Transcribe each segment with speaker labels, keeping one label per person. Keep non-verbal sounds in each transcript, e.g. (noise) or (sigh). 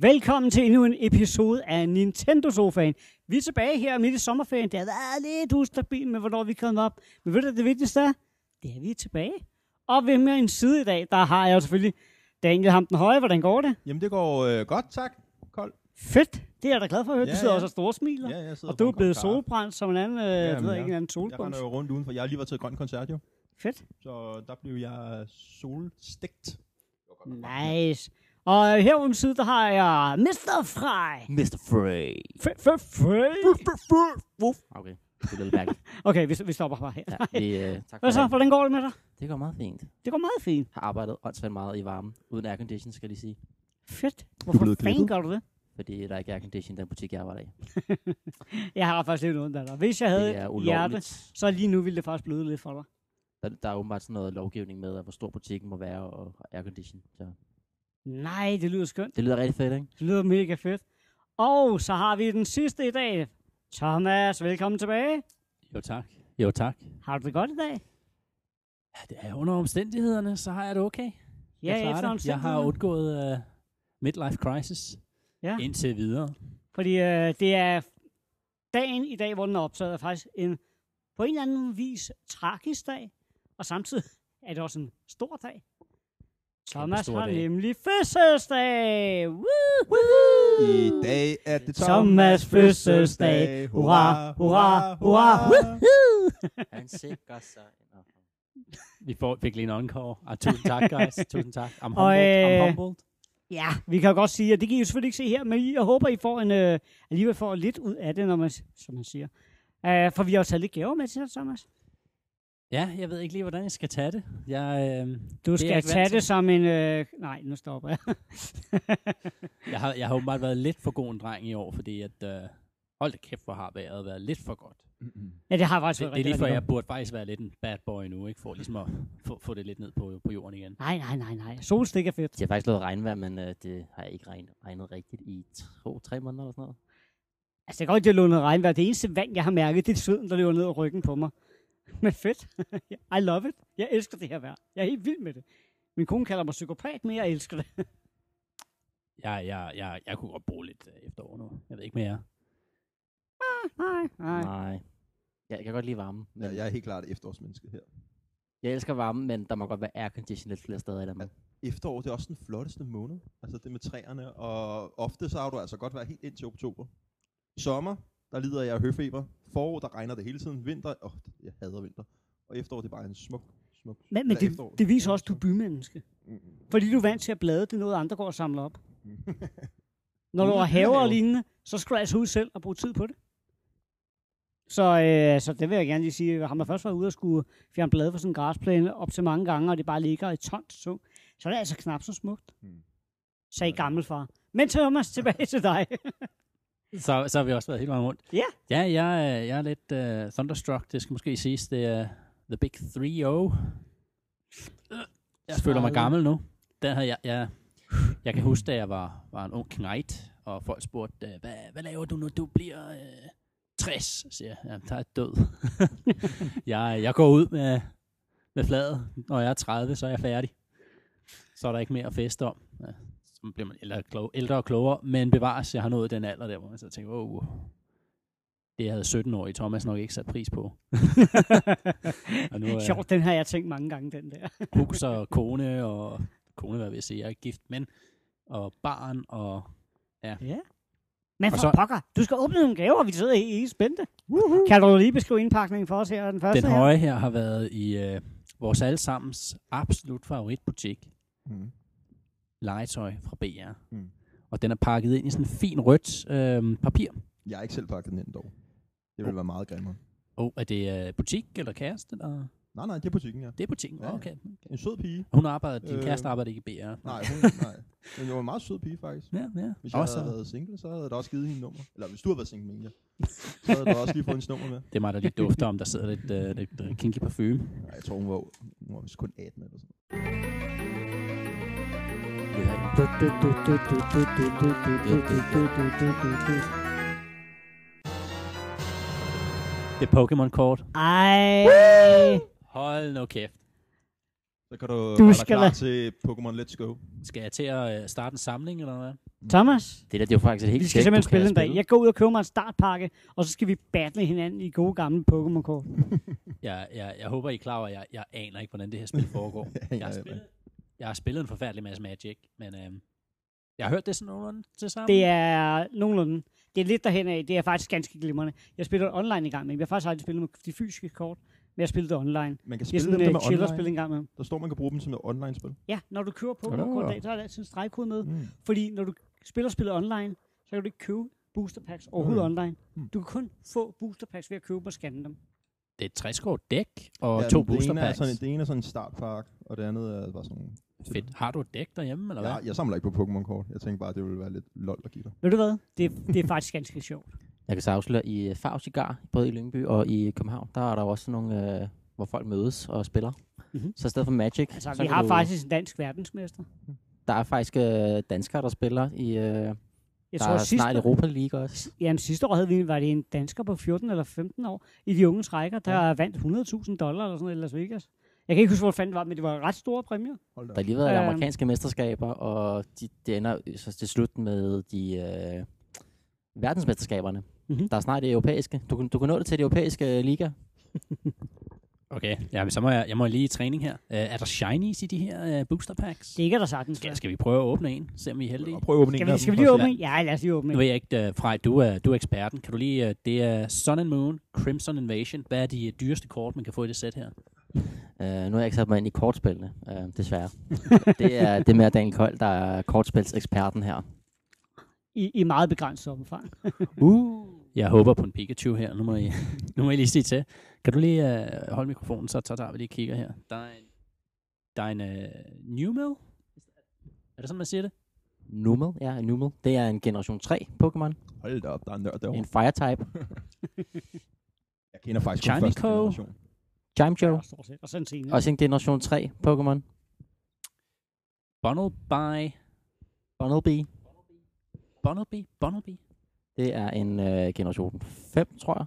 Speaker 1: Velkommen til endnu en episode af Nintendo Sofaen. Vi er tilbage her midt i sommerferien. Det har været lidt ustabilt med, hvornår vi kommer op. Men ved du, det vigtigste er? Det er, vi er tilbage. Og ved med en side i dag, der har jeg jo selvfølgelig Daniel Ham den Høje. Hvordan går det?
Speaker 2: Jamen, det går øh, godt, tak. Kold.
Speaker 1: Fedt. Det er jeg da glad for at høre.
Speaker 2: Ja,
Speaker 1: du sidder
Speaker 2: ja.
Speaker 1: også og store smiler.
Speaker 2: Ja, jeg
Speaker 1: og du er blevet solbrændt som en anden, øh, ja, ved jeg
Speaker 2: ja.
Speaker 1: ikke, en anden
Speaker 2: Jeg
Speaker 1: solbunds.
Speaker 2: render jo rundt udenfor. Jeg har lige været til et grønt koncert, jo.
Speaker 1: Fedt.
Speaker 2: Så der blev jeg solstegt.
Speaker 1: Nice. Og her om side, der har jeg Mr. Fry.
Speaker 3: Mr. Frey.
Speaker 1: F- f- Fry.
Speaker 3: Okay, det er lidt mærkeligt. (laughs)
Speaker 1: Okay, vi, vi stopper bare her.
Speaker 3: Ja, vi, øh, tak for
Speaker 1: Hvad så? Hvordan går det med dig?
Speaker 3: Det går meget fint.
Speaker 1: Det går meget fint.
Speaker 3: Har arbejdet åndssvagt meget i varmen, uden aircondition, skal de sige.
Speaker 1: Fedt. Hvorfor
Speaker 2: blevet
Speaker 1: fanden
Speaker 2: klippet?
Speaker 1: gør du det?
Speaker 3: Fordi der ikke er aircondition i den butik, jeg arbejder i. (laughs)
Speaker 1: Jeg har faktisk lidt ondt af dig. Hvis jeg havde
Speaker 3: er
Speaker 1: hjerte,
Speaker 3: ulovligt.
Speaker 1: så lige nu ville det faktisk bløde lidt for dig.
Speaker 3: Der, der er åbenbart sådan noget lovgivning med, at hvor stor butikken må være og aircondition. Så
Speaker 1: Nej, det lyder skønt.
Speaker 3: det lyder rigtig fedt, ikke?
Speaker 1: Det lyder mega fedt. Og så har vi den sidste i dag. Thomas, velkommen tilbage.
Speaker 4: Jo tak. Jo tak.
Speaker 1: Har du det godt i dag?
Speaker 4: Ja, det er under omstændighederne, så har jeg det okay.
Speaker 1: Ja,
Speaker 4: jeg,
Speaker 1: efter
Speaker 4: det. jeg har undgået uh, midlife crisis
Speaker 1: Ja.
Speaker 4: indtil videre.
Speaker 1: Fordi øh, det er dagen i dag, hvor den er optaget, er faktisk en på en eller anden vis tragisk dag. Og samtidig (laughs) er det også en stor dag. Thomas har
Speaker 4: dag.
Speaker 1: nemlig fødselsdag. Woo!
Speaker 2: I dag er det
Speaker 1: Thomas' fødselsdag. Hurra, hurra, hurra.
Speaker 3: Han sikrer sig.
Speaker 4: Vi får, fik lige en encore. Ah, tusind tak, guys. (laughs) tusind tak. I'm humbled.
Speaker 1: Og,
Speaker 4: I'm
Speaker 1: øh,
Speaker 4: humbled.
Speaker 1: Ja, vi kan godt sige, at det kan I jo selvfølgelig ikke se her, men jeg håber, I får en, øh, alligevel får lidt ud af det, når man, som man siger. Uh, for vi har jo taget lidt gaver med til dig, Thomas.
Speaker 4: Ja, jeg ved ikke lige, hvordan jeg skal tage det. Jeg, øh,
Speaker 1: Du
Speaker 4: er
Speaker 1: skal
Speaker 4: ikke
Speaker 1: tage det som en... Øh, nej, nu stopper jeg. (laughs)
Speaker 4: jeg, har, jeg har åbenbart været lidt for god en dreng i år, fordi at... Øh, hold da kæft, hvor har vejret været lidt for godt.
Speaker 1: ja, det har faktisk
Speaker 4: Det,
Speaker 1: været
Speaker 4: det er lige før, jeg burde faktisk være lidt en bad boy nu, ikke? For ligesom at få, få det lidt ned på, på jorden igen.
Speaker 1: Nej, nej, nej, nej. Solstik er fedt.
Speaker 3: De har faktisk lavet regnvejr, men øh, det har jeg ikke regnet, regnet rigtigt i to-tre måneder eller sådan noget.
Speaker 1: Altså, det kan godt, det lå noget regnvejr. Det eneste vand, jeg har mærket, det er sveden, der løber ned ad ryggen på mig. Men fedt. (laughs) I love it. Jeg elsker det her vejr. Jeg er helt vild med det. Min kone kalder mig psykopat, men jeg elsker det. (laughs)
Speaker 4: Jeg, jeg, jeg, jeg kunne godt bruge lidt øh, efterår nu. Jeg ved ikke mere.
Speaker 1: nej, nej.
Speaker 3: Nej. Ja, jeg kan godt lide varme. Men
Speaker 2: Ja, jeg er helt klart efterårsmenneske her.
Speaker 3: Jeg elsker varme, men der må godt være aircondition lidt flere steder i Danmark.
Speaker 2: Efterår, det er også den flotteste måned. Altså det med træerne. Og ofte så har du altså godt været helt indtil oktober. Sommer, der lider jeg af høfeber. Forår, der regner det hele tiden. Vinter, åh, jeg hader vinter. Og efterår, det er bare en smuk, smuk
Speaker 1: Men, men det,
Speaker 2: efterår.
Speaker 1: det viser også, at du er bymenneske.
Speaker 2: Mm.
Speaker 1: Fordi du er vant til at blade, det er noget, andre går og samler op. (laughs) Når du har haver og lignende, så skal du altså ud selv og bruge tid på det. Så, øh, så det vil jeg gerne lige sige. Har man først været ude og skulle fjerne blade fra sådan en græsplæne op til mange gange, og det bare ligger i tons så, så er det altså knap så smukt.
Speaker 2: Mm.
Speaker 1: Sagde gammelfar. Men Thomas, tilbage til dig. (laughs)
Speaker 4: Så, så har vi også været helt vejen rundt.
Speaker 1: Ja.
Speaker 4: Ja, jeg, jeg er lidt uh, thunderstruck. Det skal måske siges, det er The Big 3-0. Jeg føler mig gammel nu. Den havde jeg, jeg, jeg kan huske, da jeg var, var en ung knight, og folk spurgte, øh, hvad, hvad laver du, når du bliver øh, 60? Så siger jeg, der er død. (laughs) jeg, jeg går ud med, med fladet. Når jeg er 30, så er jeg færdig. Så er der ikke mere at feste om. Ja, så bliver man ældre, klog, ældre og klogere, men bevares, jeg har nået den alder der, hvor man så tænker, wow, det havde 17 år i Thomas nok ikke sat pris på. (laughs) og nu er
Speaker 1: Sjovt, den har jeg tænkt mange gange, den der. (laughs)
Speaker 4: hus og kone, og kone, hvad vil jeg sige, jeg er gift, men, og barn, og
Speaker 1: Ja. Men for så, pokker, du skal åbne nogle gaver, vi sidder i, i spændte. Kan du lige beskrive indpakningen for os her? Den første
Speaker 4: den
Speaker 1: her?
Speaker 4: høje her har været i øh, vores allesammens absolut favoritbutik,
Speaker 2: Mm.
Speaker 4: Legetøj fra BR.
Speaker 2: Mm.
Speaker 4: Og den er pakket ind i sådan en fin rødt øh, papir.
Speaker 2: Jeg har ikke selv pakket den ind dog. Det ville være meget grimmere.
Speaker 4: Og er det øh, butik eller kæreste? Eller?
Speaker 2: Nej, nej, det er butikken, ja.
Speaker 4: Det er butikken,
Speaker 2: Ja,
Speaker 4: okay.
Speaker 2: En sød pige.
Speaker 4: Hun arbejder, din
Speaker 2: Øh,
Speaker 4: kæreste arbejder ikke i BR.
Speaker 2: Nej, hun, (laughs) nej. Det var en meget sød pige, faktisk.
Speaker 4: Ja, ja.
Speaker 2: Hvis jeg
Speaker 4: Også,
Speaker 2: havde været single, så havde jeg da også givet hende nummer. Eller hvis du havde været single, mener jeg. Så havde du også lige fået hendes nummer med. (laughs)
Speaker 4: det er mig, der lige dufter om, der sidder lidt, øh, lidt øh, kinky parfume.
Speaker 2: Nej, jeg tror, hun var, hun var vist kun 18 eller sådan
Speaker 4: Det er Pokémon-kort.
Speaker 1: Ej.
Speaker 4: Hold nu kæft.
Speaker 2: Så kan du,
Speaker 1: Du skal
Speaker 2: klar
Speaker 1: da-
Speaker 2: til Pokémon Let's Go.
Speaker 4: Skal jeg til at øh, starte en samling, eller hvad?
Speaker 1: Thomas,
Speaker 3: Det der, det er jo faktisk et helt
Speaker 1: vi skal simpelthen spille en dag. Jeg går ud og køber mig en startpakke, og så skal vi battle hinanden i gode gamle Pokémon-kort. (laughs)
Speaker 4: Jeg, jeg, jeg håber, I er klar over, at jeg, jeg aner ikke, hvordan det her spil foregår. (laughs) jeg, har spillet, jeg har spillet en forfærdelig masse Magic, men øhm, jeg har hørt det sådan nogenlunde til sammen.
Speaker 1: Det er nogenlunde. Det er lidt derhen af. Det er faktisk ganske glimrende. Jeg spiller online i gang med. Jeg har faktisk aldrig spillet med de fysiske kort, men jeg har spillet det online.
Speaker 2: Man kan
Speaker 1: Det er
Speaker 2: spille
Speaker 1: sådan
Speaker 2: dem der
Speaker 1: en
Speaker 2: med online.
Speaker 1: en gang med.
Speaker 2: Der står, man kan bruge dem som et online-spil.
Speaker 1: Ja, når du køber Pokémon-kort i
Speaker 2: Ah.
Speaker 1: dag, så er der altid en stregkode med.
Speaker 2: Mm.
Speaker 1: Fordi når du spiller spillet online, så kan du ikke købe booster packs overhovedet
Speaker 2: Okay.
Speaker 1: online.
Speaker 2: Hmm.
Speaker 1: Du kan kun få booster packs ved at købe og scanne dem.
Speaker 4: det er et 60 dæk og
Speaker 2: Ja,
Speaker 4: to
Speaker 2: det
Speaker 4: booster
Speaker 2: ene er
Speaker 4: packs.
Speaker 2: sådan, det ene er sådan en startpakke, og det andet er bare sådan...
Speaker 4: Fedt. Har du et dæk derhjemme, eller hvad?
Speaker 2: Ja, jeg samler ikke på Pokémon-kort. Jeg tænkte bare, det ville være lidt lol at give dig.
Speaker 1: Ved du hvad? Det, det er faktisk ganske sjovt.
Speaker 3: Jeg kan så afsløre, i øh, Farv Cigar, både i Lyngby og i København, der er der også nogle, øh, hvor folk mødes og spiller.
Speaker 1: Mhm.
Speaker 3: Mm-hmm. Så i stedet for Magic,
Speaker 1: Altså,
Speaker 3: så
Speaker 1: vi har
Speaker 3: du,
Speaker 1: faktisk en dansk verdensmester.
Speaker 3: der er faktisk øh, danskere, der spiller i, øh,
Speaker 1: Jeg
Speaker 3: der
Speaker 1: tror,
Speaker 3: er
Speaker 1: sidste,
Speaker 3: snart Europa League også.
Speaker 1: ja, sidste år havde vi, var det en dansker på 14 eller 15 år i de unges rækker, der ja. vandt 100.000 dollar eller sådan noget i Las Vegas. Jeg kan ikke huske, hvor fanden det var, men det var ret store præmier.
Speaker 2: Hold da.
Speaker 3: Der har lige været
Speaker 1: Øhm.
Speaker 3: amerikanske mesterskaber, og de, det ender så til slut med de øh, verdensmesterskaberne.
Speaker 1: Mhm.
Speaker 3: Mm-hmm. Der er snart det europæiske. Du, kan- du kan nå det til det europæiske liga. (laughs)
Speaker 4: Okay, ja, men så må jeg, jeg må lige i træning her. Uh, er der shinies i de her uh, booster packs?
Speaker 1: Det er der sagtens.
Speaker 4: Skal, skal vi prøve at åbne en? Se om vi er heldige.
Speaker 2: Og prøv at åbne
Speaker 1: Skal
Speaker 2: en
Speaker 1: vi, skal vi lige åbne? en? Ja, lad os lige åbne.
Speaker 4: Nu
Speaker 1: en.
Speaker 4: ved jeg ikke, uh, Frej, du er, du er eksperten. Kan du lige, uh, det er Sun and Moon, Crimson Invasion. Hvad er de uh, dyreste kort, man kan få i det sæt her?
Speaker 3: Uh, nu har jeg ikke sat mig ind i kortspillene, uh, desværre. (laughs) det er det med Daniel Kold, der er kortspilseksperten her.
Speaker 1: I, I meget begrænset omfang. (laughs)
Speaker 3: Uh.
Speaker 4: Jeg håber på en Pikachu her. Nu må I, (laughs) nu må I lige sige til. Kan du lige uh, holde mikrofonen, så tager vi lige kigger her. Der er en, der er en uh, Numel. Er det sådan, man siger det?
Speaker 3: Numel, ja, Numel. Det er en generation 3 Pokémon.
Speaker 2: Hold da op, der er en nørd derovre.
Speaker 3: En fire-type.
Speaker 2: Jeg kender faktisk kun
Speaker 4: Chimico.
Speaker 2: første generation.
Speaker 3: Chimecho.
Speaker 1: Ja, stort set. Og
Speaker 3: Også en generation 3 Pokémon.
Speaker 4: Bunnelby.
Speaker 3: Bunnelby.
Speaker 4: Bunnelby? Bunnelby?
Speaker 3: Det er en øh, generation 5, tror jeg.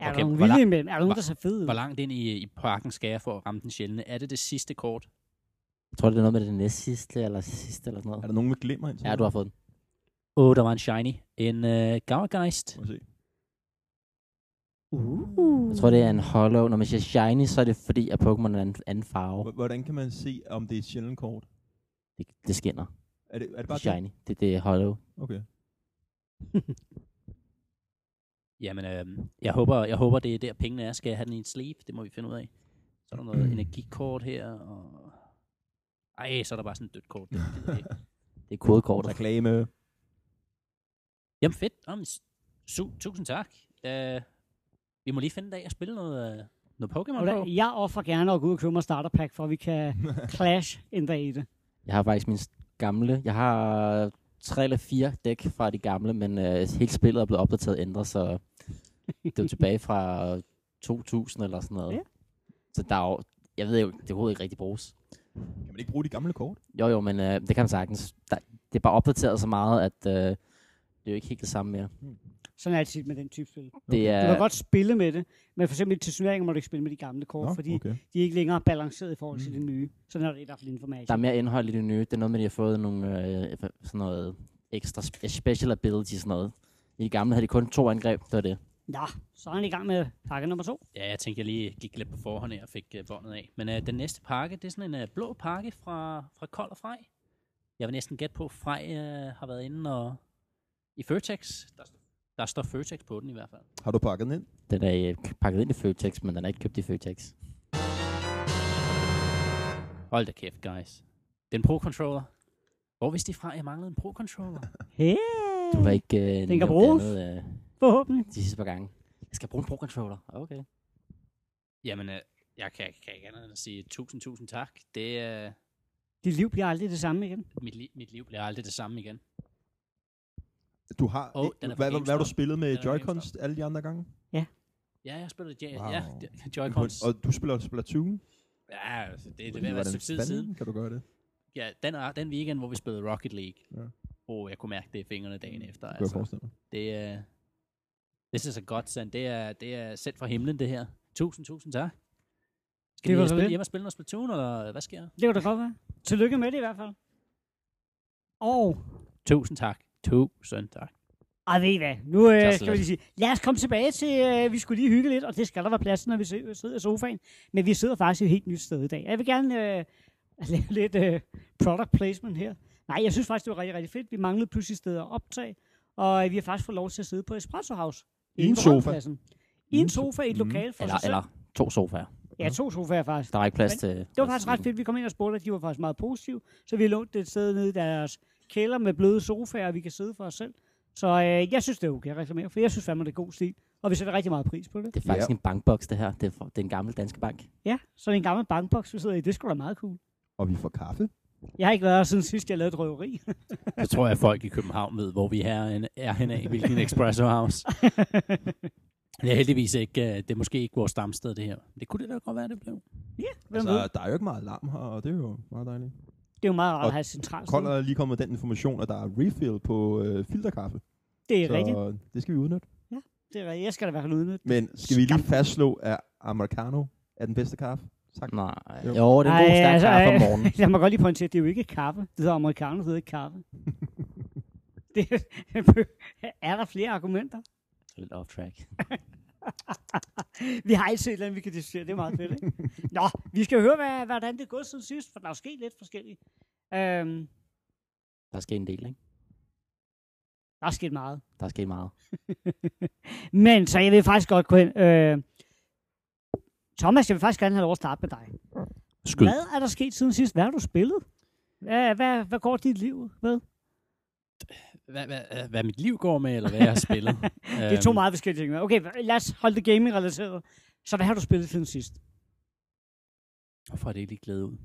Speaker 1: Er
Speaker 4: Okay,
Speaker 1: der
Speaker 4: hvor
Speaker 1: vilde imellem? Er der nogen, der ser fede ud?
Speaker 4: Hvor langt ind i, i parken skal jeg for at ramme den sjældne? Er det det sidste kort?
Speaker 3: Jeg tror, det er noget med det næst sidste, eller sidste, eller sådan noget.
Speaker 2: Er der nogen med glimmer indtil?
Speaker 3: Ja, du har fået den.
Speaker 4: Åh, oh, der var en shiny. En uh, Gauergeist.
Speaker 2: Må se.
Speaker 1: Uh.
Speaker 3: Jeg tror, det er en hollow. Når man siger shiny, så er det fordi, at Pokémon er en anden farve.
Speaker 2: H- Hvordan kan man se, om det er et sjældent kort?
Speaker 3: Det, det skinner.
Speaker 2: Er det, er det
Speaker 3: Det
Speaker 2: bare
Speaker 3: er shiny. Det, det er hollow.
Speaker 2: Det? Okay. (laughs)
Speaker 4: Jamen, øh, jeg, håber, jeg håber, det er der pengene er. Skal jeg have den i en sleeve? Det må vi finde ud af. Så er der noget (clears throat) energikort her, og... Ej, så er der bare sådan et dødt kort. Det ikke. (laughs)
Speaker 3: Det er kodekort.
Speaker 2: Reklame.
Speaker 4: Jamen fedt. Jamen, su- tusind tak. Uh, vi må lige finde en dag at spille noget, uh, noget Pokémon på.
Speaker 1: jeg offer gerne at gå ud og købe mig starter pack, for at vi kan (laughs) clash en dag i det.
Speaker 3: Jeg har faktisk min gamle. Jeg har tre eller fire dæk fra de gamle, men øh, hele spillet er blevet opdateret og ændret, så det er (laughs) tilbage fra 2000 eller sådan noget.
Speaker 1: Ja.
Speaker 3: Så der er jo, jeg ved jo, det overhovedet ikke rigtig bruges.
Speaker 2: Kan man ikke bruge de gamle kort?
Speaker 3: Jo, jo, men øh, det kan man sagtens. Der, det er bare opdateret så meget, at øh, det er jo ikke helt det samme mere.
Speaker 1: Sådan er det tit med den type spil.
Speaker 3: Det
Speaker 1: Du kan
Speaker 3: er,
Speaker 1: godt spille med det, men for eksempel til turneringer må du ikke spille med de gamle kort,
Speaker 2: Nå,
Speaker 1: fordi
Speaker 2: okay.
Speaker 1: de er ikke længere balanceret i forhold til
Speaker 2: Mm.
Speaker 1: det nye. Sådan er det i hvert fald inden for Magic.
Speaker 3: der er mere indhold i det nye. Det er noget med, at de har fået nogle øh, sådan noget ekstra spe- special ability sådan noget. I de gamle havde de kun to angreb, det var det.
Speaker 1: Nå, så er han i gang med pakke nummer to.
Speaker 4: Ja, jeg tænkte, jeg lige gik lidt på forhånd her og fik uh, båndet af. Men uh, den næste pakke, det er sådan en uh, blå pakke fra, fra Kold og Frej. Jeg vil næsten gætte på, at Frej uh, har været inde og i Føtex. Der, står- der står Føtex på den i hvert fald.
Speaker 2: Har du pakket den ind?
Speaker 3: Den er øh, pakket ind i Føtex, men den er ikke købt i Føtex.
Speaker 4: Hold da kæft, guys. Den Pro-controller. Hvor vidste de fra, at jeg manglede en Pro-controller? (laughs)
Speaker 1: Hey,
Speaker 3: Du har ikke øh,
Speaker 1: kan
Speaker 3: nævnt
Speaker 1: bruges.
Speaker 3: andet, øh,
Speaker 1: forhåbentlig.
Speaker 3: de sidste par gange. Jeg skal bruge en Pro-controller. Okay.
Speaker 4: Jamen, uh, jeg kan, kan ikke andet end at sige tusind, tusind tak. Det er... Uh,
Speaker 1: Dit liv bliver aldrig det samme igen.
Speaker 4: mit, li- mit liv bliver aldrig det samme igen.
Speaker 2: Du har... Oh,
Speaker 4: den er
Speaker 2: hvad, hvad, hvad har du spillet med Joy-Cons alle de andre gange?
Speaker 4: Ja, jeg har spillet ja,
Speaker 2: Wow.
Speaker 4: ja, Joy-Cons.
Speaker 2: Og du spiller Splatoon?
Speaker 4: Ja, altså, det, det, det være et stykke tid siden.
Speaker 2: Kan du gøre det?
Speaker 4: Ja, den, den weekend, hvor vi spillede Rocket League.
Speaker 2: Ja.
Speaker 4: Og jeg kunne mærke det i fingrene dagen efter.
Speaker 2: Det kan jeg
Speaker 4: Altså,
Speaker 2: forestille mig.
Speaker 4: det er... This is a godsend. Det er, det er sendt fra himlen, det her. Tusind, tusind tak. Skal
Speaker 1: Det
Speaker 4: vi
Speaker 1: var
Speaker 4: spille,
Speaker 1: lidt.
Speaker 4: hjem og spille noget Splatoon, eller hvad sker der?
Speaker 1: Det kunne da godt være. Tillykke med det i hvert fald. Og,
Speaker 4: Tusind tak. Tusind tak.
Speaker 1: ej ved I hvad, nu øh, skal vi lige sige, lad os komme tilbage til, øh, vi skulle lige hygge lidt, og det skal der være plads, til, når vi sidder i sofaen. Men vi sidder faktisk et helt nyt sted i dag. Jeg vil gerne øh, (laughs) lave lidt øh, product placement her. Nej, jeg synes faktisk, det var rigtig, rigtig fedt. Vi manglede pludselig steder at optage, og øh, vi har faktisk fået lov til at sidde på Espresso House.
Speaker 2: I en sofa.
Speaker 1: I en sofa i et
Speaker 2: Mm.
Speaker 1: lokale for
Speaker 3: Eller,
Speaker 1: sig selv.
Speaker 3: eller to sofaer.
Speaker 1: Ja, to sofaer faktisk.
Speaker 3: Der er ikke plads
Speaker 1: Men
Speaker 3: til...
Speaker 1: Det var faktisk ret fedt. Vi kom ind og spurgte, at de var faktisk meget positive. Så vi har lånt et sted nede i deres kælder med bløde sofaer, og vi kan sidde for os selv. Så øh, jeg synes, det er okay at reklamere, for jeg synes fandme, det er god stil. Og vi sætter rigtig meget pris på det.
Speaker 3: Det er faktisk
Speaker 2: Ja.
Speaker 3: en bankboks, det her. Det er, for, det er en gammel dansk bank.
Speaker 1: Ja, så det er en gammel bankboks, vi sidder i. Det skulle da meget cool.
Speaker 2: Og vi får kaffe.
Speaker 1: Jeg har ikke været her siden sidst, jeg lavede et røveri. (laughs)
Speaker 4: Så tror jeg, at folk i København ved, hvor vi er, er af, hvilken Espresso House. (laughs) Det er heldigvis ikke, øh, det er måske ikke vores stamsted, det her. Det kunne det da godt være, det blev.
Speaker 1: ja, ved?
Speaker 2: Altså, der er jo ikke meget larm her, og det er jo meget dejligt.
Speaker 1: Det er jo meget rart
Speaker 2: og
Speaker 1: at have centralt sted.
Speaker 2: er lige kommet den information, at der er refill på øh, filterkaffe.
Speaker 1: Det er
Speaker 2: så
Speaker 1: rigtigt.
Speaker 2: det skal vi udnytte.
Speaker 1: Det er rigtigt. Jeg skal da i hvert fald udnytte.
Speaker 2: Men skal vi lige fastslå, at americano er den bedste kaffe? Tak.
Speaker 3: Nej.
Speaker 2: Jo.
Speaker 3: Jo, det er en god stærk
Speaker 1: altså,
Speaker 3: kaffe om morgenen. (laughs)
Speaker 1: Jeg må godt lige pointere, at det er jo ikke kaffe. Det hedder americano, det hedder ikke kaffe. (laughs) det, (laughs) er der flere argumenter?
Speaker 3: Lidt off track. (laughs)
Speaker 1: Vi har altid et eller andet, vi kan diskutere. Det er meget fedt, ikke? Nå, vi skal høre, hvad, hvordan det er gået siden sidst, for der er sket lidt forskelligt. Øhm,
Speaker 3: Der er sket en del, ikke?
Speaker 1: der er sket meget.
Speaker 3: Der er sket meget. (laughs)
Speaker 1: Men så jeg vil faktisk godt gå ind. Øh, Thomas, jeg vil faktisk gerne have lov at starte med dig.
Speaker 4: Skyd.
Speaker 1: Hvad er der sket siden sidst? Hvad har du spillet? Hvad, hvad, hvad går dit liv med?
Speaker 4: Hvad, hvad, øh, hvad mit liv går med, eller hvad jeg har spillet? (laughs)
Speaker 1: Det er to meget forskellige ting. Okay, lad os holde det gaming-relateret. Så hvad har du spillet siden sidst?
Speaker 4: Hvorfor er det lige glæde ud?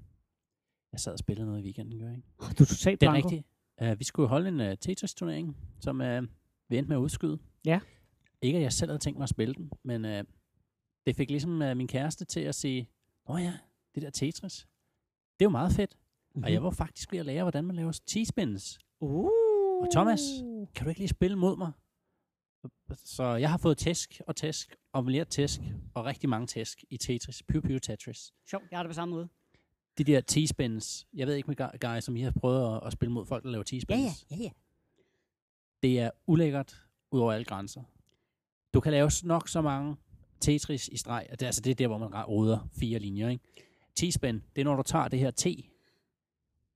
Speaker 4: Jeg sad og spillede noget i weekenden, gør ikke?
Speaker 1: Du er totalt
Speaker 4: Det er rigtigt. Uh, vi skulle holde en uh, Tetris-turnering, som uh, vi endte med at udskyde.
Speaker 1: Ja.
Speaker 4: Ikke at jeg selv havde tænkt mig at spille den, men uh, det fik ligesom uh, min kæreste til at sige, åh ja, det der Tetris, det er jo meget fedt. Mm-hmm. Og jeg var faktisk ved at lære, hvordan man laver T-spins.
Speaker 1: Uh.
Speaker 4: Og Thomas, kan du ikke lige spille mod mig? Så jeg har fået tæsk og tæsk og mere tæsk og rigtig mange tæsk i Tetris. Pew Pew Tetris.
Speaker 1: Sjovt, jeg har det på samme måde.
Speaker 4: De der T-spins, jeg ved ikke med gu- guys, som I har prøvet at, at spille mod folk, der laver T-spins.
Speaker 1: Ja, ja, ja, ja.
Speaker 4: Det er ulækkert ud over alle grænser. Du kan lave nok så mange Tetris i streg. og Det, er- altså, det er der, hvor man roder fire linjer. Ikke? T-spin, det er når du tager det her T,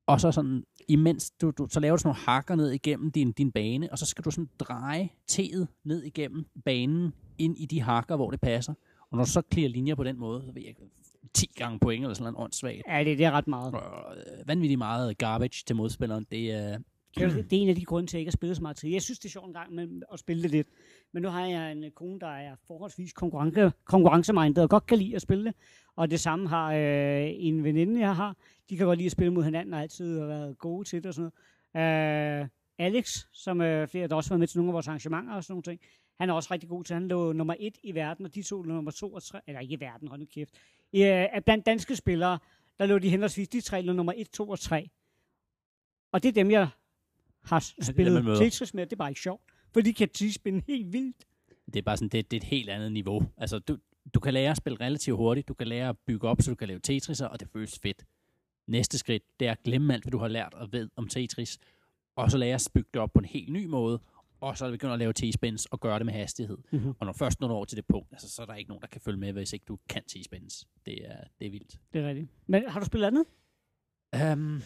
Speaker 4: og så sådan, imens du, du, så laver du sådan nogle hakker ned igennem din, din bane, og så skal du sådan dreje T'et ned igennem banen, ind i de hakker, hvor det passer. Og når du så clear linjer på den måde, så ved jeg ikke, 10 gange point eller sådan noget åndssvagt.
Speaker 1: Ja, det, det er ret meget.
Speaker 4: Øh, vanvittigt meget garbage til modspilleren. Det er,
Speaker 1: Det er, (clears throat) det er en af de grunde til, at jeg ikke har spillet så meget tid. Jeg synes, det er sjovt en gang med at spille det lidt. Men nu har jeg en øh, kone, der er forholdsvis konkurrence, konkurrencemindet og godt kan lide at spille det. Og det samme har øh, en veninde, jeg har. De kan godt lide at spille mod hinanden og altid har været gode til det og sådan noget. Øh, Alex, som øh, flere, der også har været med til nogle af vores arrangementer og sådan nogle ting, han er også rigtig god til. Han lå nummer et i verden, og de to lå nummer to og tre, eller ikke i verden, hold nu kæft. Øh, blandt danske spillere, der lå de henholdsvis, de tre lå nummer et, to og tre. Og det er dem, jeg har spillet
Speaker 4: møder.
Speaker 1: Tetris med. Det er bare ikke sjovt. For de kan spille helt vildt.
Speaker 4: det er bare sådan, det, det er et helt andet niveau. Altså, du, du kan lære at spille relativt hurtigt, du kan lære at bygge op, så du kan lave Tetris'er, og det føles fedt. Næste skridt, det er at glemme alt, hvad du har lært og ved om Tetris, og så lære at bygge det op på en helt ny måde, og så begynde at lave T-spins og gøre det med hastighed.
Speaker 1: Mhm.
Speaker 4: Og når først når du over til det punkt, altså, så er der ikke nogen, der kan følge med, hvis ikke du kan T-spins. Det er, det er vildt.
Speaker 1: Det er rigtigt. Men har du spillet andet?
Speaker 4: Um,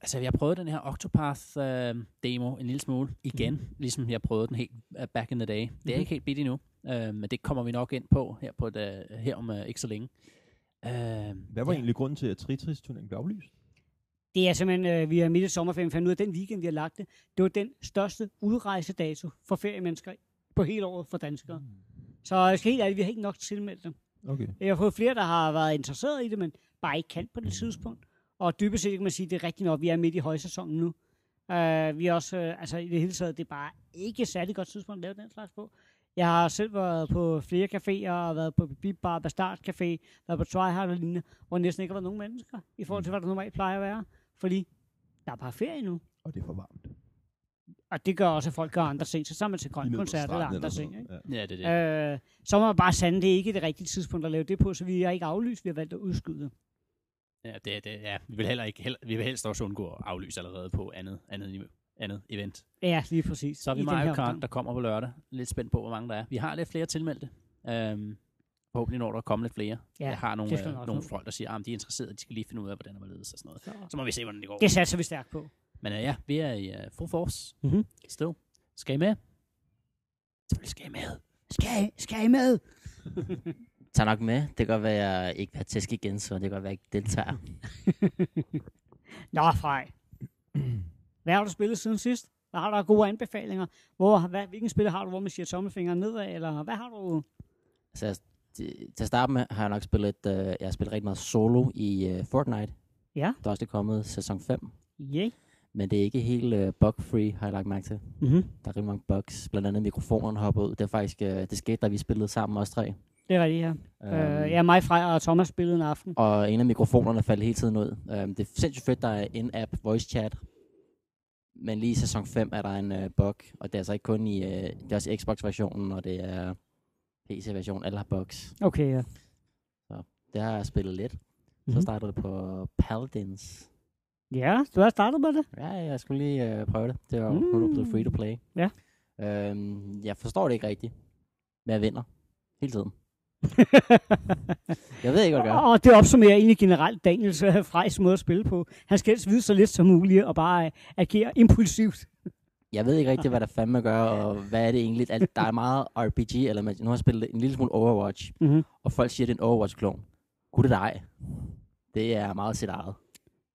Speaker 4: altså, jeg prøvede den her Octopath-demo en lille smule igen, mm. ligesom jeg prøvede den helt uh, back in the day. Det er
Speaker 1: Mhm.
Speaker 4: ikke helt bidt endnu, uh, men det kommer vi nok ind på her, på et, uh, her om uh, ikke så længe. Uh,
Speaker 2: Hvad var egentlig grunden til, at Tetris-turneringen blev aflyst?
Speaker 1: Det er simpelthen, øh, vi er midt i sommerferien, fandt ud af, at den weekend, vi har lagt det, det var den største udrejsedato for feriemennesker på hele året for danskere. Så jeg skal helt ærligt, vi har ikke nok tilmeldt dem.
Speaker 2: Okay.
Speaker 1: Jeg har fået flere, der har været interesseret i det, men bare ikke kan på det tidspunkt. Og dybest set kan man sige, at det er rigtigt nok, vi er midt i højsæsonen nu. Uh, vi er også, uh, altså i det hele taget, det er bare ikke et særlig godt tidspunkt at lave den slags på. Jeg har selv været på flere caféer, og været på Bip Bar, Bastard Café, været på Tryhard og lignende, hvor næsten ikke har været nogen mennesker, i forhold til, hvad der normalt plejer at være. Fordi der er bare ferie nu.
Speaker 2: Og det er for varmt.
Speaker 1: Og det gør også, at folk gør andre ting. Så man til grøn koncert eller andre
Speaker 2: sådan
Speaker 1: ting. Ikke?
Speaker 2: Ja.
Speaker 4: Ja, det er det.
Speaker 1: Øh, så må man bare sande, det er ikke det rigtige tidspunkt at lave det på, så vi har ikke aflyst, vi har valgt at udskyde.
Speaker 4: Ja, det, det, ja. Vi vil heller ikke, heller, vi vil helst også undgå at aflyse allerede på andet, andet, andet event.
Speaker 1: Ja, lige præcis.
Speaker 4: Så har vi Mario Kart, der kommer på lørdag. Lidt spændt på, hvor mange der er. Vi har lidt flere tilmeldte. Øhm, forhåbentlig når der kommer lidt flere.
Speaker 1: Ja,
Speaker 4: jeg har nogle,
Speaker 1: det
Speaker 4: øh, nogle folk, der siger, at de er interesserede, de skal lige finde ud af, hvordan der ledes og sådan noget.
Speaker 1: Så,
Speaker 4: Så må vi se, hvordan det går.
Speaker 1: det satser vi stærkt på.
Speaker 4: Men uh, ja, vi er i uh, full force.
Speaker 1: Mhm.
Speaker 4: Still. Skal I med? Selvfølgelig skal I med.
Speaker 1: Skal I, skal I med? (laughs)
Speaker 3: Tag nok med. Det kan godt være, at jeg ikke vil have tæsk igen, så det kan godt være, at jeg ikke deltager. (laughs)
Speaker 1: Nå, frej. Hvad har du spillet siden sidst? Hvad har du gode anbefalinger? Hvor, hvad, hvilken spil har du, hvor man siger tommelfingeren nedad? Eller hvad har du?
Speaker 3: Så jeg, til at starte med har jeg nok spillet, uh, jeg har spillet rigtig meget solo i uh, Fortnite.
Speaker 1: Ja.
Speaker 3: Der er også det kommet sæson 5.
Speaker 1: Yeah.
Speaker 3: Men det er ikke helt uh, bug-free, har jeg lagt mærke til.
Speaker 1: Mm-hmm.
Speaker 3: Der er rigtig mange bugs. Blandt andet mikrofonerne hopper ud. Det er faktisk, uh, det skete, da vi spillede sammen os tre.
Speaker 1: Det er rigtigt, ja.
Speaker 3: Um,
Speaker 1: Uh, ja, mig, Frej og Thomas spillede en aften.
Speaker 3: Og en af mikrofonerne faldt hele tiden ud. Um, det er sindssygt fedt, der er in-app voice chat. Men lige i sæson 5 er der en uh, bug, og det er altså ikke kun i uh, det er også Xbox-versionen, og det er PC-versionen. Alle har bugs.
Speaker 1: Okay, ja.
Speaker 3: Det har jeg spillet lidt. Så
Speaker 1: Mhm.
Speaker 3: startede det på Paladins.
Speaker 1: Ja, du har startet med det.
Speaker 3: Ja, jeg skulle lige øh, prøve det. Det var
Speaker 1: Mm.
Speaker 3: nu er blevet free to play.
Speaker 1: Ja.
Speaker 3: Øhm, jeg forstår det ikke rigtigt. Men jeg vinder. Hele tiden. (laughs) Jeg ved ikke, hvad jeg gør.
Speaker 1: Og det opsummerer egentlig generelt Daniels Frejs måde at spille på. Han skal helst vide så lidt som muligt, og bare uh, agere impulsivt.
Speaker 3: Jeg ved ikke rigtigt, hvad der fandme gør, og hvad er det egentlig. Alt, der er meget RPG-element. Nu har jeg spillet en lille smule Overwatch,
Speaker 1: Mm-hmm.
Speaker 3: og folk siger, at det er en Overwatch-klon. Gud det dig. Det er meget sit eget.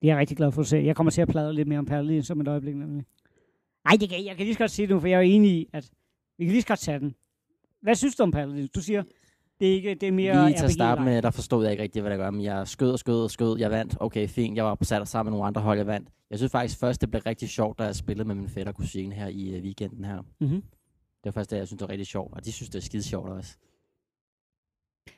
Speaker 1: Det er jeg rigtig glad for at se. Jeg kommer til at plade lidt mere om Paladin som et øjeblik. Nemlig. Ej, det kan, jeg kan lige så godt sige det nu, for jeg er enig i, at vi kan lige så godt tage den. Hvad synes du om Paladin? Du siger, det er, ikke, det er mere
Speaker 3: Lige til at starte med, der forstod jeg ikke rigtigt, hvad der gør, men jeg skød og skød og skød, jeg vandt. Okay, fint, jeg var på sat sammen med nogle andre hold, jeg vandt. Jeg synes faktisk først, det blev rigtig sjovt, da jeg spillede med min fætter og kusine her i uh, weekenden her.
Speaker 1: Mm-hmm.
Speaker 3: Det var først det, jeg synes, det var rigtig sjovt, og de synes, det er skide sjovt også.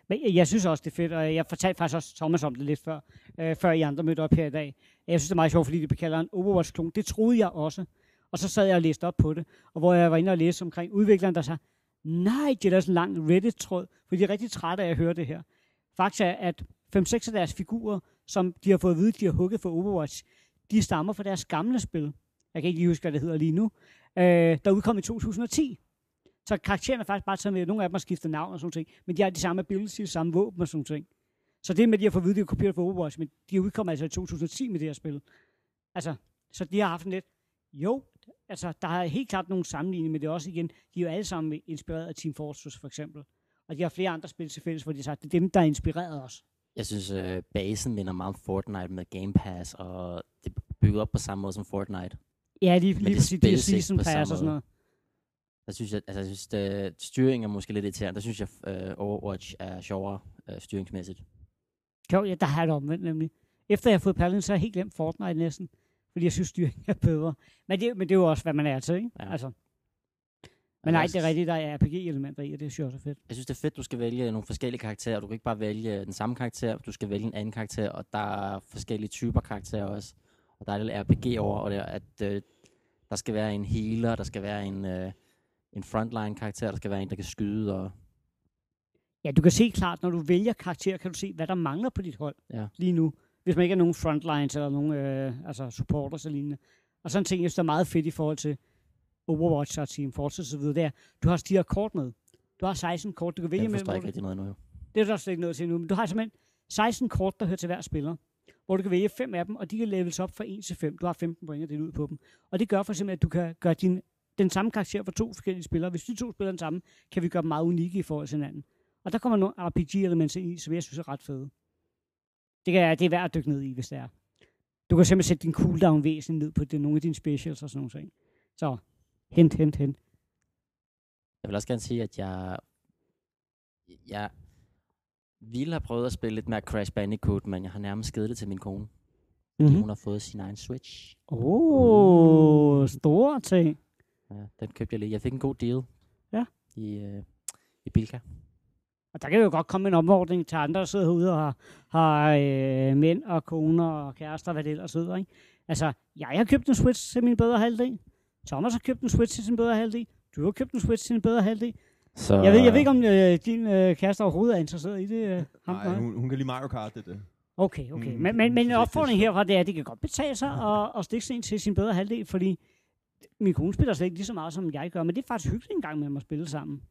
Speaker 1: Men jeg- synes også, det er fedt, og jeg fortalte faktisk også Thomas om det lidt før, øh, før I andre mødte op her i dag. Jeg synes, det er meget sjovt, fordi det kaldt en Overwatch-klon. Det troede jeg også. Og så sad jeg og læste op på det, og hvor jeg var inde og læse omkring udvikleren, der sagde, nej, det er sådan en lang Reddit-tråd, for de er rigtig trætte af at høre det her. Faktisk er, at 5-6 af deres figurer, som de har fået at vide, de har hugget for Overwatch, de stammer fra deres gamle spil. Jeg kan ikke lige huske, hvad det hedder lige nu. Øh, der udkom i 2010. Så karaktererne er faktisk bare taget med, nogle af dem har skiftet navn og sådan ting, men de har de samme abilities, samme våben og sådan ting. Så det med, at de har fået at vide, at de er kopieret for Overwatch, men de udkom altså i 2010 med det her spil. Altså, så de har haft en lidt, jo, altså, der er helt klart nogle sammenligninger, men det er også igen, de er jo alle sammen inspireret af Team Fortress for eksempel. Og de har flere andre spil til fælles, hvor de sagt, det er dem, der har inspireret os.
Speaker 3: Jeg synes, øh, basen minder meget om Fortnite med Game Pass, og det er bygget op på samme måde som Fortnite.
Speaker 1: Ja, lige, lige
Speaker 3: det
Speaker 1: præcis, de har
Speaker 3: spilles ikke
Speaker 1: season pass og sådan noget.
Speaker 3: Der synes jeg, altså, jeg synes, det, styringen er måske lidt irriterende. Der synes jeg, øh, Overwatch er sjovere øh, styringsmæssigt.
Speaker 1: Jo, ja, der har jeg det omvendt nemlig. Efter jeg har fået Paladin, så har jeg helt glemt Fortnite næsten. Fordi jeg synes, styringen er bedre. Men det, men det er jo også, hvad man er til, ikke?
Speaker 3: Ja.
Speaker 1: Altså. Men nej, det er rigtigt, der er RPG-elementer i, og det synes jeg også er fedt.
Speaker 3: Jeg synes, det er fedt, du skal vælge nogle forskellige karakterer. Du kan ikke bare vælge den samme karakter, du skal vælge en anden karakter, og der er forskellige typer karakterer også. Og der er lidt RPG over, og det er, at øh, der skal være en healer, der skal være en, øh, en frontline karakter, der skal være en, der kan skyde, og
Speaker 1: Ja, du kan se klart, når du vælger karakter, kan du se, hvad der mangler på dit hold
Speaker 3: Ja.
Speaker 1: lige nu. Hvis man ikke er nogen frontlines eller nogen øh, altså supporters og lignende. Og sådan en ting, jeg synes, der er meget fedt i forhold til Overwatch og Team Fortress og så videre, det er, du har de her kort med. Du har 16 kort, du kan vælge
Speaker 3: jeg
Speaker 1: mellem.
Speaker 3: forstår
Speaker 1: hvor
Speaker 3: ikke
Speaker 1: du-
Speaker 3: rigtig noget nu. jo.
Speaker 1: Det er der slet ikke noget til nu, men du har simpelthen 16 kort, der hører til hver spiller, hvor du kan vælge fem af dem, og de kan levels op fra 1 til 5. Du har 15 point at dele ud på dem. Og det gør for eksempel, at du kan gøre din, den samme karakter for to forskellige spillere. Hvis de to spiller den samme, kan vi gøre dem meget unikke i forhold til hinanden. Og der kommer nogle RPG-elementer ind i, som jeg synes er ret fede. Det, kan, det er værd at dykke ned i, hvis det er. Du kan simpelthen sætte din cooldown væsentligt ned på det, nogle af dine specials og sådan nogle ting. Så hent, hent, hent.
Speaker 3: Jeg vil også gerne sige, at jeg, jeg ville have prøvet at spille lidt mere Crash Bandicoot, men jeg har nærmest givet det til min kone.
Speaker 1: Mm-hmm.
Speaker 3: hun har fået sin egen Switch.
Speaker 1: Oh, store ting.
Speaker 3: Ja, den købte jeg lige. Jeg fik en god deal.
Speaker 1: Ja.
Speaker 3: I, øh, i Bilka.
Speaker 1: Og der kan jo godt komme en opfordring til andre, der sidder herude og har, har øh, mænd og koner og kærester, hvad det ellers hedder. Ikke? Altså, jeg har købt en Switch til min bedre halvdel. Thomas har købt en Switch til sin bedre halvdel. Du har købt en Switch til sin bedre halvdel.
Speaker 3: Så,
Speaker 1: Jeg ved, jeg ved ikke, om øh, din øh, kæreste overhovedet er interesseret i det. Øh, ham,
Speaker 2: Nej, hun, hun kan lide Mario Kart, det det.
Speaker 1: Okay, okay.
Speaker 2: Mm,
Speaker 1: Men, men, men
Speaker 2: synes
Speaker 1: en
Speaker 2: ikke,
Speaker 1: opfordring
Speaker 2: det er
Speaker 1: herfra, det er, at det kan godt betale sig at, at stikke sig ind til sin bedre halvdel, fordi min kone spiller slet ikke lige så meget, som jeg gør, men det er faktisk hyggeligt en gang med at spille sammen.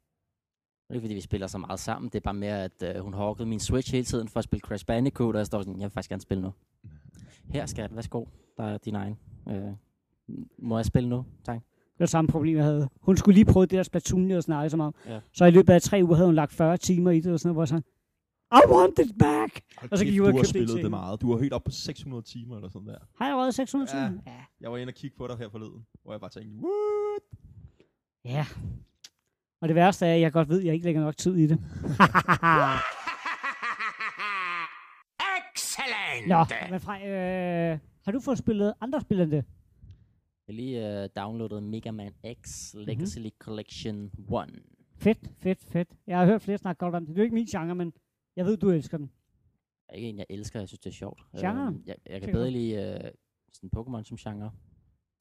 Speaker 3: Det er ikke, fordi vi spiller så meget sammen. Det er bare mere, at øh, hun har min Switch hele tiden for at spille Crash Bandicoot, og jeg står sådan, jeg vil faktisk gerne spille nu. Her, skat, værsgo. Der er din egen. Øh, må jeg spille nu? Tak.
Speaker 1: Det var samme problem, jeg havde. Hun skulle lige prøve det der Splatoon, jeg snakkede som om.
Speaker 3: Ja.
Speaker 1: Så i løbet af tre uger havde hun lagt 40 timer i det, og sådan noget, hvor jeg sådan, I want it back! Og så gik jeg ud og købte
Speaker 2: spillet
Speaker 1: til
Speaker 2: det meget. Du har helt op på 600 timer eller sådan der.
Speaker 1: Har jeg røget 600
Speaker 2: Ja.
Speaker 1: timer? Ja.
Speaker 2: Jeg var inde og kigge på dig her forleden, hvor jeg bare tænkte, what?
Speaker 1: Ja. Og det værste er, at jeg godt ved, at jeg ikke lægger nok tid i det. (laughs)
Speaker 5: Excellent!
Speaker 1: Nå, men Frej, øh, har du fået spillet andre spil end det?
Speaker 3: Jeg lige øh, downloadet Mega Man X Legacy
Speaker 1: Mhm.
Speaker 3: League Collection 1.
Speaker 1: Fedt, fedt, fedt. Jeg har hørt flere snakke godt om det. Det er jo ikke min genre, men jeg ved, du elsker den.
Speaker 3: er ikke en, jeg elsker. Jeg synes, det er sjovt. Øh, jeg, jeg
Speaker 1: Kan jeg
Speaker 3: bedre lide øh, sådan Pokémon som genre.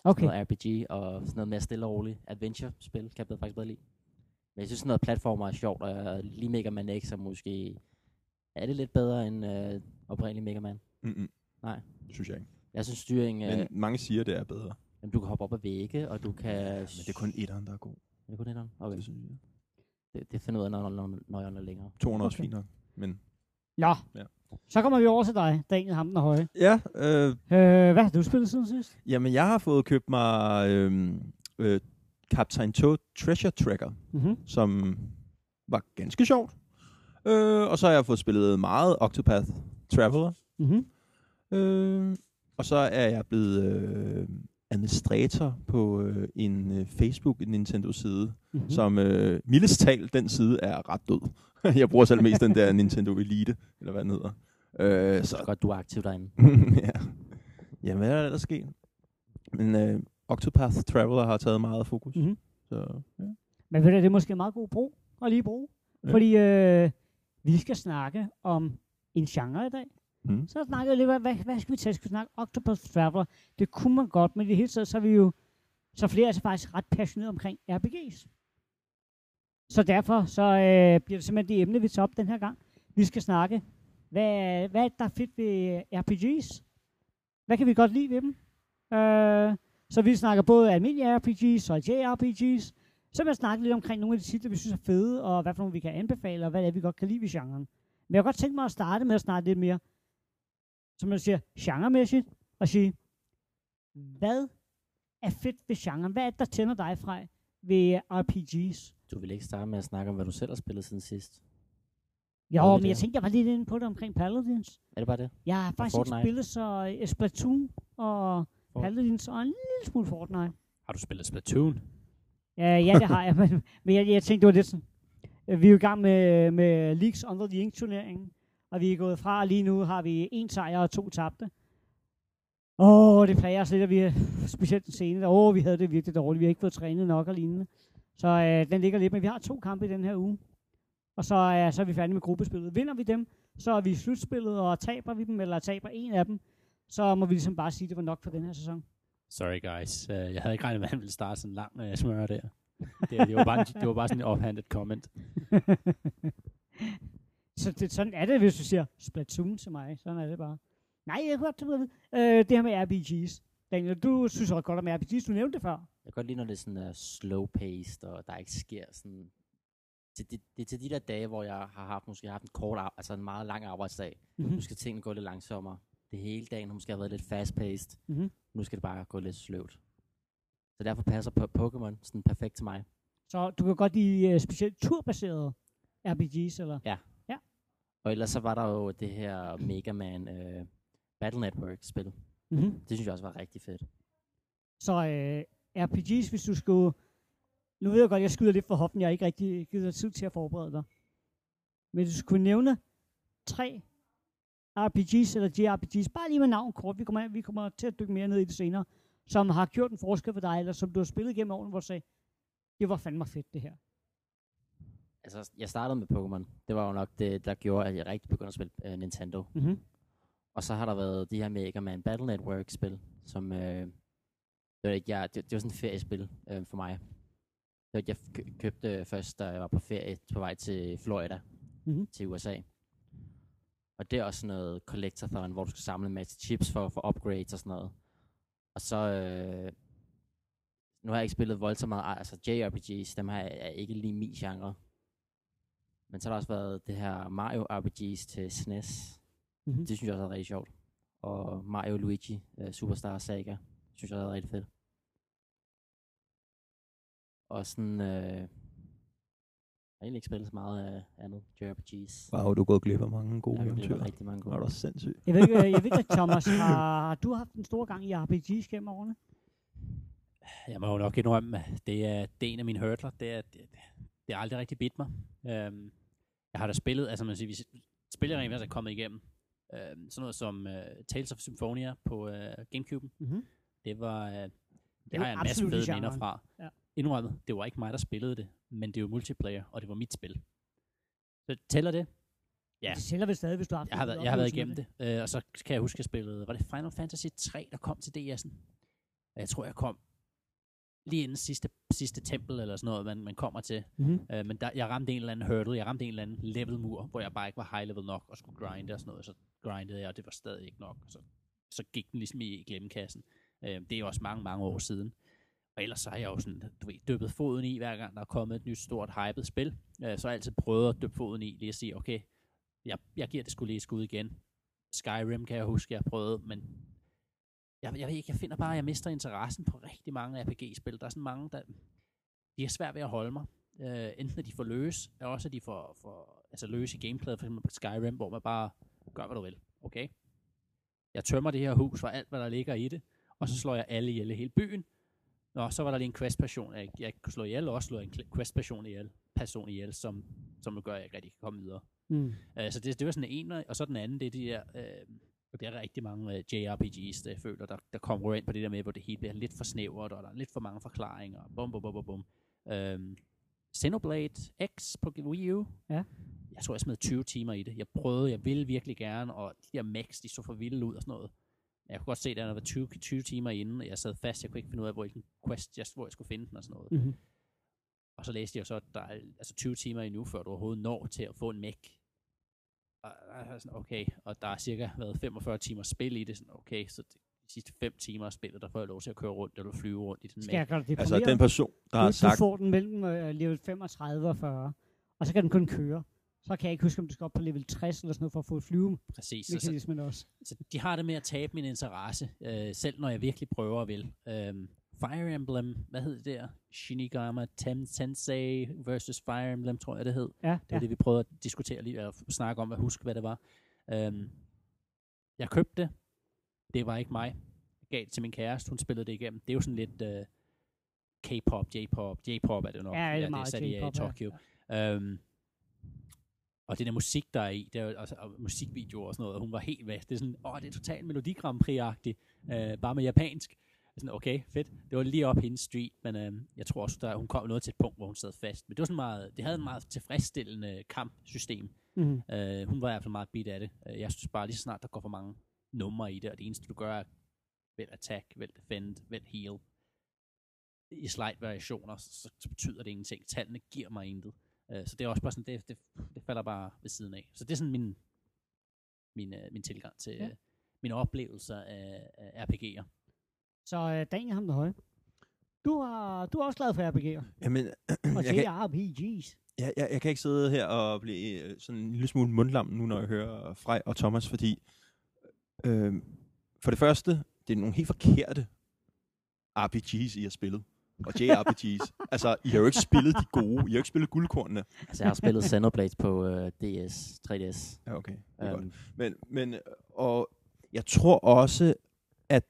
Speaker 1: Okay.
Speaker 3: Noget RPG og sådan noget mere stille og roligt. Adventure-spil kan jeg bedre, faktisk bedre lide. Men jeg synes, sådan noget platformer er sjovt, og lige Mega Man X er måske... Er det lidt bedre end øh, oprindelig Mega Man?
Speaker 2: Mm-mm.
Speaker 3: Nej.
Speaker 2: Det synes jeg ikke.
Speaker 3: Jeg synes, styring... Øh,
Speaker 2: Men mange siger, det er bedre.
Speaker 3: jamen, du kan hoppe op ad vægge, og du kan...
Speaker 2: Men det er kun etteren, der er god.
Speaker 3: Er det kun etteren? Okay.
Speaker 2: Det synes jeg.
Speaker 3: Det, det finder ud af, når, når, når jeg er længere.
Speaker 2: Toren er også
Speaker 1: Okay.
Speaker 2: fint nok. Men
Speaker 1: Nå,
Speaker 2: Ja.
Speaker 1: så kommer vi over til dig, Daniel Hamden og Høje.
Speaker 2: Ja, øh,
Speaker 1: Øh, hvad har du spillet siden sidst?
Speaker 2: jamen jeg har fået købt mig øh, øh, Captain Toad Treasure Tracker,
Speaker 1: Mm-hmm.
Speaker 2: som var ganske sjovt. Øh, og så har jeg fået spillet meget Octopath Traveler.
Speaker 1: Mm-hmm.
Speaker 2: Øh, og så er jeg blevet øh, administrator på øh, en øh, Facebook Nintendo-side,
Speaker 1: Mm-hmm.
Speaker 2: som øh, mildest talt, den side er ret død. (laughs) jeg bruger selv mest den der Nintendo Elite, eller hvad den hedder. Øh, Så
Speaker 3: godt, du er aktiv derinde. (laughs)
Speaker 2: ja. Jamen, hvad er der sket? Men øh, Octopath Traveler har taget meget fokus.
Speaker 1: Mhm.
Speaker 2: Så, ja.
Speaker 1: Men ved du, det er måske en meget god brug at lige bruge. Ja. Fordi øh, vi skal snakke om en genre i dag.
Speaker 2: Mm.
Speaker 1: Så snakker jeg lidt, hvad, hvad, hvad skal vi tage? Skal vi snakke Octopus Traveler? Det kunne man godt, men i det hele taget, så er vi jo, så flere er så faktisk ret passionerede omkring RPG's. Så derfor så øh, bliver det simpelthen det emne, vi tager op den her gang. Vi skal snakke, hvad, hvad er det, der er fedt ved RPG's? Hvad kan vi godt lide ved dem? Øh, så vi snakker både almindelige RPG's og JRPG's. Så vil jeg snakke lidt omkring nogle af de titler, vi synes er fede, og hvad for nogle vi kan anbefale, og hvad det er, vi godt kan lide ved genren. Men jeg kunne godt tænke mig at starte med at snakke lidt mere, som man siger, genremæssigt, og sige, hvad er fedt ved genren? Hvad er det, der tænder dig fra ved RPG's?
Speaker 3: Du vil ikke starte med at snakke om, hvad du selv har spillet siden sidst.
Speaker 1: Jo, men
Speaker 3: det
Speaker 1: jeg tænkte, jeg var lidt inde på det omkring Paladins.
Speaker 3: Er det bare det?
Speaker 1: Jeg har faktisk ikke spillet så uh, Splatoon og Paladins og en lille smule Fortnite.
Speaker 4: Har du spillet Splatoon?
Speaker 1: Ja, ja, det har jeg, men, men jeg, jeg tænkte, det var lidt sådan. øh, Vi er jo i gang med, med Leagues Under the Ink turneringen, og vi er gået fra, og lige nu har vi en sejr og to tabte. Åh, oh, det plager os lidt, at vi specielt den scene. Åh, oh, vi havde det virkelig dårligt. Vi har ikke fået trænet nok og lignende. Så øh, den ligger lidt, men vi har to kampe i den her uge. Og så, øh, så er vi færdige med gruppespillet. Vinder vi dem, så er vi i slutspillet, og taber vi dem, eller taber en af dem, så må vi ligesom bare sige, at det var nok for den her sæson.
Speaker 4: Sorry guys, uh, jeg havde ikke regnet med, at han ville starte sådan en lang uh, smør der. Det, det, var bare, en- det var bare sådan en offhanded comment. (laughs)
Speaker 1: så det, sådan er det, hvis du siger Splatoon til mig. Sådan er det bare. Nej, jeg kunne godt øh, det her med RPG's. Daniel, du synes også godt om RPG's. Du nævnte det før.
Speaker 3: Jeg kan godt lide, når det er sådan uh, slow-paced, og der ikke sker sådan... Det, det, det er til de der dage, hvor jeg har haft, måske haft en kort, altså en meget lang arbejdsdag.
Speaker 1: Mm-hmm.
Speaker 3: Nu skal tingene gå lidt langsommere. Det hele dagen har måske været lidt fast-paced.
Speaker 1: Mm-hmm.
Speaker 3: Nu skal det bare gå lidt sløvt. Så derfor passer po- Pokémon sådan perfekt til mig.
Speaker 1: Så du kan godt lide uh, specielt turbaserede RPG's, eller?
Speaker 3: Og ellers så var der jo det her Mega Man uh, Battle Network-spil.
Speaker 1: Mm-hmm.
Speaker 3: Det synes jeg også var rigtig fedt.
Speaker 1: Så øh, RPG's, hvis du skulle... Nu ved jeg godt, jeg skyder lidt for hoften. Jeg har ikke rigtig givet dig tid til at forberede dig. Men hvis du skulle nævne tre RPG's eller JRPG's, bare lige med navn kort, vi kommer, vi kommer til at dykke mere ned i det senere, som har gjort en forskel for dig, eller som du har spillet gennem årene, hvor du sagde, det var fandme fedt det her.
Speaker 3: Altså, jeg startede med Pokémon. Det var jo nok det, der gjorde, at jeg rigtig begyndte at spille uh, Nintendo.
Speaker 1: Mm-hmm.
Speaker 3: Og så har der været de her Mega Man Battle Network-spil, som øh, Det var, ikke, jeg, det, det var sådan et feriespil øh, for mig. Det var, jeg kø- købte først, da jeg var på ferie på vej til Florida,
Speaker 1: Mhm.
Speaker 3: til USA. Og det er også sådan noget collectathon, hvor du skal samle en masse chips for at få upgrades og sådan noget. Og så... Øh, nu har jeg ikke spillet voldsomt meget, altså JRPGs, dem har jeg, er ikke lige min genre. Men så har der også været det her Mario RPGs til SNES.
Speaker 1: Mhm.
Speaker 3: Det synes jeg også er rigtig sjovt. Og Mario Luigi uh, Superstar Saga, synes jeg også er rigtig fedt. Og sådan, øh, har egentlig ikke spillet så meget af andet JRPGs.
Speaker 2: Wow, du er gået glip af mange gode
Speaker 3: Jeg har
Speaker 2: eventyr.
Speaker 3: spillet rigtig mange
Speaker 2: Var
Speaker 3: gode.
Speaker 2: du sindssygt.
Speaker 1: Jeg ved ikke, øh, jeg ved ikke Thomas, har, har du haft en stor gang i RPG's gennem årene?
Speaker 4: Jeg må jo nok indrømme, at det er, det er en af mine hurdler. Det er, det, det er aldrig rigtig bidt mig. Øhm, jeg har da spillet, altså man siger, vi spiller rent faktisk er kommet igennem. Øhm, sådan noget som uh, Tales of Symphonia på uh, Gamecube.
Speaker 1: Mm-hmm.
Speaker 4: Det var, uh, det, det har jeg en masse fede minder fra.
Speaker 1: Ja.
Speaker 4: Indrømmet, det var ikke mig, der spillede det, men det jo multiplayer, og det var mit spil. Så tæller det? Ja.
Speaker 1: Det sælger vel stadig, hvis du har haft
Speaker 4: Jeg har, været, jeg har været igennem det. Øh, og så kan jeg huske, at jeg spillede, var det Final Fantasy 3, der kom til DS'en? Jeg tror, jeg kom lige inden sidste, sidste tempel, eller sådan noget, man, man kommer til.
Speaker 1: det. Mm-hmm.
Speaker 4: Øh, men der, jeg ramte en eller anden hurdle, jeg ramte en eller anden levelmur, hvor jeg bare ikke var high level nok, og skulle grinde og sådan noget. Så grindede jeg, og det var stadig ikke nok. Så, så gik den ligesom i glemmekassen. Øh, det er jo også mange, mange år siden. Og ellers så har jeg jo sådan, du ved, dyppet foden i, hver gang der er kommet et nyt stort hypet spil. Øh, så har jeg altid prøvet at dyppe foden i, lige at sige, okay, jeg, jeg giver det skulle lige et skud igen. Skyrim kan jeg huske, jeg har prøvet, men jeg, jeg ved ikke, jeg finder bare, at jeg mister interessen på rigtig mange RPG-spil. Der er sådan mange, der de er svært ved at holde mig. Uh, enten at de får løse, eller også at de får, får altså løse i gameplayet, for eksempel på Skyrim, hvor man bare gør, hvad du vil. Okay? Jeg tømmer det her hus for alt, hvad der ligger i det, og så slår jeg alle ihjel i hele byen. Nå, så var der lige en quest-person, jeg, jeg kunne slå ihjel, og også slå en quest-person ihjel, person ihjel, som, som gør, at jeg ikke rigtig kan komme videre.
Speaker 1: Mm.
Speaker 4: Uh, så det, det var sådan en, og så den anden, det er de der, uh, og det er rigtig mange uh, JRPGs, der jeg føler, der, der kommer ind på det der med, hvor det hele bliver lidt for snævert, og der er lidt for mange forklaringer, bum, bum, bum, bum, bum. Um, Xenoblade X på Wii U.
Speaker 1: Ja.
Speaker 4: Jeg tror, jeg smed 20 timer i det. Jeg prøvede, jeg ville virkelig gerne, og de her max, de så for vilde ud og sådan noget. Jeg kunne godt se, at der var 20, 20 timer inden, og jeg sad fast. Jeg kunne ikke finde ud af, hvilken quest, jeg, hvor jeg skulle finde den og sådan noget.
Speaker 1: Mm-hmm.
Speaker 4: Og så læste jeg så, at der er altså 20 timer endnu, før du overhovedet når til at få en mech. Og der er sådan, okay, og der er cirka været 45 timer spil i det. Sådan, okay, så de sidste 5 timer af spillet, der får jeg lov til at køre rundt eller flyve rundt i den
Speaker 1: Skal jeg gøre det
Speaker 2: Altså, den person, der har
Speaker 1: du,
Speaker 2: sagt,
Speaker 1: du får den mellem øh, level 35 og 40, og så kan den kun køre. Så kan jeg ikke huske, om du skal op på level 60 eller sådan noget, for at få et flyve
Speaker 4: Præcis. Så, så,
Speaker 1: mekanismen også.
Speaker 4: så de har det med at tabe min interesse, øh, selv når jeg virkelig prøver at vil. Øhm, Fire Emblem, hvad hed det der? Shinigama Ten Tensei versus Fire Emblem, tror jeg det hed.
Speaker 1: Ja,
Speaker 4: Det var
Speaker 1: ja.
Speaker 4: det, vi prøvede at diskutere lige, eller snakke om, at huske, hvad det var. Øhm, jeg købte det. Det var ikke mig. Jeg gav det til min kæreste. Hun spillede det igennem. Det er jo sådan lidt uh, K-pop, J-pop. J-pop er det nok.
Speaker 1: Ja, det er
Speaker 4: det er
Speaker 1: meget
Speaker 4: sat i,
Speaker 1: J-pop, ja.
Speaker 4: Tokyo. Øhm, og det der musik, der er i, det er, jo- altså, og musikvideoer og sådan noget, og hun var helt væk. Det er sådan, åh, det er totalt Melodi Grand Prix-agtigt, øh, bare med japansk. Sådan, okay, fedt. Det var lige op hendes street, men øh, jeg tror også, der, hun kom noget til et punkt, hvor hun sad fast. Men det var sådan meget, det havde en meget tilfredsstillende kampsystem.
Speaker 1: Mm-hmm.
Speaker 4: Øh, hun var i hvert fald meget bit af det. Øh, jeg synes bare lige så snart, der går for mange numre i det, og det eneste, du gør, er vælg attack, vælg defend, vælg heal. I slight variationer, så, så betyder det ingenting. Tallene giver mig intet. Øh, så det er også bare sådan, det, det, det falder bare ved siden af. Så det er sådan min, min, øh, min tilgang til
Speaker 1: Ja.
Speaker 4: ja. mine oplevelser af, af RPG'er.
Speaker 1: Så øh, Daniel ham der høje. Du, har, du er også glad for RPG'er.
Speaker 2: jamen, (clears throat)
Speaker 1: Og
Speaker 2: jeg, kan,
Speaker 1: JRPG's.
Speaker 2: jeg, jeg, jeg kan ikke sidde her og blive øh, sådan en lille smule mundlam nu, når jeg hører Frej og Thomas, fordi øh, for det første, det er nogle helt forkerte RPG's, I har spillet. Og JRPG's. altså, I har jo ikke spillet de gode. I har jo ikke spillet guldkornene.
Speaker 3: Altså, jeg har spillet Xenoblade på uh, DS, 3DS.
Speaker 2: Ja, okay. Det er godt.
Speaker 3: Um,
Speaker 2: Men, men, og jeg tror også, at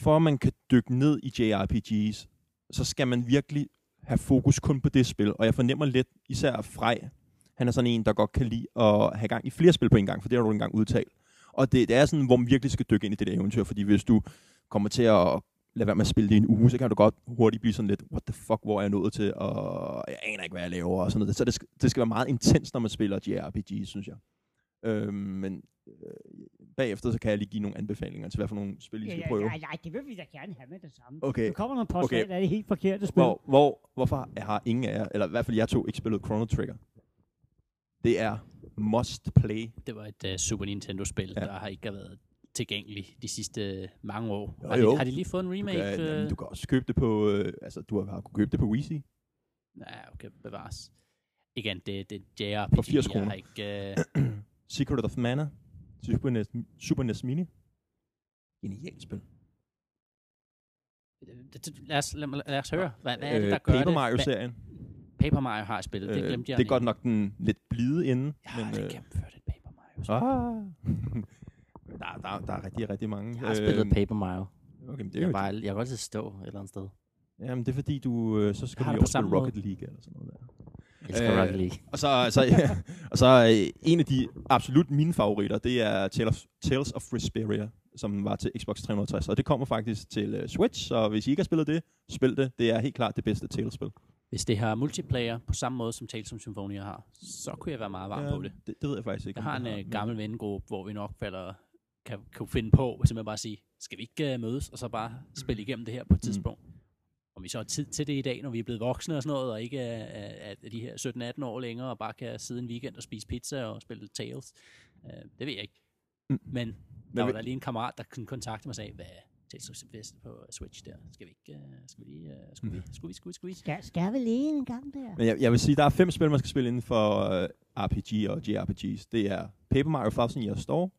Speaker 2: for at man kan dykke ned i JRPGs, så skal man virkelig have fokus kun på det spil. Og jeg fornemmer lidt, især Frej, han er sådan en, der godt kan lide at have gang i flere spil på en gang, for det har du engang udtalt. Og det, det er sådan, hvor man virkelig skal dykke ind i det der eventyr, fordi hvis du kommer til at lade være med at spille det i en uge, så kan du godt hurtigt blive sådan lidt, what the fuck, hvor er jeg nået til, og jeg aner ikke, hvad jeg laver, og sådan noget. Så det skal, det skal være meget intens, når man spiller JRPG, synes jeg. Øhm, men øh, bagefter så kan jeg lige give nogle anbefalinger til, hvad for nogle spil, I
Speaker 1: Ja,
Speaker 2: skal
Speaker 1: ja,
Speaker 2: prøve.
Speaker 1: ja, ja, det vil vi da gerne have med det samme.
Speaker 2: Okay.
Speaker 1: Nu kommer nogle påslag,
Speaker 2: Okay.
Speaker 1: der er det helt forkerte spil.
Speaker 2: Hvor, hvor, hvorfor har ingen af jer, eller i hvert fald jeg to, ikke spillet Chrono Trigger? Det er must play.
Speaker 4: Det var et uh, Super Nintendo-spil,
Speaker 2: Ja.
Speaker 4: ja. der har ikke været tilgængelig de sidste øh, mange år.
Speaker 2: Jo,
Speaker 4: har,
Speaker 2: jo.
Speaker 4: De, har de lige fået en
Speaker 2: Du
Speaker 4: remake?
Speaker 2: kan,
Speaker 4: øh?
Speaker 2: jamen, du kan også købe det på, øh, altså du har, har kunnet købe det på Wii
Speaker 4: Ja, okay, bevares. Igen, det, det er JRPG.
Speaker 2: For 80
Speaker 4: Jeg
Speaker 2: kroner.
Speaker 4: ikke, uh, (clears throat)
Speaker 2: Secret of Mana Super NES, Super NES Mini. Genialt spil.
Speaker 4: det, det, lad, os, lad, lad os høre, hvad, hvad er det,
Speaker 2: Øh,
Speaker 4: der gør
Speaker 2: Paper
Speaker 4: det?
Speaker 2: Mario-serien.
Speaker 4: Paper Mario har spillet, det
Speaker 2: Øh,
Speaker 4: glemte jeg.
Speaker 2: det er godt nok den lidt blide inde.
Speaker 4: Jeg har
Speaker 2: men,
Speaker 4: aldrig gennemført et Paper Mario.
Speaker 2: ah. (laughs) der, der, der er rigtig, rigtig mange.
Speaker 3: Jeg har spillet
Speaker 2: Øhm,
Speaker 3: Paper Mario.
Speaker 2: Okay, men det er jo
Speaker 3: bare, jeg kan altid stå et eller andet sted.
Speaker 2: Jamen, det er fordi, du øh, så skal
Speaker 4: Jeg
Speaker 2: du
Speaker 4: samme
Speaker 2: spille Rocket League eller sådan noget der.
Speaker 3: Jeg elsker
Speaker 2: Øh,
Speaker 3: Rocket League.
Speaker 2: Og så, så, ja, og så øh, en af de absolut mine favoritter, det er Tales of, Tales of Vesperia, som var til Xbox 360. Og det kommer faktisk til Switch, så hvis I ikke har spillet det, spil det. Det er helt klart det bedste Tales-spil.
Speaker 4: Hvis det har multiplayer på samme måde som Tales of Symphonia har, så kunne jeg være meget varm på det.
Speaker 2: det. Det ved jeg faktisk ikke.
Speaker 4: Jeg har en øh, gammel vennegruppe, hvor vi nok falder, kan, kan finde på, og simpelthen bare sige, skal vi ikke uh, mødes, og så bare spille igennem det her på et tidspunkt. Om vi så har tid til det i dag, når vi er blevet voksne og sådan noget, og ikke er, er, er de her 17-18 år længere, og bare kan sidde en weekend og spise pizza og spille Tales. Uh, det ved jeg ikke.
Speaker 2: Mm.
Speaker 4: Men der
Speaker 2: Men
Speaker 4: var
Speaker 2: vi-
Speaker 4: der lige en kammerat, der kunne kontakte mig og sagde, hvad Tales of på Switch der, skal vi ikke, uh, skal vi lige, uh, skulle vi, skulle vi, skulle vi, skulle vi?
Speaker 1: Skal, skal vi lige en gang der?
Speaker 2: Men jeg, jeg vil sige, der er fem spil, man skal spille inden for uh, RPG og JRPGs. Det er Paper Mario Thousand Years Door,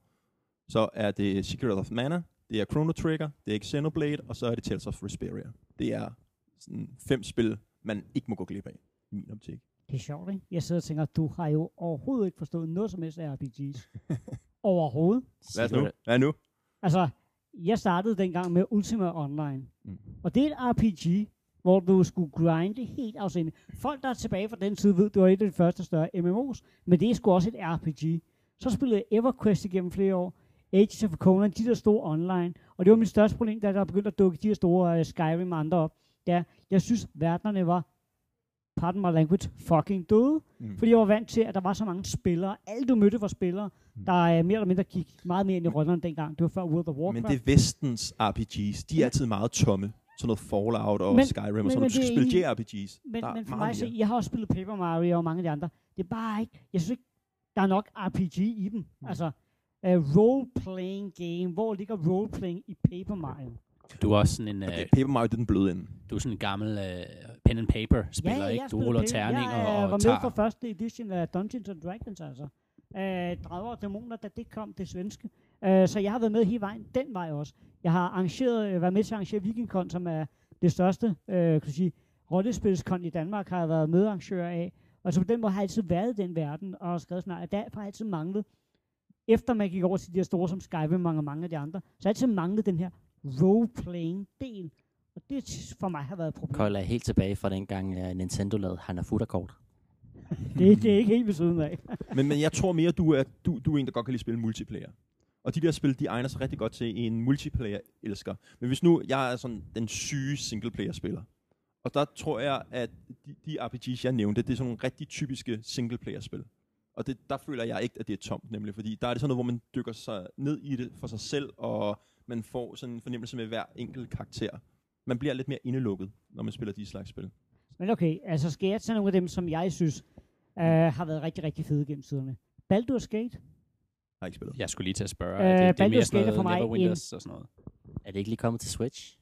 Speaker 2: så er det Secret of Mana, det er Chrono Trigger, det er Xenoblade, og så er det Tales of Vesperia. Det er sådan fem spil, man ikke må gå glip af, i min optik.
Speaker 1: Det er sjovt, ikke? Jeg sidder og tænker, du har jo overhovedet ikke forstået noget som helst af RPG's. (laughs) overhovedet.
Speaker 2: Hvad nu?
Speaker 3: det?
Speaker 2: Hvad nu?
Speaker 1: Altså, jeg startede dengang med Ultima Online.
Speaker 2: Mm.
Speaker 1: Og det er et RPG, hvor du skulle grinde helt afsindelig. Folk, der er tilbage fra den tid, ved, det var et af de første større MMO's, men det er sgu også et RPG. Så spillede jeg EverQuest igennem flere år. Ages of Conan, de der store online. Og det var mit største problem, da der begyndte at dukke de her store uh, Skyrim og andre op. Ja, jeg synes, verdenerne var, pardon my language, fucking døde.
Speaker 2: Mm.
Speaker 1: Fordi jeg var vant til, at der var så mange spillere. Alle du mødte var spillere, der uh, mere eller mindre gik meget mere ind i rollerne dengang. Det var før World of Warcraft.
Speaker 2: Men det er vestens RPGs. De er altid meget tomme. Sådan noget Fallout og
Speaker 1: Men-
Speaker 2: Skyrim og sådan noget. Du skal spille JRPGs.
Speaker 1: Men,
Speaker 2: Der
Speaker 1: men for mig, så, jeg har også spillet Paper Mario og mange af de andre. Det er bare ikke, jeg synes ikke, der er nok RPG i dem. Mm. Altså, uh, role-playing game. Hvor ligger role-playing i Paper Mario?
Speaker 4: Du er også sådan en,
Speaker 2: Okay,
Speaker 4: øh,
Speaker 2: Paper Mario, det er den bløde ende.
Speaker 4: du er sådan en gammel øh, pen and paper spiller,
Speaker 1: ja,
Speaker 4: ikke?
Speaker 1: jeg
Speaker 4: Du ruller terninger
Speaker 1: jeg, øh,
Speaker 4: og
Speaker 1: var med
Speaker 4: tager...
Speaker 1: for første edition af Dungeons and Dragons, altså. Uh, Drager og Dæmoner, da det kom, det svenske. Uh, så jeg har været med hele vejen, den vej også. Jeg har arrangeret, øh, været med til at arrangere Vikingkon, som er det største, uh, kan du sige, rollespilskon i Danmark, har jeg været medarrangør af. Og så på den måde har jeg altid været i den verden, og skrevet sådan, at derfor har jeg altid manglet, efter man gik over til de her store som Skyrim og mange af de andre, så har jeg altid manglet den her role-playing del. Og det for mig har været et problem.
Speaker 3: Køjler er helt tilbage fra dengang uh, Nintendo lavede Hanafuda-kort. (laughs)
Speaker 1: Det, det er ikke helt ved siden af. (laughs)
Speaker 2: Men, men jeg tror mere, du er, du, du er en, der godt kan lide at spille multiplayer. Og de der spil, de egner sig rigtig godt til en multiplayer-elsker. Men hvis nu, jeg er sådan den syge singleplayer-spiller, og der tror jeg, at de, de RPG's, jeg nævnte, det er sådan nogle rigtig typiske singleplayer-spil. Og det, der føler jeg ikke, at det er tomt, nemlig. Fordi der er det sådan noget, hvor man dykker sig ned i det for sig selv, og man får sådan en fornemmelse med hver enkelt karakter. Man bliver lidt mere indelukket, når man spiller de slags spil.
Speaker 1: Men okay, altså skal jeg tage nogle af dem, som jeg synes uh, har været rigtig, rigtig fede gennem tiderne. Baldur's Gate.
Speaker 2: Har ikke spillet.
Speaker 4: Jeg skulle lige til at spørge,
Speaker 1: Øh,
Speaker 4: øh, det, det er mere sådan
Speaker 1: er for
Speaker 4: noget
Speaker 1: mig
Speaker 4: Neverwinters og sådan noget.
Speaker 3: Er det ikke lige kommet til Switch?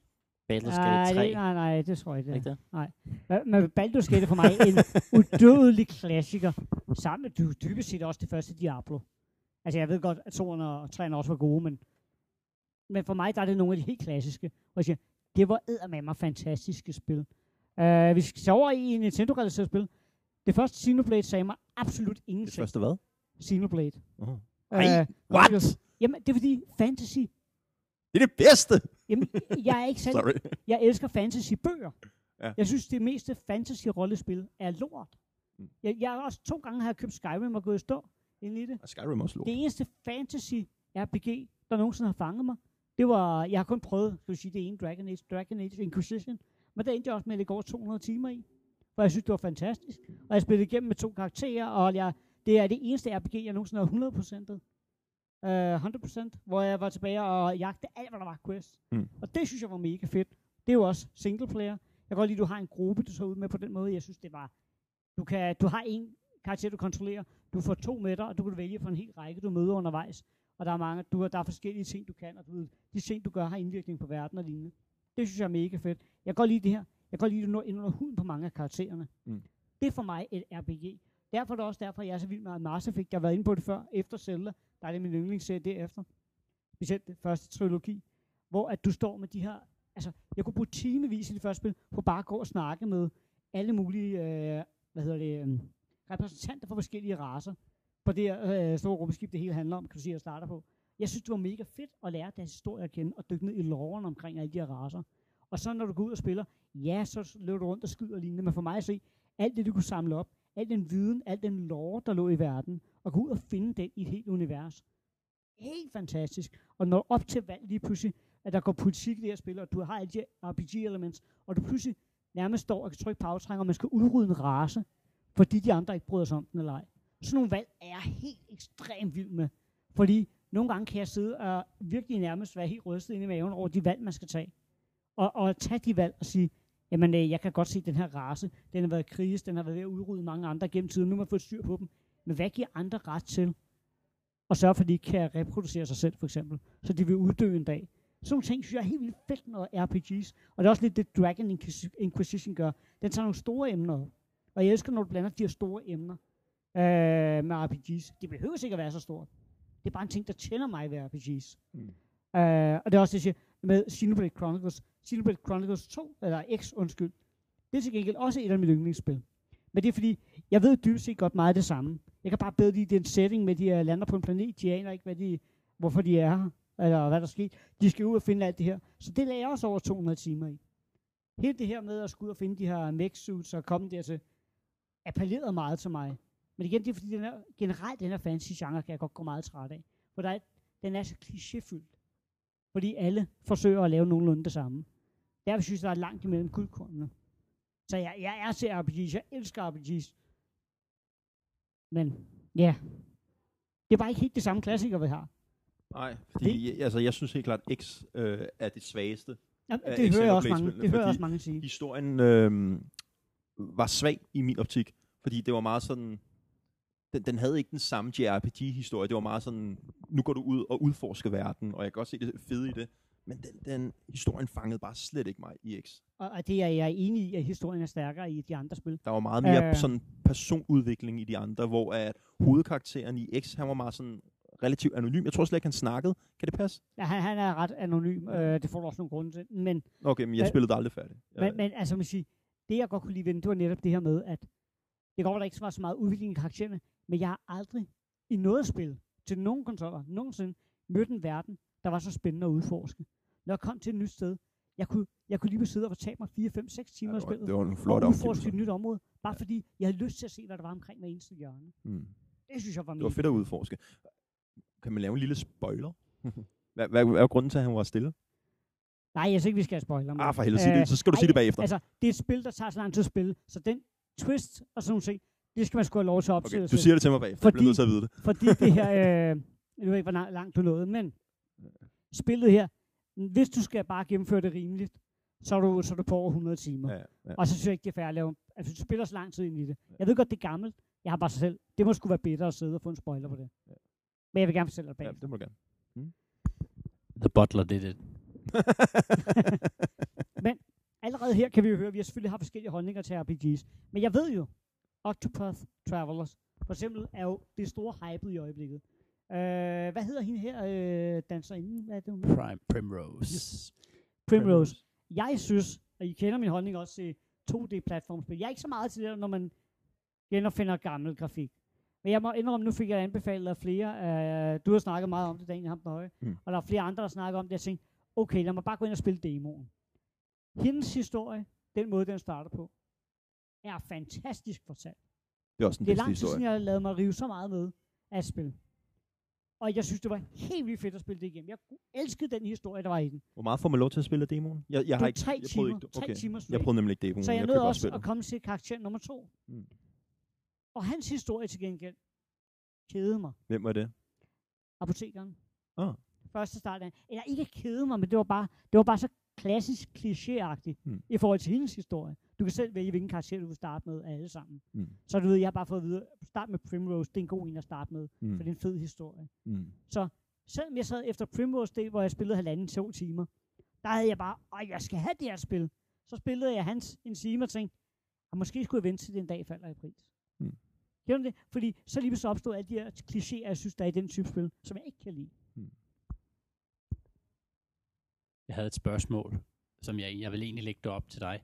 Speaker 3: Baldur's
Speaker 1: Nej,
Speaker 3: Gate 3?
Speaker 1: det, nej, nej, det tror jeg
Speaker 3: det
Speaker 1: ikke.
Speaker 3: ikke det?
Speaker 1: Ja. Men Baldur's Gate er for mig en udødelig klassiker. Sammen med dy- dybest set også det første Diablo. Altså jeg ved godt, at 2'erne og 3'erne også var gode, men, men for mig der er det nogle af de helt klassiske. Og jeg siger, det var eddermame fantastiske spil. Uh, vi skal over i en Nintendo-relateret spil. Det første Xenoblade sagde mig absolut
Speaker 2: Det
Speaker 1: ingenting.
Speaker 2: første hvad?
Speaker 1: Xenoblade. Øh,
Speaker 2: Ej, what?
Speaker 1: Jamen, det er fordi fantasy.
Speaker 2: Det er det bedste!
Speaker 1: Jamen, jeg er ikke selv
Speaker 2: Sorry.
Speaker 1: Jeg elsker fantasy-bøger.
Speaker 2: Ja.
Speaker 1: Jeg synes, det meste fantasy-rollespil er lort.
Speaker 2: Mm.
Speaker 1: Jeg, jeg har også to gange har købt Skyrim og gået i stå ind i det.
Speaker 2: Og Skyrim er også lort.
Speaker 1: Det eneste fantasy-RPG, der nogensinde har fanget mig, det var, jeg har kun prøvet, skal sige, det ene Dragon Age, Dragon Age Inquisition, men der endte jeg også med at lægge over 200 timer i, for jeg synes, det var fantastisk. Og jeg spillede igennem med to karakterer, og jeg, det er det eneste RPG, jeg nogensinde har 100%'et. Uh, 100%, hvor jeg var tilbage og jagte alt, hvad der var quest.
Speaker 2: Mm.
Speaker 1: Og det synes jeg var mega fedt. Det er jo også single player. Jeg kan godt lide, at du har en gruppe, du så ud med på den måde. Jeg synes, det var... Du, kan, du har en karakter, du kontrollerer. Du får to med dig, og du kan vælge fra en hel række, du møder undervejs. Og der er mange, du, har- der er forskellige ting, du kan, og du, de ting, du gør, har indvirkning på verden og lignende. Det synes jeg er mega fedt. Jeg kan godt lide det her. Jeg kan godt lide, at du når ind under huden på mange af karaktererne.
Speaker 2: Mm.
Speaker 1: Det er for mig et RPG. Derfor er det også derfor, jeg er så vild med Mass Effect. Jeg har været inde på det før, efter Zelda. Der er det min yndlingsserie derefter. Specielt det første trilogi. Hvor at du står med de her... Altså, jeg kunne bruge timevis i det første spil, på bare at gå og snakke med alle mulige, øh, hvad hedder det, øh, repræsentanter for forskellige raser. På det her øh, store rumskib, det hele handler om, kan du sige, jeg starter på. Jeg synes, det var mega fedt at lære deres historie at kende, og dykke ned i loven omkring alle de her raser. Og så når du går ud og spiller, ja, så løber du rundt og skyder og lignende, men for mig at se, alt det, du kunne samle op, al den viden, al den lore, der lå i verden, og gå ud og finde den i et helt univers. Helt fantastisk. Og når op til valg lige pludselig, at der går politik i det her spil, og du har alle de RPG-elements, og du pludselig nærmest står og kan trykke på aftrænger, og man skal udrydde en race, fordi de andre ikke bryder sig om den eller ej. Sådan nogle valg er jeg helt ekstremt vild med. Fordi nogle gange kan jeg sidde og virkelig nærmest være helt rystet inde i maven over de valg, man skal tage. Og, og tage de valg og sige, jamen øh, jeg kan godt se den her race, den har været kriges, den har været ved at udrydde mange andre gennem tiden, nu har man fået styr på dem. Men hvad giver andre ret til? Og sørge for, at de kan reproducere sig selv, for eksempel. Så de vil uddø en dag. Sådan nogle ting synes jeg er helt vildt fedt, når RPG's. Og det er også lidt det, Dragon Inquis- Inquisition gør. Den tager nogle store emner op. Og jeg elsker, når du blander de her store emner øh, med RPG's. Det behøver sikkert at være så stort. Det er bare en ting, der tænder mig ved RPG's.
Speaker 2: Mm.
Speaker 1: Øh, og det er også det, jeg siger med Xenoblade Chronicles. Xenoblade Chronicles 2, eller X, undskyld. Det er til gengæld også et af mine yndlingsspil. Men det er fordi, jeg ved dybest set godt meget af det samme. Jeg kan bare bedre lide den setting med, at de uh, lander på en planet. De aner ikke, hvad de, hvorfor de er her, eller hvad der sker. De skal ud og finde alt det her. Så det lagde jeg også over 200 timer i. Hele det her med at skulle ud og finde de her mech suits og komme dertil, appellerede meget til mig. Men igen, det er fordi, den er, generelt den her fantasy genre kan jeg godt gå meget træt af. For der er, den er så klichéfyldt. Fordi alle forsøger at lave nogenlunde det samme. Derfor synes jeg, der er langt imellem guldkornene. Så jeg, jeg er til RPG's. Jeg elsker RPG's. Men ja, det er bare ikke helt det samme klassiker, vi har.
Speaker 2: Nej, fordi jeg, altså, jeg synes helt klart, at X øh, er det svageste.
Speaker 1: Ja, det hører jeg også mange, det hører også mange sige.
Speaker 2: Historien øh, var svag i min optik, fordi det var meget sådan... Den, den havde ikke den samme JRPG-historie. Det var meget sådan, nu går du ud og udforsker verden, og jeg kan godt se det fede i det. Men den, den historien fangede bare slet ikke mig i X.
Speaker 1: Og, og det er jeg enig i, at historien er stærkere i de andre spil.
Speaker 2: Der var meget mere
Speaker 1: Øh.
Speaker 2: sådan personudvikling i de andre, hvor at hovedkarakteren i X, han var meget sådan relativt anonym. Jeg tror slet ikke, han snakkede. Kan det passe?
Speaker 1: Ja, han, han er ret anonym. Øh, det får du også nogle grunde til. Men
Speaker 2: Okay, men jeg spillede aldrig færdigt.
Speaker 1: Men, men altså, man siger, det jeg godt kunne lide ved det var netop det her med, at det går, der ikke var så meget udvikling i karaktererne, men jeg har aldrig i noget spil, til nogen konsoller, nogensinde, mødt en verden, der var så spændende at udforske. Når jeg kom til et nyt sted, jeg kunne, jeg kunne lige sidde og fortabe mig 4, 5, 6 timer
Speaker 2: ja, det, var,
Speaker 1: spillet,
Speaker 2: det var en flot
Speaker 1: og udforske et nyt område, bare fordi jeg havde lyst til at se, hvad der var omkring hver eneste hjørne.
Speaker 2: Mm.
Speaker 1: Det synes jeg var
Speaker 2: Det var fedt at udforske. Kan man lave en lille spoiler? (laughs) hvad, hvad, hvad er grunden til, at han var stille?
Speaker 1: Nej, jeg synes ikke, vi skal have spoiler. men-
Speaker 2: Ah, for helvede, sig det. Så skal du
Speaker 1: ej,
Speaker 2: sige det bagefter.
Speaker 1: Altså, det er et spil, der tager så lang tid at spille, så den twist og sådan nogle ting, det skal man sgu have lov til at opsætte.
Speaker 2: Okay, du siger det til mig bagefter. Jeg bliver
Speaker 1: Fordi-
Speaker 2: nødt til at vide det.
Speaker 1: Fordi det her, (laughs) øh, jeg ved ikke, hvor lang- langt du nåede, men spillet her, hvis du skal bare gennemføre det rimeligt, så er du, så er du på over 100 timer.
Speaker 2: Ja, ja.
Speaker 1: Og så synes jeg ikke, det er fair at lave, altså du spiller så lang tid ind i det. Jeg ved godt, det er gammelt. Jeg har bare sig selv, det må sgu være bedre at sidde og få en spoiler på det.
Speaker 2: Ja.
Speaker 1: Men jeg vil gerne fortælle dig
Speaker 2: ja,
Speaker 1: bagefter.
Speaker 2: det må du gerne.
Speaker 4: The Butler did it. (laughs)
Speaker 1: Allerede her kan vi jo høre, at vi selvfølgelig har forskellige holdninger til RPG's. Men jeg ved jo, Octopath Travelers, for eksempel, er jo det store hypet i øjeblikket. Øh, hvad hedder hende her, øh, danserinde? Hvad er det, hun?
Speaker 4: Prime, Primrose.
Speaker 1: Yes. Primrose. Jeg synes, og I kender min holdning også til 2D-platformspil. Jeg er ikke så meget til det, når man genopfinder gammel grafik. Men jeg må indrømme, nu fik jeg anbefalet af flere. Øh, du har snakket meget om det, Daniel Ham den Høje.
Speaker 2: Mm.
Speaker 1: Og der er flere andre, der snakker om det. Jeg tænkte, okay, lad mig bare gå ind og spille demoen. Hendes historie, den måde, den starter på, er fantastisk fortalt.
Speaker 2: Det er også en
Speaker 1: Det er lang tid siden, jeg har lavet mig rive så meget med af et spil. Og jeg synes, det var helt vildt fedt at spille det igennem. Jeg elskede den historie, der var i den.
Speaker 2: Hvor meget får man lov til at spille af demoen? Jeg, jeg
Speaker 1: Det
Speaker 2: har ikke,
Speaker 1: tre
Speaker 2: jeg
Speaker 1: timer.
Speaker 2: Ikke,
Speaker 1: Tre
Speaker 2: okay.
Speaker 1: timer
Speaker 2: Jeg prøvede nemlig ikke demoen.
Speaker 1: Så jeg,
Speaker 2: jeg
Speaker 1: nød
Speaker 2: købte
Speaker 1: også
Speaker 2: spillet.
Speaker 1: at komme til karakter nummer to.
Speaker 2: Mm.
Speaker 1: Og hans historie til gengæld kædede mig.
Speaker 2: Hvem var det?
Speaker 1: Apotekeren.
Speaker 2: Ah.
Speaker 1: Første start af. Eller ikke kede mig, men det var bare, det var bare så klassisk klichéagtigt
Speaker 2: Mm.
Speaker 1: i forhold til hendes historie. Du kan selv vælge, hvilken karakter du vil starte med af alle sammen.
Speaker 2: Mm.
Speaker 1: Så du ved, jeg har bare fået at vide, start med Primrose, det er en god en at starte med,
Speaker 2: Mm.
Speaker 1: for det er en fed historie.
Speaker 2: Mm.
Speaker 1: Selvom jeg sad efter Primrose Day, hvor jeg spillede halvanden to timer, der havde jeg bare, åh, jeg skal have det her spil. Så spillede jeg hans en time og tænkte, at måske skulle jeg vente til den dag falder i pris.
Speaker 2: Mm.
Speaker 1: Gjorde det? Fordi så lige så opstod alle de her klichéer, jeg synes, der er i den type spil, som jeg ikke kan lide.
Speaker 4: Jeg havde et spørgsmål, som jeg, jeg vil egentlig lægge det op til dig.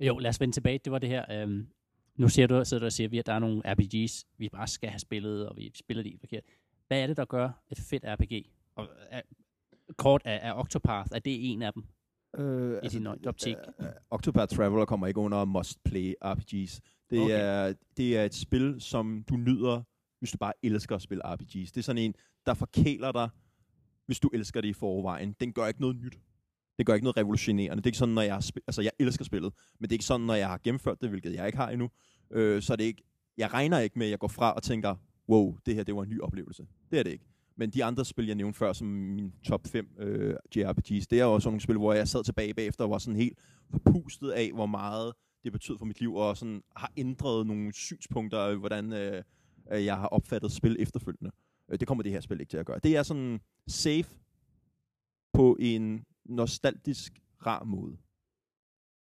Speaker 4: Jo, lad os vende tilbage. Det var det her. Øhm, nu siger du, sidder du og siger, at der er nogle RPGs, vi bare skal have spillet, og vi spiller det forkert. Hvad er det, der gør et fedt RPG? Og, er, kort er, er Octopath, er det en af dem?
Speaker 2: Øh,
Speaker 4: I din optik?
Speaker 2: Uh, Octopath Traveler kommer ikke under must-play RPGs. Det,
Speaker 4: okay.
Speaker 2: er, det er et spil, som du nyder, hvis du bare elsker at spille RPGs. Det er sådan en, der forkæler dig, hvis du elsker det i forvejen. Den gør ikke noget nyt. Det gør ikke noget revolutionerende. Det er ikke sådan, når jeg altså jeg elsker spillet, men det er ikke sådan, når jeg har gennemført det, hvilket jeg ikke har endnu. Øh, så er det ikke, jeg regner ikke med, at jeg går fra og tænker, wow, det her det var en ny oplevelse. Det er det ikke. Men de andre spil, jeg nævnte før, som min top 5 øh, JRPGs, det er også nogle spil, hvor jeg sad tilbage bagefter og var sådan helt forpustet af, hvor meget det betød for mit liv, og sådan har ændret nogle synspunkter øh, hvordan øh, øh, jeg har opfattet spil efterfølgende. Øh, det kommer det her spil ikke til at gøre. Det er sådan safe på en nostalgisk, rar måde.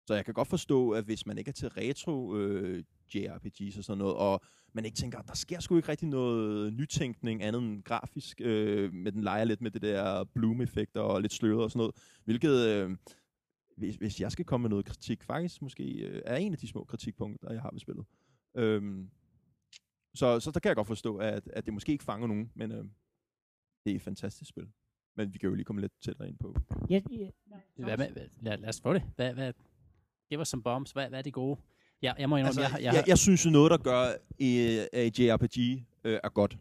Speaker 2: Så jeg kan godt forstå, at hvis man ikke er til retro øh, JRPGs og sådan noget, og man ikke tænker, der sker sgu ikke rigtig noget nytænkning andet end grafisk, øh, med den leger lidt med det der bloom-effekter og lidt sløret og sådan noget, hvilket, øh, hvis, hvis jeg skal komme med noget kritik, faktisk måske øh, er en af de små kritikpunkter, jeg har ved spillet. Øhm, så, så der kan jeg godt forstå, at, at det måske ikke fanger nogen, men øh, det er et fantastisk spil. Men vi kan jo lige komme lidt tættere ind på.
Speaker 1: Ja, ja, nej,
Speaker 4: Hvad med, hvad- lad, lad os få det. Hvad, hvad, give os some bombs. Hvad, hvad er det gode? Jeg, jeg må indrømme,
Speaker 2: Altså,
Speaker 4: jeg,
Speaker 2: jeg,
Speaker 4: jeg,
Speaker 2: jeg, synes jo noget, der gør øh, at JRPG øh, er godt,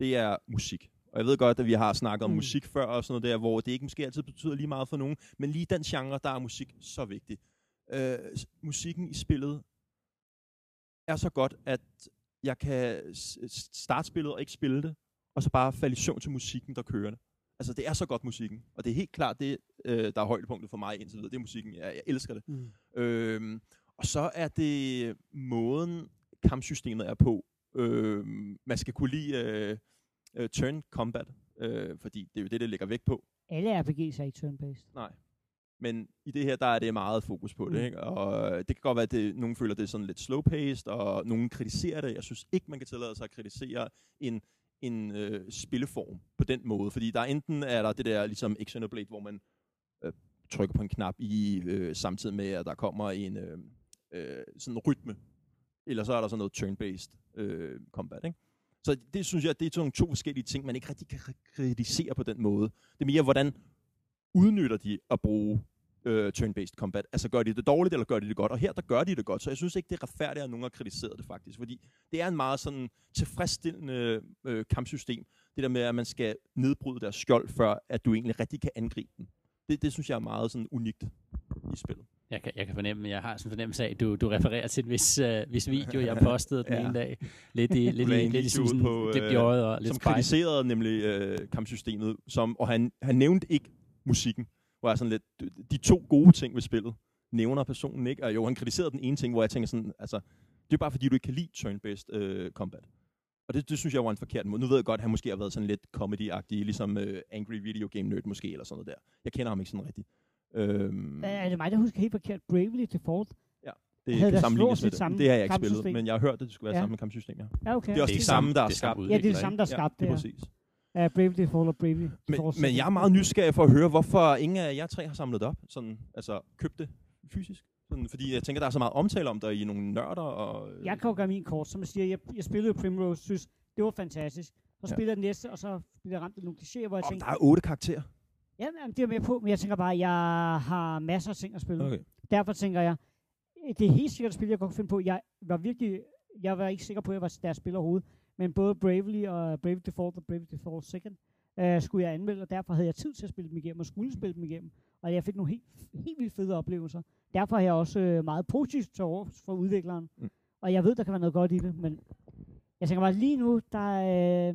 Speaker 2: det er musik. Og jeg ved godt, at vi har snakket om
Speaker 1: Mm.
Speaker 2: musik før og sådan noget der, hvor det ikke måske altid betyder lige meget for nogen, men lige den genre, der er musik så vigtig. Øh, musikken i spillet er så godt, at jeg kan starte spillet og ikke spille det, og så bare falde i søvn til musikken, der kører det. Altså, det er så godt musikken. Og det er helt klart det, øh, der er højdepunktet for mig indtil videre. Det er musikken. Jeg, jeg elsker det.
Speaker 1: Mm.
Speaker 2: Øhm, og så er det måden, kampsystemet er på. Øhm, man skal kunne lide øh, øh, turn combat, øh, fordi det er jo det, det ligger vægt på.
Speaker 1: Alle RPG's er ikke turn-based.
Speaker 2: Nej. Men i det her, der er det meget fokus på det.
Speaker 1: Mm.
Speaker 2: Ikke? Og det kan godt være, at det, nogen føler, det er sådan lidt slow-paced, og nogen kritiserer det. Jeg synes ikke, man kan tillade sig at kritisere en, en øh, spilleform på den måde. Fordi der enten er der det der ligesom Xenoblade, hvor man øh, trykker på en knap i øh, samtidig med, at der kommer en øh, øh, sådan rytme. Eller så er der sådan noget turn-based øh, combat. Ikke? Så det synes jeg, det er sådan to forskellige ting, man ikke rigtig kan kritisere på den måde. Det er mere, hvordan udnytter de at bruge øh, turn-based combat. Altså gør de det dårligt, eller gør de det godt? Og her, der gør de det godt, så jeg synes ikke, det er retfærdigt, at nogen har kritiseret det faktisk. Fordi det er en meget sådan tilfredsstillende øh, kampsystem. Det der med, at man skal nedbryde deres skjold, før at du egentlig rigtig kan angribe dem. Det, det synes jeg er meget sådan unikt i spillet.
Speaker 4: jeg, kan, jeg kan fornemme, jeg har sådan en fornemmelse af, at du, du refererer til en vis, uh, vis video, jeg (laughs) postede den
Speaker 2: Ja.
Speaker 4: ene dag. Lidt i, lidt i, lidt i sådan,
Speaker 2: på, øh,
Speaker 4: og lidt
Speaker 2: som
Speaker 4: spejl.
Speaker 2: kritiserede nemlig øh, kampsystemet, som, og han, han nævnte ikke musikken, hvor jeg sådan lidt, de to gode ting ved spillet, nævner personen ikke, og jo, han kritiserede den ene ting, hvor jeg tænker sådan, altså, det er bare fordi, du ikke kan lide turn-based øh, combat. Og det, det synes jeg var en forkert måde. Nu ved jeg godt, at han måske har været sådan lidt comedy-agtig, ligesom øh, Angry Video Game Nerd måske, eller sådan noget der. Jeg kender ham ikke sådan rigtigt. Øhm,
Speaker 1: Er det mig, der husker helt forkert? Bravely Default?
Speaker 2: det
Speaker 1: havde
Speaker 2: kan sammenlignes med det.
Speaker 1: samme
Speaker 2: Det har jeg ikke spillet, men jeg har hørt, at det skulle være
Speaker 1: Ja.
Speaker 2: samme kampsystem, ja.
Speaker 1: Ja, okay.
Speaker 2: Det er også
Speaker 4: Det
Speaker 2: de
Speaker 4: er
Speaker 2: samme,
Speaker 4: samme-
Speaker 2: der er
Speaker 4: det er samme
Speaker 2: skabt.
Speaker 1: Ja, det er det samme, der er
Speaker 2: Ja,
Speaker 1: skabt
Speaker 2: det er
Speaker 1: det
Speaker 2: præcis.
Speaker 1: Ja, Bravely Default og Bravely
Speaker 2: Men,
Speaker 1: Default.
Speaker 2: men jeg er meget nysgerrig for at høre, hvorfor ingen af jer tre har samlet det op. Sådan, altså, købt det fysisk. Sådan, fordi jeg tænker, der er så meget omtale om der i nogle nørder. Og, øh,
Speaker 1: Jeg kan jo gøre min kort, som jeg siger, jeg, jeg spillede jo Primrose, synes, det var fantastisk. Så
Speaker 2: Ja.
Speaker 1: spillede jeg den næste, og så blev jeg ramt af nogle klichéer, hvor jeg
Speaker 2: om
Speaker 1: tænkte,
Speaker 2: der er otte karakterer.
Speaker 1: ja, men det er med på, men jeg tænker bare, jeg har masser af ting at spille.
Speaker 2: Okay.
Speaker 1: Derfor tænker jeg, det er helt sikkert et spil, jeg godt finde på. Jeg var virkelig, jeg var ikke sikker på, at jeg var deres spiller overhovedet, men både Bravely og Bravely Default og Bravely Default Second øh, skulle jeg anmelde, og derfor havde jeg tid til at spille dem igennem, og skulle spille dem igennem. Og jeg fik nogle helt, helt vildt fede oplevelser. Derfor er jeg også øh, meget positiv til over for udvikleren.
Speaker 2: Mm.
Speaker 1: Og jeg ved, der kan være noget godt i det, men jeg tænker bare, lige nu, der, øh,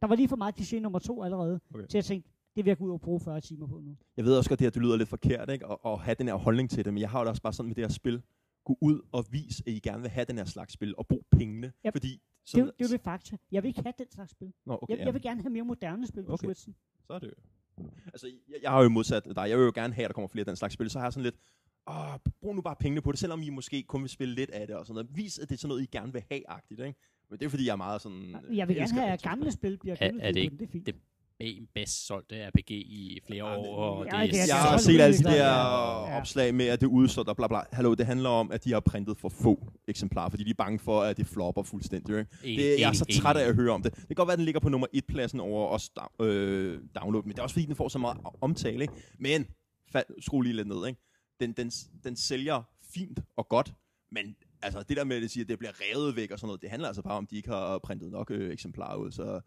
Speaker 1: Der var lige for meget kliché nummer to allerede,
Speaker 2: Okay.
Speaker 1: til at tænke, det vil jeg gå ud og bruge 40 timer på nu.
Speaker 2: Jeg ved også godt, det her det lyder lidt forkert, ikke? At, at have den her holdning til det, men jeg har jo også bare sådan med det her spil, gå ud og vis, at I gerne vil have den her slags spil, og brug pengene,
Speaker 1: Yep.
Speaker 2: fordi...
Speaker 1: Det, er jo- det er jo det fakta. Jeg vil ikke have den slags spil.
Speaker 2: Nå, okay,
Speaker 1: Jeg, jeg vil gerne have mere moderne spil på
Speaker 2: Okay.
Speaker 1: Switchen.
Speaker 2: så er det jo. Altså, jeg, jeg har jo modsat dig. Jeg vil jo gerne have, at der kommer flere af den slags spil. Så har jeg sådan lidt, åh, brug nu bare pengene på det, selvom I måske kun vil spille lidt af det og sådan noget. Vis, at det er sådan noget, I gerne vil have-agtigt, ikke? Men det er fordi, jeg er meget sådan...
Speaker 1: Jeg vil gerne have, at gamle spil bliver
Speaker 4: Er- er
Speaker 1: genudgivet
Speaker 4: det
Speaker 1: den. Det er fint.
Speaker 4: det- bedst solgte RPG i flere
Speaker 2: Ja,
Speaker 4: år, og
Speaker 1: Ja,
Speaker 4: det,
Speaker 1: er-
Speaker 2: Jeg har set alle de der
Speaker 1: ja.
Speaker 2: opslag med, at det udsolgt og bla bla. Hallo, det handler om, at de har printet for få eksemplarer, fordi de er bange for, at det flopper fuldstændig. Ikke?
Speaker 4: Enig,
Speaker 2: Det, jeg er så træt af at høre om det. Det kan godt være, at den ligger på nummer et pladsen over os øh, download, men det er også fordi, den får så meget omtale. Ikke? Men, fald, skru lige lidt ned. Ikke? Den, den, den sælger fint og godt, men altså, det der med, at det siger, at det bliver revet væk og sådan noget, det handler altså bare om, at de ikke har printet nok øh, eksemplarer ud. Så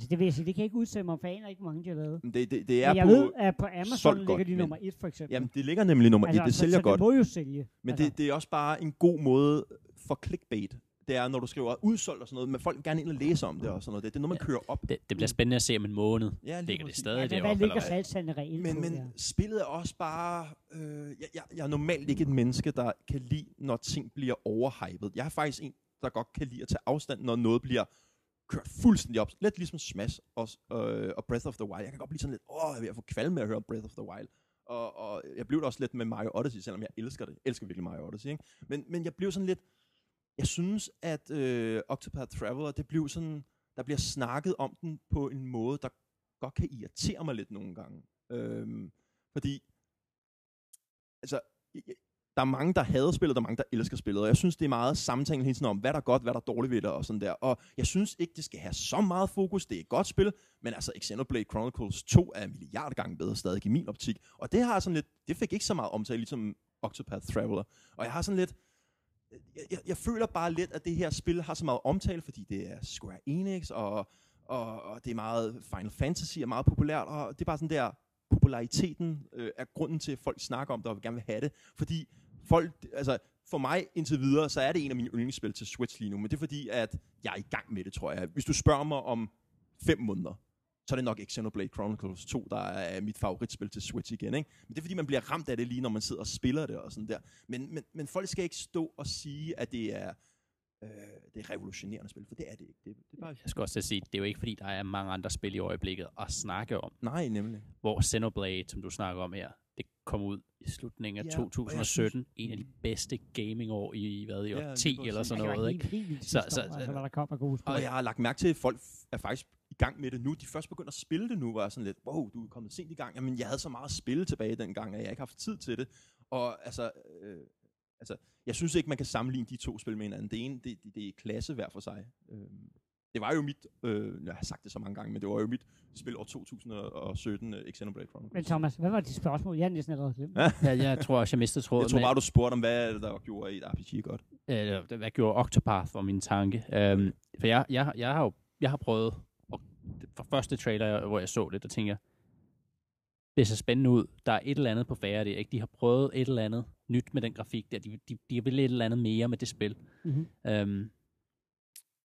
Speaker 1: Altså, det vil jeg sige, det kan jeg ikke udtale mig, for jeg aner ikke, hvor mange de har lavet.
Speaker 2: det, det, det er
Speaker 1: Men jeg
Speaker 2: på...
Speaker 1: ved, at på Amazon
Speaker 2: solgt
Speaker 1: ligger
Speaker 2: godt,
Speaker 1: de
Speaker 2: men-
Speaker 1: nummer et, for eksempel.
Speaker 2: Jamen, det ligger nemlig nummer altså, et. Det
Speaker 1: så,
Speaker 2: sælger
Speaker 1: så
Speaker 2: godt.
Speaker 1: det må jo sælge.
Speaker 2: Men
Speaker 1: altså,
Speaker 2: det, det er også bare en god måde for clickbait. Det er, når du skriver udsolgt og sådan noget, men folk vil gerne ind og læse om det og sådan noget. Det, det er noget, man
Speaker 4: Ja.
Speaker 2: kører op.
Speaker 4: Det, det bliver spændende at se om en måned.
Speaker 2: Ja, lige
Speaker 4: Ligger det
Speaker 2: præcis.
Speaker 4: stadig
Speaker 1: ja, hvad,
Speaker 4: deroppe?
Speaker 1: hvad
Speaker 4: eller
Speaker 1: ligger
Speaker 4: hvad?
Speaker 1: salgstallet reelt
Speaker 2: Men,
Speaker 1: på?
Speaker 2: men spillet er også bare... Øh, jeg, jeg, jeg er normalt ikke et menneske, der kan lide, når ting bliver overhypet. Jeg er faktisk en, der godt kan lide at tage afstand, når noget bliver kørt fuldstændig op. Lidt ligesom Smash og, øh, og Breath of the Wild. Jeg kan godt blive sådan lidt, åh, jeg er ved at få kvalme med at høre Breath of the Wild. Og, og jeg blev det også lidt med Mario Odyssey, selvom jeg elsker det. Jeg elsker virkelig Mario Odyssey, ikke? Men, men jeg blev sådan lidt... Jeg synes, at øh, Octopath Traveler, det blev sådan... Der bliver snakket om den på en måde, der godt kan irritere mig lidt nogle gange. Øhm, fordi... Altså, jeg- der er mange, der hader spillet, der er mange, der elsker spillet. Og jeg synes, det er meget sammentænkende hele tiden om, hvad der er godt, hvad der er dårligt ved det og sådan der. Og jeg synes ikke, det skal have så meget fokus. Det er et godt spil, men altså Xenoblade Chronicles 2 er en milliard gange bedre stadig i min optik. Og det har sådan lidt, det fik ikke så meget omtale, ligesom Octopath Traveler. Og jeg har sådan lidt, jeg, jeg, jeg føler bare lidt, at det her spil har så meget omtale, fordi det er Square Enix, og, og, og det er meget Final Fantasy, er meget populært, og det er bare sådan der, populariteten øh, er grunden til, at folk snakker om det, og gerne vil have det. Fordi folk, altså for mig indtil videre, så er det en af mine yndlingsspil til Switch lige nu, men det er fordi, at jeg er i gang med det, tror jeg. Hvis du spørger mig om fem måneder, så er det nok ikke Xenoblade Chronicles 2, der er mit favoritspil til Switch igen. Ikke? Men det er fordi, man bliver ramt af det lige, når man sidder og spiller det og sådan der. Men, men, men folk skal ikke stå og sige, at det er, øh, det er revolutionerende spil, for det er det ikke. Det, det er bare,
Speaker 4: Jeg skal også sige, det er jo ikke fordi, der er mange andre spil i øjeblikket at snakke om.
Speaker 2: nej, nemlig.
Speaker 4: Hvor Xenoblade, som du snakker om her, det kom ud i slutningen af
Speaker 2: Ja,
Speaker 4: ja,
Speaker 2: og jeg
Speaker 4: 2017. En af de bedste gamingår i, hvad, i
Speaker 2: Ja,
Speaker 4: år
Speaker 2: lige
Speaker 4: 10
Speaker 2: præcis.
Speaker 4: eller sådan noget.
Speaker 1: helt,
Speaker 4: Ikke?
Speaker 1: helt
Speaker 4: Så- så-
Speaker 1: år, altså, der kom gode spil.
Speaker 2: Og jeg har lagt mærke til, at folk er faktisk i gang med det nu. De først begynder at spille det nu, var jeg sådan lidt, wow, du er kommet sent i gang. Jamen, jeg havde så meget at spille tilbage dengang, at jeg ikke har haft tid til det. Og altså, øh, altså, jeg synes ikke, man kan sammenligne de to spil med hinanden. Det ene, det, det, det er klasse hver for sig. Øh, det var jo mit, øh, jeg har sagt det så mange gange, men det var jo mit spil år 2017, uh, Xenoblade Chronicles.
Speaker 1: Men Thomas, hvad var dit spørgsmål? Jeg har næsten allerede glemt.
Speaker 2: Ja.
Speaker 4: Ja, jeg tror også, jeg mistede tråden.
Speaker 2: Jeg tror bare, du spurgte om, hvad er der gjorde et RPG godt.
Speaker 4: øh, hvad gjorde Octopath var min tanke. Um, for jeg, jeg, jeg, har jo jeg har prøvet, og for første trailer, hvor jeg så det, der tænker jeg, det ser spændende ud. Der er et eller andet på færre det, ikke? De har prøvet et eller andet nyt med den grafik der. De, de, de vil et eller andet mere med det spil.
Speaker 1: Mhm.
Speaker 4: Um,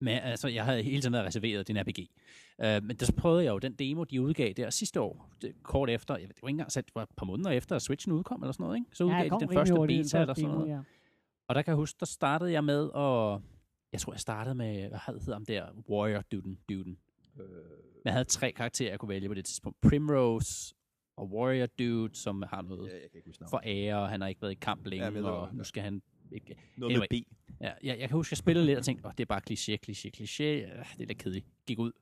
Speaker 4: men altså, jeg havde hele tiden været reserveret din RPG. Uh, men der så prøvede jeg jo den demo, de udgav der sidste år, det, kort efter, jeg ved, det var ikke engang sat, det var et par måneder efter, at Switchen udkom eller sådan noget, ikke? Så udgav
Speaker 1: Ja,
Speaker 4: de den første
Speaker 1: den
Speaker 4: beta eller sådan
Speaker 1: demo,
Speaker 4: noget.
Speaker 1: ja.
Speaker 4: Og der kan jeg huske, der startede jeg med at... Jeg tror, jeg startede med, hvad hedder ham der? Warrior Duden. Duden.
Speaker 2: Øh,
Speaker 4: Jeg havde tre karakterer, jeg kunne vælge på det tidspunkt. Primrose og Warrior Dude, som har noget
Speaker 2: ja, jeg kan ikke huske
Speaker 4: for ære, og han har ikke været i kamp længe,
Speaker 2: Ja, ved
Speaker 4: og nu skal han ikke...
Speaker 2: Noget
Speaker 4: Anyway.
Speaker 2: med B.
Speaker 4: Ja, jeg, jeg kan huske, at jeg spillede lidt og tænkte, åh, det er bare kliché, kliché, kliché. Ja, det er da kedeligt. Gik ud.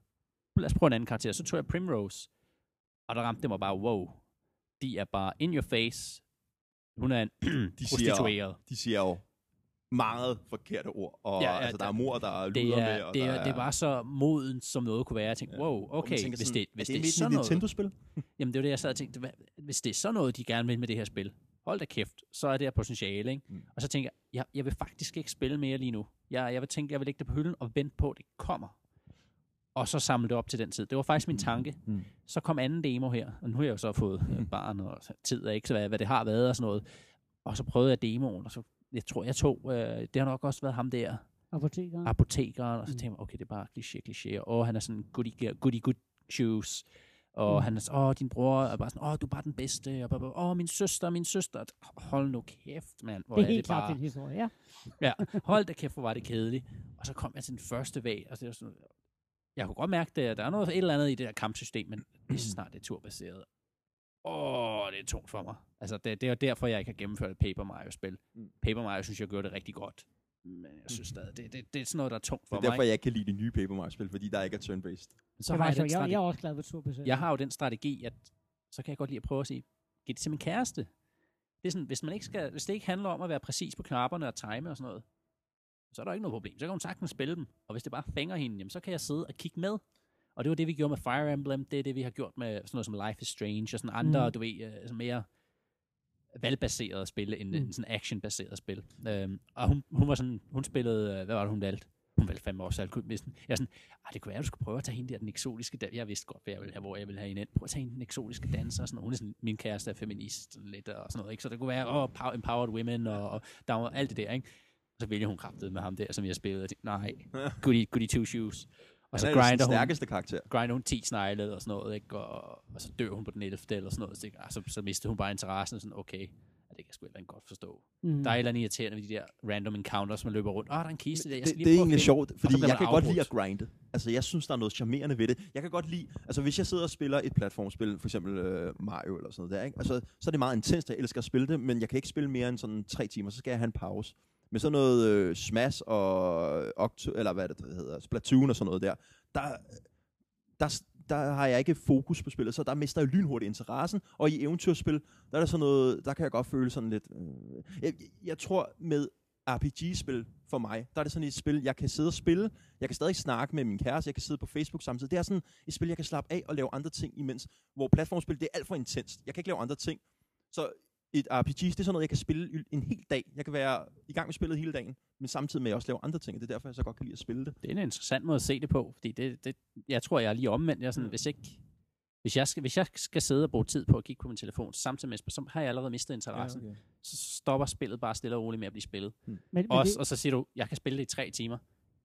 Speaker 4: Lad os prøve en anden karakter. Så tog jeg Primrose, og der ramte det mig bare, wow. De er bare in your face. Hun er en (clears throat)
Speaker 2: De siger,
Speaker 4: prostitueret.
Speaker 2: de siger jo meget forkerte ord. Og
Speaker 4: Ja,
Speaker 2: ja, altså, der
Speaker 4: der-
Speaker 2: er mor, der
Speaker 4: det
Speaker 2: luder
Speaker 4: er,
Speaker 2: med. Og
Speaker 4: det,
Speaker 2: der
Speaker 4: er, det var så moden, som noget kunne være. Jeg tænkte,
Speaker 2: Ja.
Speaker 4: wow, okay,
Speaker 2: tænker
Speaker 4: hvis det, hvis
Speaker 2: er
Speaker 4: det,
Speaker 2: det
Speaker 4: er sådan
Speaker 2: et
Speaker 4: noget,
Speaker 2: Nintendo-spil? (laughs)
Speaker 4: jamen det var det, jeg sad og tænkte, hvad, hvis det er sådan noget, de gerne vil med det her spil, hold da kæft, så er det her potentiale, ikke?
Speaker 2: Mm.
Speaker 4: Og så tænker jeg, jeg, jeg vil faktisk ikke spille mere lige nu. Jeg, jeg vil tænke, jeg vil lægge det på hylden og vente på, at det kommer. Og så samle det op til den tid. Det var faktisk min tanke.
Speaker 2: Mm.
Speaker 4: Så kom anden demo her, og nu har jeg jo så fået øh, barn og tid, og ikke så hvad, hvad det har været og sådan noget. Og så prøvede jeg demoen, og så, jeg tror, jeg tog, øh, det har nok også været ham der,
Speaker 1: Apotekeren.
Speaker 4: apotekeren, og så
Speaker 1: Mm.
Speaker 4: tænker man, okay, det er bare kliché, kliché, og han er sådan goody, goody good shoes, og
Speaker 1: Mm.
Speaker 4: han er sådan, åh, din bror er bare sådan, åh, du er bare den bedste, og bla. åh, min søster, min søster, hold nu kæft, mand, hvor
Speaker 1: det er
Speaker 4: er
Speaker 1: helt
Speaker 4: det
Speaker 1: klart
Speaker 4: bare,
Speaker 1: den historie, ja.
Speaker 4: ja, hold da kæft, hvor var det kedeligt, og så kom jeg til den første væg, og det var sådan, jeg kunne godt mærke, at der er noget et eller andet i det der kampsystem, men lige så snart det er turbaseret, åh, det er tungt for mig. Altså, det, det er jo derfor, jeg ikke har gennemført et Paper Mario-spil.
Speaker 2: Mm.
Speaker 4: Paper Mario synes jeg gjorde det rigtig godt. Men jeg synes stadig, det, det, det er sådan noget, der er tungt for
Speaker 2: Det er
Speaker 4: mig.
Speaker 2: derfor,
Speaker 4: ikke?
Speaker 2: jeg ikke kan lide de nye Paper Mario-spil, fordi der ikke er turn-based.
Speaker 4: Så
Speaker 1: det
Speaker 4: har jeg,
Speaker 1: jeg, jeg er også glad ved turbaseret.
Speaker 4: jeg har jo den strategi, at så kan jeg godt lide at prøve at sige, giv det til min kæreste. Det er sådan, hvis, man ikke skal, hvis det ikke handler om at være præcis på knapperne og time og sådan noget, så er der ikke noget problem. Så kan hun sagtens spille dem. Og hvis det bare fænger hende, jamen, så kan jeg sidde og kigge med. Og det var det, vi gjorde med Fire Emblem. Det er det, vi har gjort med sådan noget som Life is Strange og sådan andre,
Speaker 1: Mm.
Speaker 4: du ved, sådan mere valgbaserede spil, end,
Speaker 1: Mm.
Speaker 4: mm. sådan actionbaserede spil. Øhm, og hun, hun var sådan, hun spillede, øh, hvad var det, hun valgte? Hun valgte fem års alkoholmisten. Jeg er sådan, ah, det kunne være, du skulle prøve at tage hende der, den eksotiske danser. Jeg vidste godt, hvad jeg ville have, hvor jeg ville have hende ind. Prøv at tage hende, den eksotiske danser. Og sådan, hun er sådan, min kæreste er feminist sådan lidt, og sådan noget. Ikke? Så det kunne være, oh, empowered women, og, og der var alt det der. Ikke? Og så vælger hun kraftet med ham der, som jeg spillede. Og tænkte, nej, (laughs) goody, goody two shoes. Og så
Speaker 2: er
Speaker 4: grinder hun,
Speaker 2: stærkeste karakter.
Speaker 4: grinder hun 10 snegle og sådan noget, ikke? Og, og så dør hun på den 11. eller sådan noget. Så, ah, så, så mister hun bare interessen, sådan, okay, det kan jeg sgu ikke godt forstå.
Speaker 1: Mm.
Speaker 4: Der er et eller andet irriterende ved de der random encounters, man løber rundt. Åh, oh, der er en kiste der, jeg
Speaker 2: Det,
Speaker 4: skal lige
Speaker 2: det er egentlig sjovt, fordi jeg kan godt lide at
Speaker 4: afbrudt.
Speaker 2: grinde. Altså, jeg synes, der er noget charmerende ved det. Jeg kan godt lide, altså hvis jeg sidder og spiller et platformspil, for eksempel øh, Mario eller sådan noget der, ikke? Altså, så er det meget intenst, jeg elsker at spille det, men jeg kan ikke spille mere end sådan tre timer, så skal jeg have en pause. Med sådan noget øh, Smash og Octo, eller hvad det hedder, Splatoon og sådan noget der, der, der, der har jeg ikke fokus på spillet, så der mister jeg lynhurtigt interessen. Og i eventyrspil, der er der sådan noget, der kan jeg godt føle sådan lidt... Øh, jeg, jeg tror med RPG-spil for mig, der er det sådan et spil, jeg kan sidde og spille, jeg kan stadig snakke med min kæreste, jeg kan sidde på Facebook samtidig. Det er sådan et spil, jeg kan slappe af og lave andre ting imens. Hvor platformspil, det er alt for intenst. Jeg kan ikke lave andre ting. Så et RPG, det er sådan noget, jeg kan spille en hel dag. Jeg kan være i gang med spillet hele dagen, men samtidig med at jeg også laver andre ting. og Det er derfor, jeg så godt kan lide at spille det.
Speaker 4: Det er en interessant måde at se det på, fordi det, det, jeg tror, jeg er lige omvendt. Jeg er sådan,
Speaker 2: Mm.
Speaker 4: hvis, ikke, hvis, jeg skal, hvis jeg skal sidde og bruge tid på at kigge på min telefon, samtidig med, så har jeg allerede mistet interessen. Ja, okay. Så stopper spillet bare stille og roligt med at blive spillet.
Speaker 1: Men, men
Speaker 4: Også,
Speaker 1: det,
Speaker 4: og så siger du, jeg kan spille det i tre timer.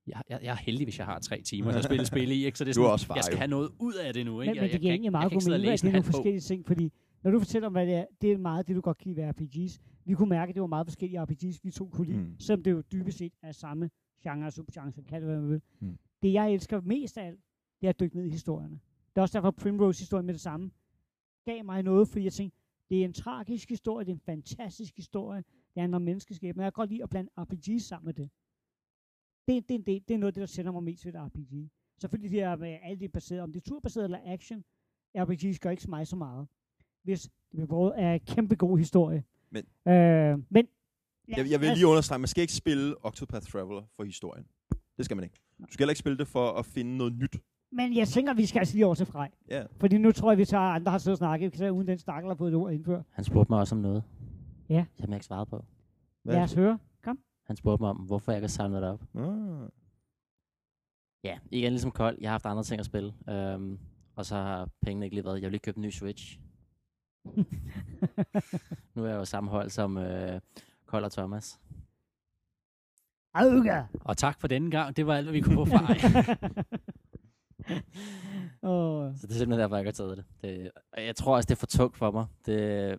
Speaker 4: Jeg, jeg, jeg er heldig, hvis jeg har tre timer til at spille (laughs) spil i. Ikke? Så det er
Speaker 2: Du er
Speaker 4: sådan,
Speaker 2: også far,
Speaker 4: jeg skal
Speaker 2: jo.
Speaker 4: have noget ud af det nu. Ikke?
Speaker 1: men,
Speaker 4: Jeg,
Speaker 1: men det
Speaker 4: jeg
Speaker 1: giver
Speaker 4: kan
Speaker 1: egentlig
Speaker 4: ikke-
Speaker 1: meget god mening, at det er nogle forskellige ting, fordi når du fortæller om, hvad det er, det er meget det, du godt kan lide ved RPG's. Vi kunne mærke, at det var meget forskellige RPG's, vi to kunne lide,
Speaker 2: Mm.
Speaker 1: selvom det jo dybest set er samme genre og subgenre, kan det hvad man vil.
Speaker 2: Mm.
Speaker 1: Det, jeg elsker mest af alt, det er at dykke ned i historierne. Det er også derfor, Primrose-historien med det samme gav mig noget, fordi jeg tænkte, det er en tragisk historie, det er en fantastisk historie, det handler om menneskeskab, men jeg kan godt lide at blande RPG's sammen med det. Det, det, er del, det er noget af det, der sender mig mest ved et RPG. Selvfølgelig det er med alt det baseret, om det er turbaseret eller action, RPG's gør ikke så meget så meget. Hvis det af en kæmpe god historie.
Speaker 2: Men-
Speaker 1: øh, men ja,
Speaker 2: Jeg, jeg vil lige understrege, man skal ikke spille Octopath Traveler for historien. Det skal man ikke. Du skal heller ikke spille det for at finde noget nyt.
Speaker 1: Men jeg tænker, vi skal altså lige over til Frej.
Speaker 2: Ja.
Speaker 1: Fordi nu tror jeg, vi tager andre har siddet og snakket. Vi kan tage uden den stakkel har fået et ord indfør.
Speaker 3: Han spurgte mig også om noget.
Speaker 1: Ja.
Speaker 3: Som jeg ikke svarede på.
Speaker 2: Hvad?
Speaker 1: Lad os høre. Kom.
Speaker 3: Han spurgte mig om, hvorfor jeg ikke har samlet det op.
Speaker 2: Ah.
Speaker 3: Ja, igen ligesom Kold. Jeg har haft andre ting at spille. Um, og så har pengene ikke lige været. Jeg vil lige købe en ny Switch. (laughs) nu er jeg jo samme hold som uh, Kold og Thomas.
Speaker 1: Auga!
Speaker 4: Og tak for denne gang. Det var alt, hvad vi kunne få fra. (laughs)
Speaker 1: Åh,
Speaker 3: Så det er simpelthen derfor, jeg ikke har taget det. det jeg tror også, det er for tungt for mig. Det,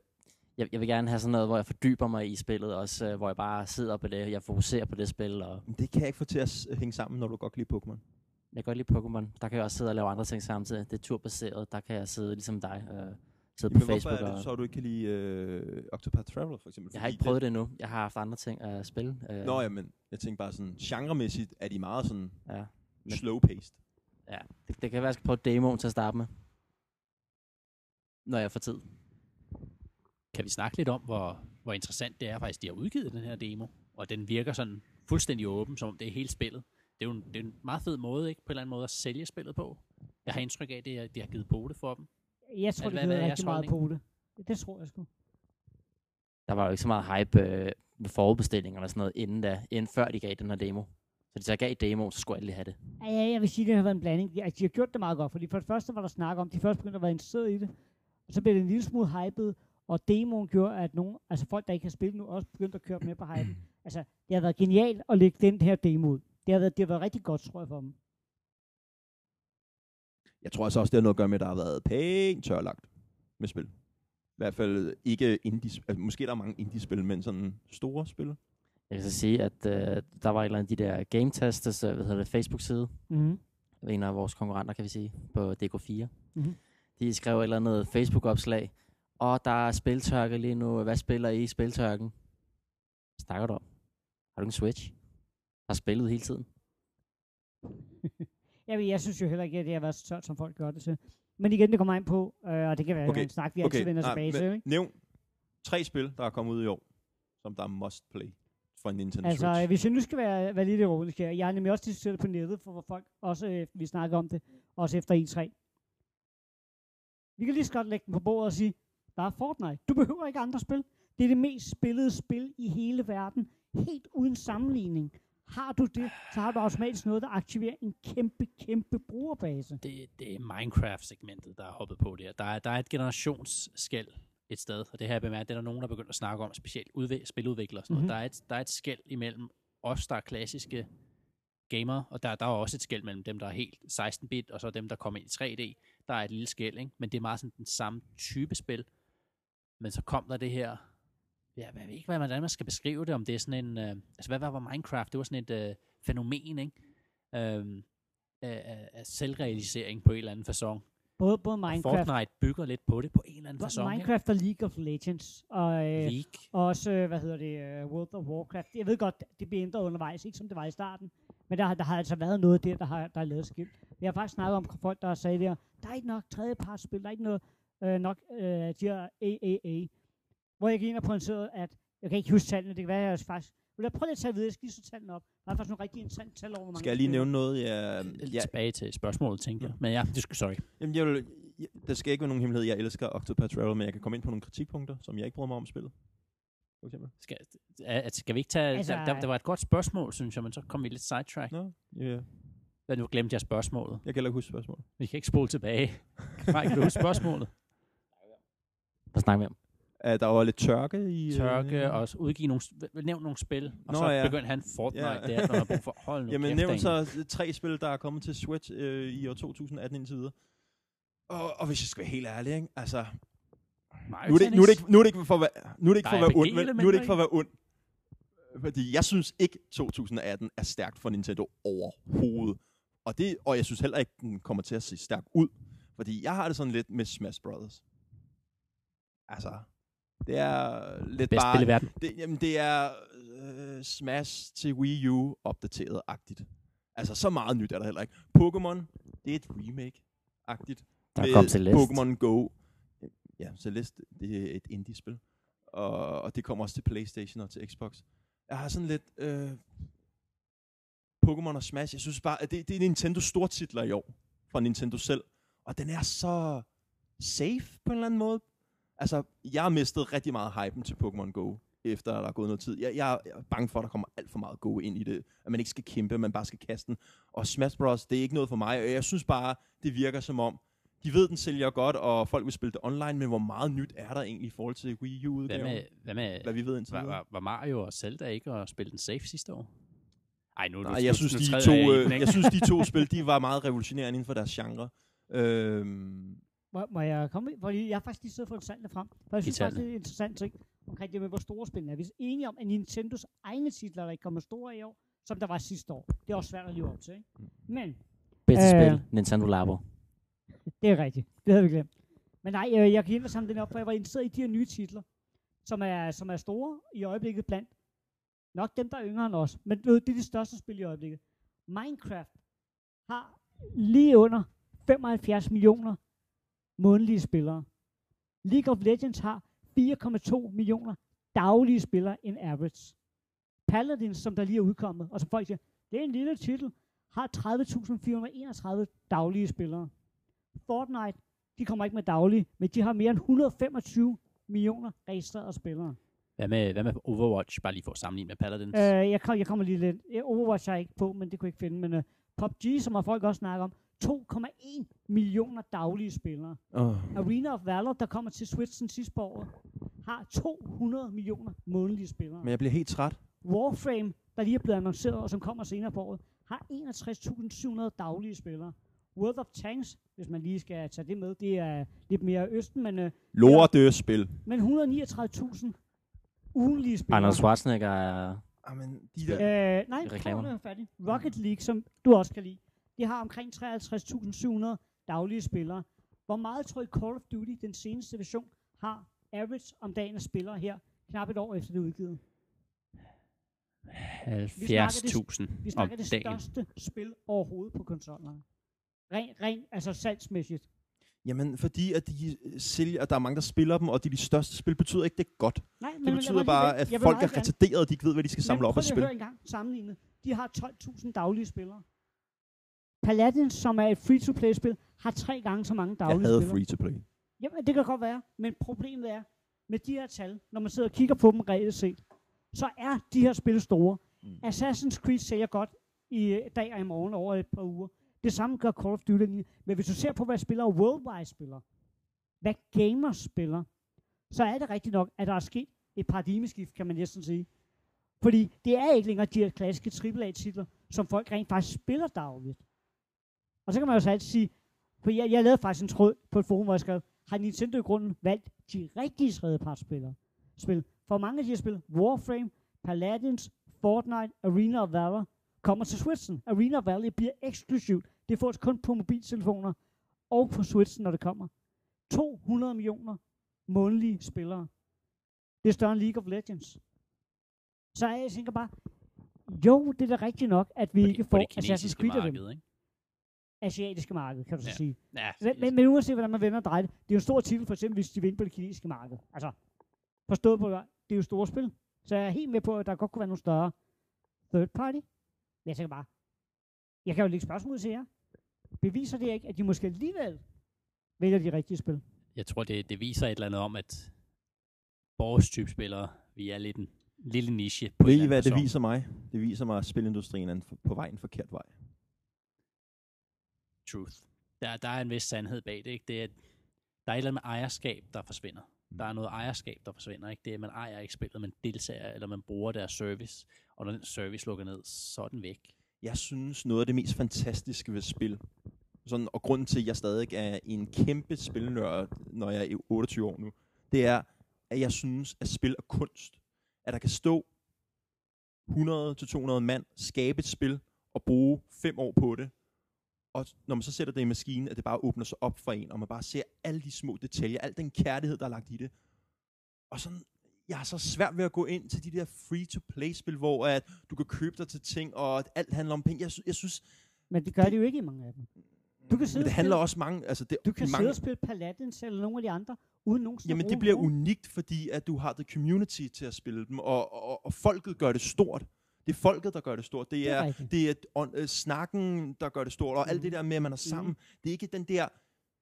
Speaker 3: jeg, jeg vil gerne have sådan noget, hvor jeg fordyber mig i spillet, også øh, hvor jeg bare sidder på det, jeg fokuserer på det spil, og
Speaker 2: Men Det kan jeg ikke få til at hænge sammen, når du godt kan lide Pokémon.
Speaker 3: jeg kan godt lide Pokémon. Der kan jeg også sidde og lave andre ting samtidig. Det er turbaseret, der kan jeg sidde ligesom dig, øh, sidde
Speaker 2: Men
Speaker 3: på
Speaker 2: hvorfor
Speaker 3: Facebook.
Speaker 2: er det så, at du ikke kan lide øh, Octopath Traveler, for eksempel?
Speaker 3: jeg har ikke prøvet det endnu. Jeg har haft andre ting at spille. Øh,
Speaker 2: Det... Nå ja, men jeg tænker bare sådan, genremæssigt er de meget sådan
Speaker 3: ja. Men-
Speaker 2: slow-paced.
Speaker 3: ja. Det, det kan være, jeg skal prøve demoen til at starte med. Når jeg får tid.
Speaker 4: Kan vi snakke lidt om, hvor, hvor interessant det er faktisk, de har udgivet den her demo, og den virker sådan fuldstændig åben, som om det er hele spillet. Det er jo en, det er en meget fed måde, ikke, på en eller anden måde, at sælge spillet på. Jeg har indtryk af, at det, er- de har givet på det for dem.
Speaker 1: Jeg tror,
Speaker 4: Hvad-
Speaker 1: det
Speaker 4: hvad er
Speaker 1: rigtig
Speaker 4: jeres
Speaker 1: meget på det. Det tror jeg sgu.
Speaker 3: Der var jo ikke så meget hype øh, med forudbestillinger eller sådan noget, inden, da, inden før de gav den her demo. Så hvis jeg gav demo, så skulle alle have det.
Speaker 1: Ja, ja, jeg vil sige, at det har været en blanding. De, altså, de har gjort det meget godt, fordi for det første var der snak om, de først begyndte at være interesseret i det, og så blev det en lille smule hypet, og demoen gjorde, at nogen, altså folk, der ikke har spillet nu, også begyndte at køre med på hypen. altså, det har været genialt at lægge den her demo ud. Det har været, det har været rigtig godt, tror jeg, for dem.
Speaker 2: Jeg tror altså også, det har noget at gøre med, at der har været pænt tørlagt med spil. I hvert fald ikke indie altså, Måske der er mange indie-spil, men sådan store spil.
Speaker 3: Jeg kan så sige, at øh, der var et eller andet af de der game testers, øh, hvad hedder det, Facebook-side,
Speaker 1: Mm-hmm.
Speaker 3: en af vores konkurrenter, kan vi sige, på DK4.
Speaker 1: Mhm.
Speaker 3: De skrev et eller andet Facebook-opslag, og der er spiltørke lige nu. Hvad spiller I i spiltørken? Snakker du om? Har du en Switch? Har spillet hele tiden? (laughs)
Speaker 1: Jeg, jeg synes jo heller ikke, at det har været så tørt, som folk gør det til. Men igen, det kommer ind på, øh, og det kan være
Speaker 2: Okay,
Speaker 1: en snak, vi altid vender tilbage til. Ikke?
Speaker 2: Nævn tre spil, der er kommet ud i år, som der er must play for en Nintendo
Speaker 1: Altså,
Speaker 2: Switch.
Speaker 1: hvis jeg nu skal være, være lidt ironisk her, jeg har nemlig også diskuteret det på nettet, for hvor folk også, øh, vi snakker om det, også efter E3. Vi kan lige så godt lægge den på bordet og sige, der er Fortnite. Du behøver ikke andre spil. Det er det mest spillede spil i hele verden. Helt uden sammenligning. Har du det, så har du automatisk noget, der aktiverer en kæmpe, kæmpe brugerbase.
Speaker 4: Det, det er Minecraft-segmentet, der er hoppet på der. Der er, der er et generationsskæld et sted, og det her bemærket, det er der nogen, der er begyndt at snakke om, specielt udve- spiludviklere. og Sådan
Speaker 1: Mhm.
Speaker 4: mm-hmm. Der, er et, der er et skæld imellem os, der er klassiske gamer, og der, der er også et skæld mellem dem, der er helt 16-bit, og så dem, der kommer ind i 3D. Der er et lille skæld, ikke? men det er meget sådan den samme type spil. Men så kom der det her, ja, jeg ved ikke, hvad man, hvordan man skal beskrive det, om det er sådan en, øh, altså hvad var Minecraft? Det var sådan et øh, fænomen, ikke? Øhm, af, selvrealisering på en eller anden façon.
Speaker 1: Både, både
Speaker 4: Og
Speaker 1: Minecraft,
Speaker 4: Fortnite bygger lidt på det på en eller anden façon.
Speaker 1: Minecraft og League of Legends. Og, øh,
Speaker 4: League.
Speaker 1: Også, øh, hvad hedder det, uh, World of Warcraft. Jeg ved godt, det bliver ændret undervejs, ikke som det var i starten. Men der, har- der har altså været noget der, der har, der har lavet skilt. Vi har faktisk snakket om folk, der sagt der, der er ikke nok tredjepartsspil, der er ikke noget, øh, nok øh, de her AAA. Hvor jeg gik ind og pointerede, at, jeg kan ikke huske tallene, det kan være, at jeg faktisk, vil jeg prøve lige at tage videre, jeg skal lige så tallene op. Der er faktisk nogle rigtig interessante tal over, hvor mange
Speaker 2: Skal jeg lige nævne noget? Jeg,
Speaker 4: Ja.
Speaker 2: jeg,
Speaker 4: Tilbage til spørgsmålet, tænkte jeg. Men ja, det skal, sorry.
Speaker 2: jamen, jeg vil, jeg, der skal ikke være nogen hemmelighed. Jeg elsker Octopath Traveler, men jeg kan komme ind på nogle kritikpunkter, som jeg ikke bryder mig om spillet. For eksempel.
Speaker 4: Skal, er, skal vi ikke tage...
Speaker 1: Altså-
Speaker 4: Altså, der, der, var et godt spørgsmål, synes jeg, men så kom vi lidt sidetrack.
Speaker 2: Nå, ja,
Speaker 4: Men nu glemte jeg spørgsmålet.
Speaker 2: jeg kan ikke huske spørgsmålet.
Speaker 4: Vi kan ikke spole tilbage. Nej, kan du huske spørgsmålet?
Speaker 3: Hvad snakker vi om?
Speaker 2: Uh, der var lidt tørke i...
Speaker 4: Tørke
Speaker 2: øh,
Speaker 4: og udgive nogle... Nævn nogle spil, og
Speaker 2: Nå,
Speaker 4: så
Speaker 2: ja.
Speaker 4: begyndte han Fortnite
Speaker 2: Ja.
Speaker 4: der, når brug for... Hold nu
Speaker 2: Jamen, nævn så tre spil, der er kommet til Switch øh, i år 2018 indtil videre. Og, og hvis jeg skal være helt ærlig, ikke? altså,
Speaker 4: Mario
Speaker 2: nu er, det, nu, er det ikke, nu er det ikke for at være, nu er det ikke
Speaker 4: Der
Speaker 2: for
Speaker 4: er
Speaker 2: at være ond, nu er det ikke for at være ond. Fordi jeg synes ikke, 2018 er stærkt for Nintendo overhovedet. Og, det, og jeg synes heller ikke, den kommer til at se stærk ud. Fordi jeg har det sådan lidt med Smash Brothers. Altså, det er lidt
Speaker 4: Bedste
Speaker 2: bare...
Speaker 4: i verden.
Speaker 2: Det, jamen, det er øh, Smash til Wii U opdateret-agtigt. Altså, så meget nyt er der heller ikke. Pokémon, det er et remake-agtigt.
Speaker 3: Der kom Celeste.
Speaker 2: Pokémon Go. Ja, Celeste, det er et indie-spil. Og, og det kommer også til Playstation og til Xbox. Jeg har sådan lidt... Øh, Pokémon og Smash, jeg synes bare, at det, det er Nintendo stortitler i år. Fra Nintendo selv. Og den er så safe på en eller anden måde. Altså, jeg har mistet rigtig meget hypen til Pokémon Go, efter der er gået noget tid. Jeg, jeg, jeg er bange for, at der kommer alt for meget Go ind i det. At man ikke skal kæmpe, man bare skal kaste den. Og Smash Bros, det er ikke noget for mig. Og jeg synes bare, det virker som om, de ved, den sælger godt, og folk vil spille det online, men hvor meget nyt er der egentlig i forhold til Wii
Speaker 4: Hvad
Speaker 2: U-udgaven?
Speaker 4: med, hvad med
Speaker 2: Hvad vi ved indtil
Speaker 4: var, var, var Mario og Zelda ikke og spille den safe sidste år? Ej, nu,
Speaker 2: Nej,
Speaker 4: nu,
Speaker 2: jeg
Speaker 4: nu,
Speaker 2: synes,
Speaker 4: nu
Speaker 2: de to,
Speaker 4: jeg
Speaker 2: øh, jeg synes, de to (laughs) spil, de var meget revolutionerende inden for deres genre. Øhm,
Speaker 1: Må, må jeg komme ind? Fordi jeg har faktisk lige siddet og fået tallene frem. For jeg synes faktisk, det er interessant ting omkring det med, hvor store spillene er. Vi er enige om, at Nintendos egne titler, der ikke kommer store i år, som der var sidste år. Det er også svært at leve op til, ikke? Men
Speaker 3: Bedste
Speaker 1: Øh.
Speaker 3: spil, Nintendo Labo. (laughs)
Speaker 1: det er rigtigt. Det havde vi glemt. Men nej, øh, jeg kan ikke samle den op, for jeg var interesseret i de her nye titler, som er, som er store i øjeblikket blandt nok dem, der er yngre end os. Men ved, det er de største spil i øjeblikket. Minecraft har lige under 75 millioner månedlige spillere. League of Legends har 4,2 millioner daglige spillere in average. Paladins, som der lige er udkommet, og som folk siger, det er en lille titel, har 30.431 daglige spillere. Fortnite, de kommer ikke med daglige, men de har mere end 125 millioner registrerede spillere.
Speaker 4: Hvad med, hvad med Overwatch? Bare lige for at sammenligne med Paladins.
Speaker 1: Øh, jeg, kom, jeg kommer lige lidt. Overwatch er jeg ikke på, men det kunne jeg ikke finde. Men uh, PUBG, som har folk også snakket om, 2,1 millioner daglige spillere.
Speaker 2: åh.
Speaker 1: Arena of Valor, der kommer til Switch den sidste på året, har 200 millioner månedlige spillere.
Speaker 2: Men jeg bliver helt træt.
Speaker 1: Warframe, der lige er blevet annonceret, og som kommer senere på året, har 61.700 daglige spillere. World of Tanks, hvis man lige skal tage det med, det er lidt mere østen, men, øh,
Speaker 2: Lortespil.
Speaker 1: men 139.000 ugenlige spillere.
Speaker 3: Arnold Schwarzenegger er...
Speaker 2: Jamen, de der...
Speaker 1: Øh, nej,
Speaker 3: Reklamer.
Speaker 1: reklamer. er færdig. Rocket League, som du også kan lide, de har omkring 53.700 daglige spillere. Hvor meget tror I Call of Duty, den seneste version, har average om dagen af spillere her, knap et år efter det er udgivet?
Speaker 4: 70.000
Speaker 1: Vi
Speaker 4: om
Speaker 1: snakker det
Speaker 4: dagen.
Speaker 1: største spil overhovedet på konsollerne. Ren, ren, altså salgsmæssigt.
Speaker 2: Jamen, fordi at de sælger, at der er mange, der spiller dem, og de er de største spil, betyder ikke, det er godt.
Speaker 1: Nej, men
Speaker 2: Det betyder bare, at folk er retarderede, de ikke ved, hvad de skal samle op
Speaker 1: og
Speaker 2: og
Speaker 1: spille.
Speaker 2: spille.
Speaker 1: Hør engang sammenlignet. De har 12.000 daglige spillere. Paladins, som er et free-to-play-spil, har tre gange så mange
Speaker 2: Jeg
Speaker 1: daglige
Speaker 2: havde
Speaker 1: spillere.
Speaker 2: free to play.
Speaker 1: Jamen, det kan godt være, men problemet er, med de her tal, når man sidder og kigger på dem reelt set, så er de her spil store.
Speaker 2: Mm.
Speaker 1: Assassin's Creed sælger godt i øh, dag og i morgen over et par uger. Det samme gør Call of Duty. Men hvis du ser på, hvad spillere worldwide spiller, hvad gamers spiller, så er det rigtigt nok, at der er sket et paradigmeskift, kan man næsten sige. Fordi det er ikke længere de her klassiske AAA-titler, som folk rent faktisk spiller dagligt. Og så kan man jo så altid sige, for jeg, jeg lavede faktisk en tråd på et forum, hvor jeg skrev, har Nintendo i grunden valgt de rigtige tredjepartsspillere? Spil. For mange af de her spil, Warframe, Paladins, Fortnite, Arena of Valor, kommer til Switchen. Arena of Valor bliver eksklusivt. Det fås kun på mobiltelefoner og på Switchen, når det kommer. 200 millioner månedlige spillere. Det er større end League of Legends. Så jeg tænker bare, jo, det er da rigtigt nok, at vi
Speaker 4: På
Speaker 1: ikke får Assassin's Creed af dem.
Speaker 4: ikke?
Speaker 1: Asiatiske marked, kan du så
Speaker 4: Ja.
Speaker 1: sige.
Speaker 4: Ja,
Speaker 1: Men, men, men uanset hvordan man vender og drejer det, det er jo en stor titel, for eksempel hvis de vinder på det kinesiske marked. Altså, forstået på, det er jo store spil. Så jeg er helt med på, at der godt kunne være nogle større third party. Men jeg tænker bare, jeg kan jo lægge spørgsmål til jer. Beviser det ikke, at de måske alligevel vælger de rigtige spil?
Speaker 4: jeg tror, det, det viser et eller andet om, at vores type spillere, vi er lidt en lille niche. På
Speaker 2: Ved I, hvad det
Speaker 4: facon.
Speaker 2: viser mig? Det viser mig, at spilindustrien er på vej en forkert vej.
Speaker 4: Truth. Der, der er en vis sandhed bag det. Ikke? det er, der er et eller andet med ejerskab, der forsvinder. Der er noget ejerskab, der forsvinder. Ikke? Det er, at man ejer ikke spillet, man deltager, eller man bruger deres service. Og når den service lukker ned, så er den væk.
Speaker 2: Jeg synes, noget af det mest fantastiske ved spil, sådan, og grunden til, at jeg stadig er en kæmpe spilnørd, når jeg er 28 år nu, det er, at jeg synes, at spil er kunst. At der kan stå 100-200 mand, skabe et spil og bruge fem år på det, og når man så sætter det i maskinen, at det bare åbner sig op for en, og man bare ser alle de små detaljer, al den kærlighed, der er lagt i det. Og sådan, jeg har så svært ved at gå ind til de der free-to-play-spil, hvor at du kan købe dig til ting, og at alt handler om penge. Jeg, sy- jeg synes,
Speaker 1: Men det gør de jo ikke i mange af dem. Du kan sidde
Speaker 2: men det handler
Speaker 1: spille-
Speaker 2: også mange... Altså det,
Speaker 1: Du kan
Speaker 2: i
Speaker 1: sidde
Speaker 2: mange,
Speaker 1: og spille Paladins eller nogle af de andre, uden nogen
Speaker 2: Jamen det bliver unikt, fordi at du har the community til at spille dem, og, og, og folket gør det stort. Det er folket, der gør det stort. Det
Speaker 1: Det er
Speaker 2: er,
Speaker 1: rigtigt.
Speaker 2: det er on, øh, snakken, der gør det stort, og alt
Speaker 1: Mhm.
Speaker 2: det der med, at man er sammen. Det er ikke den der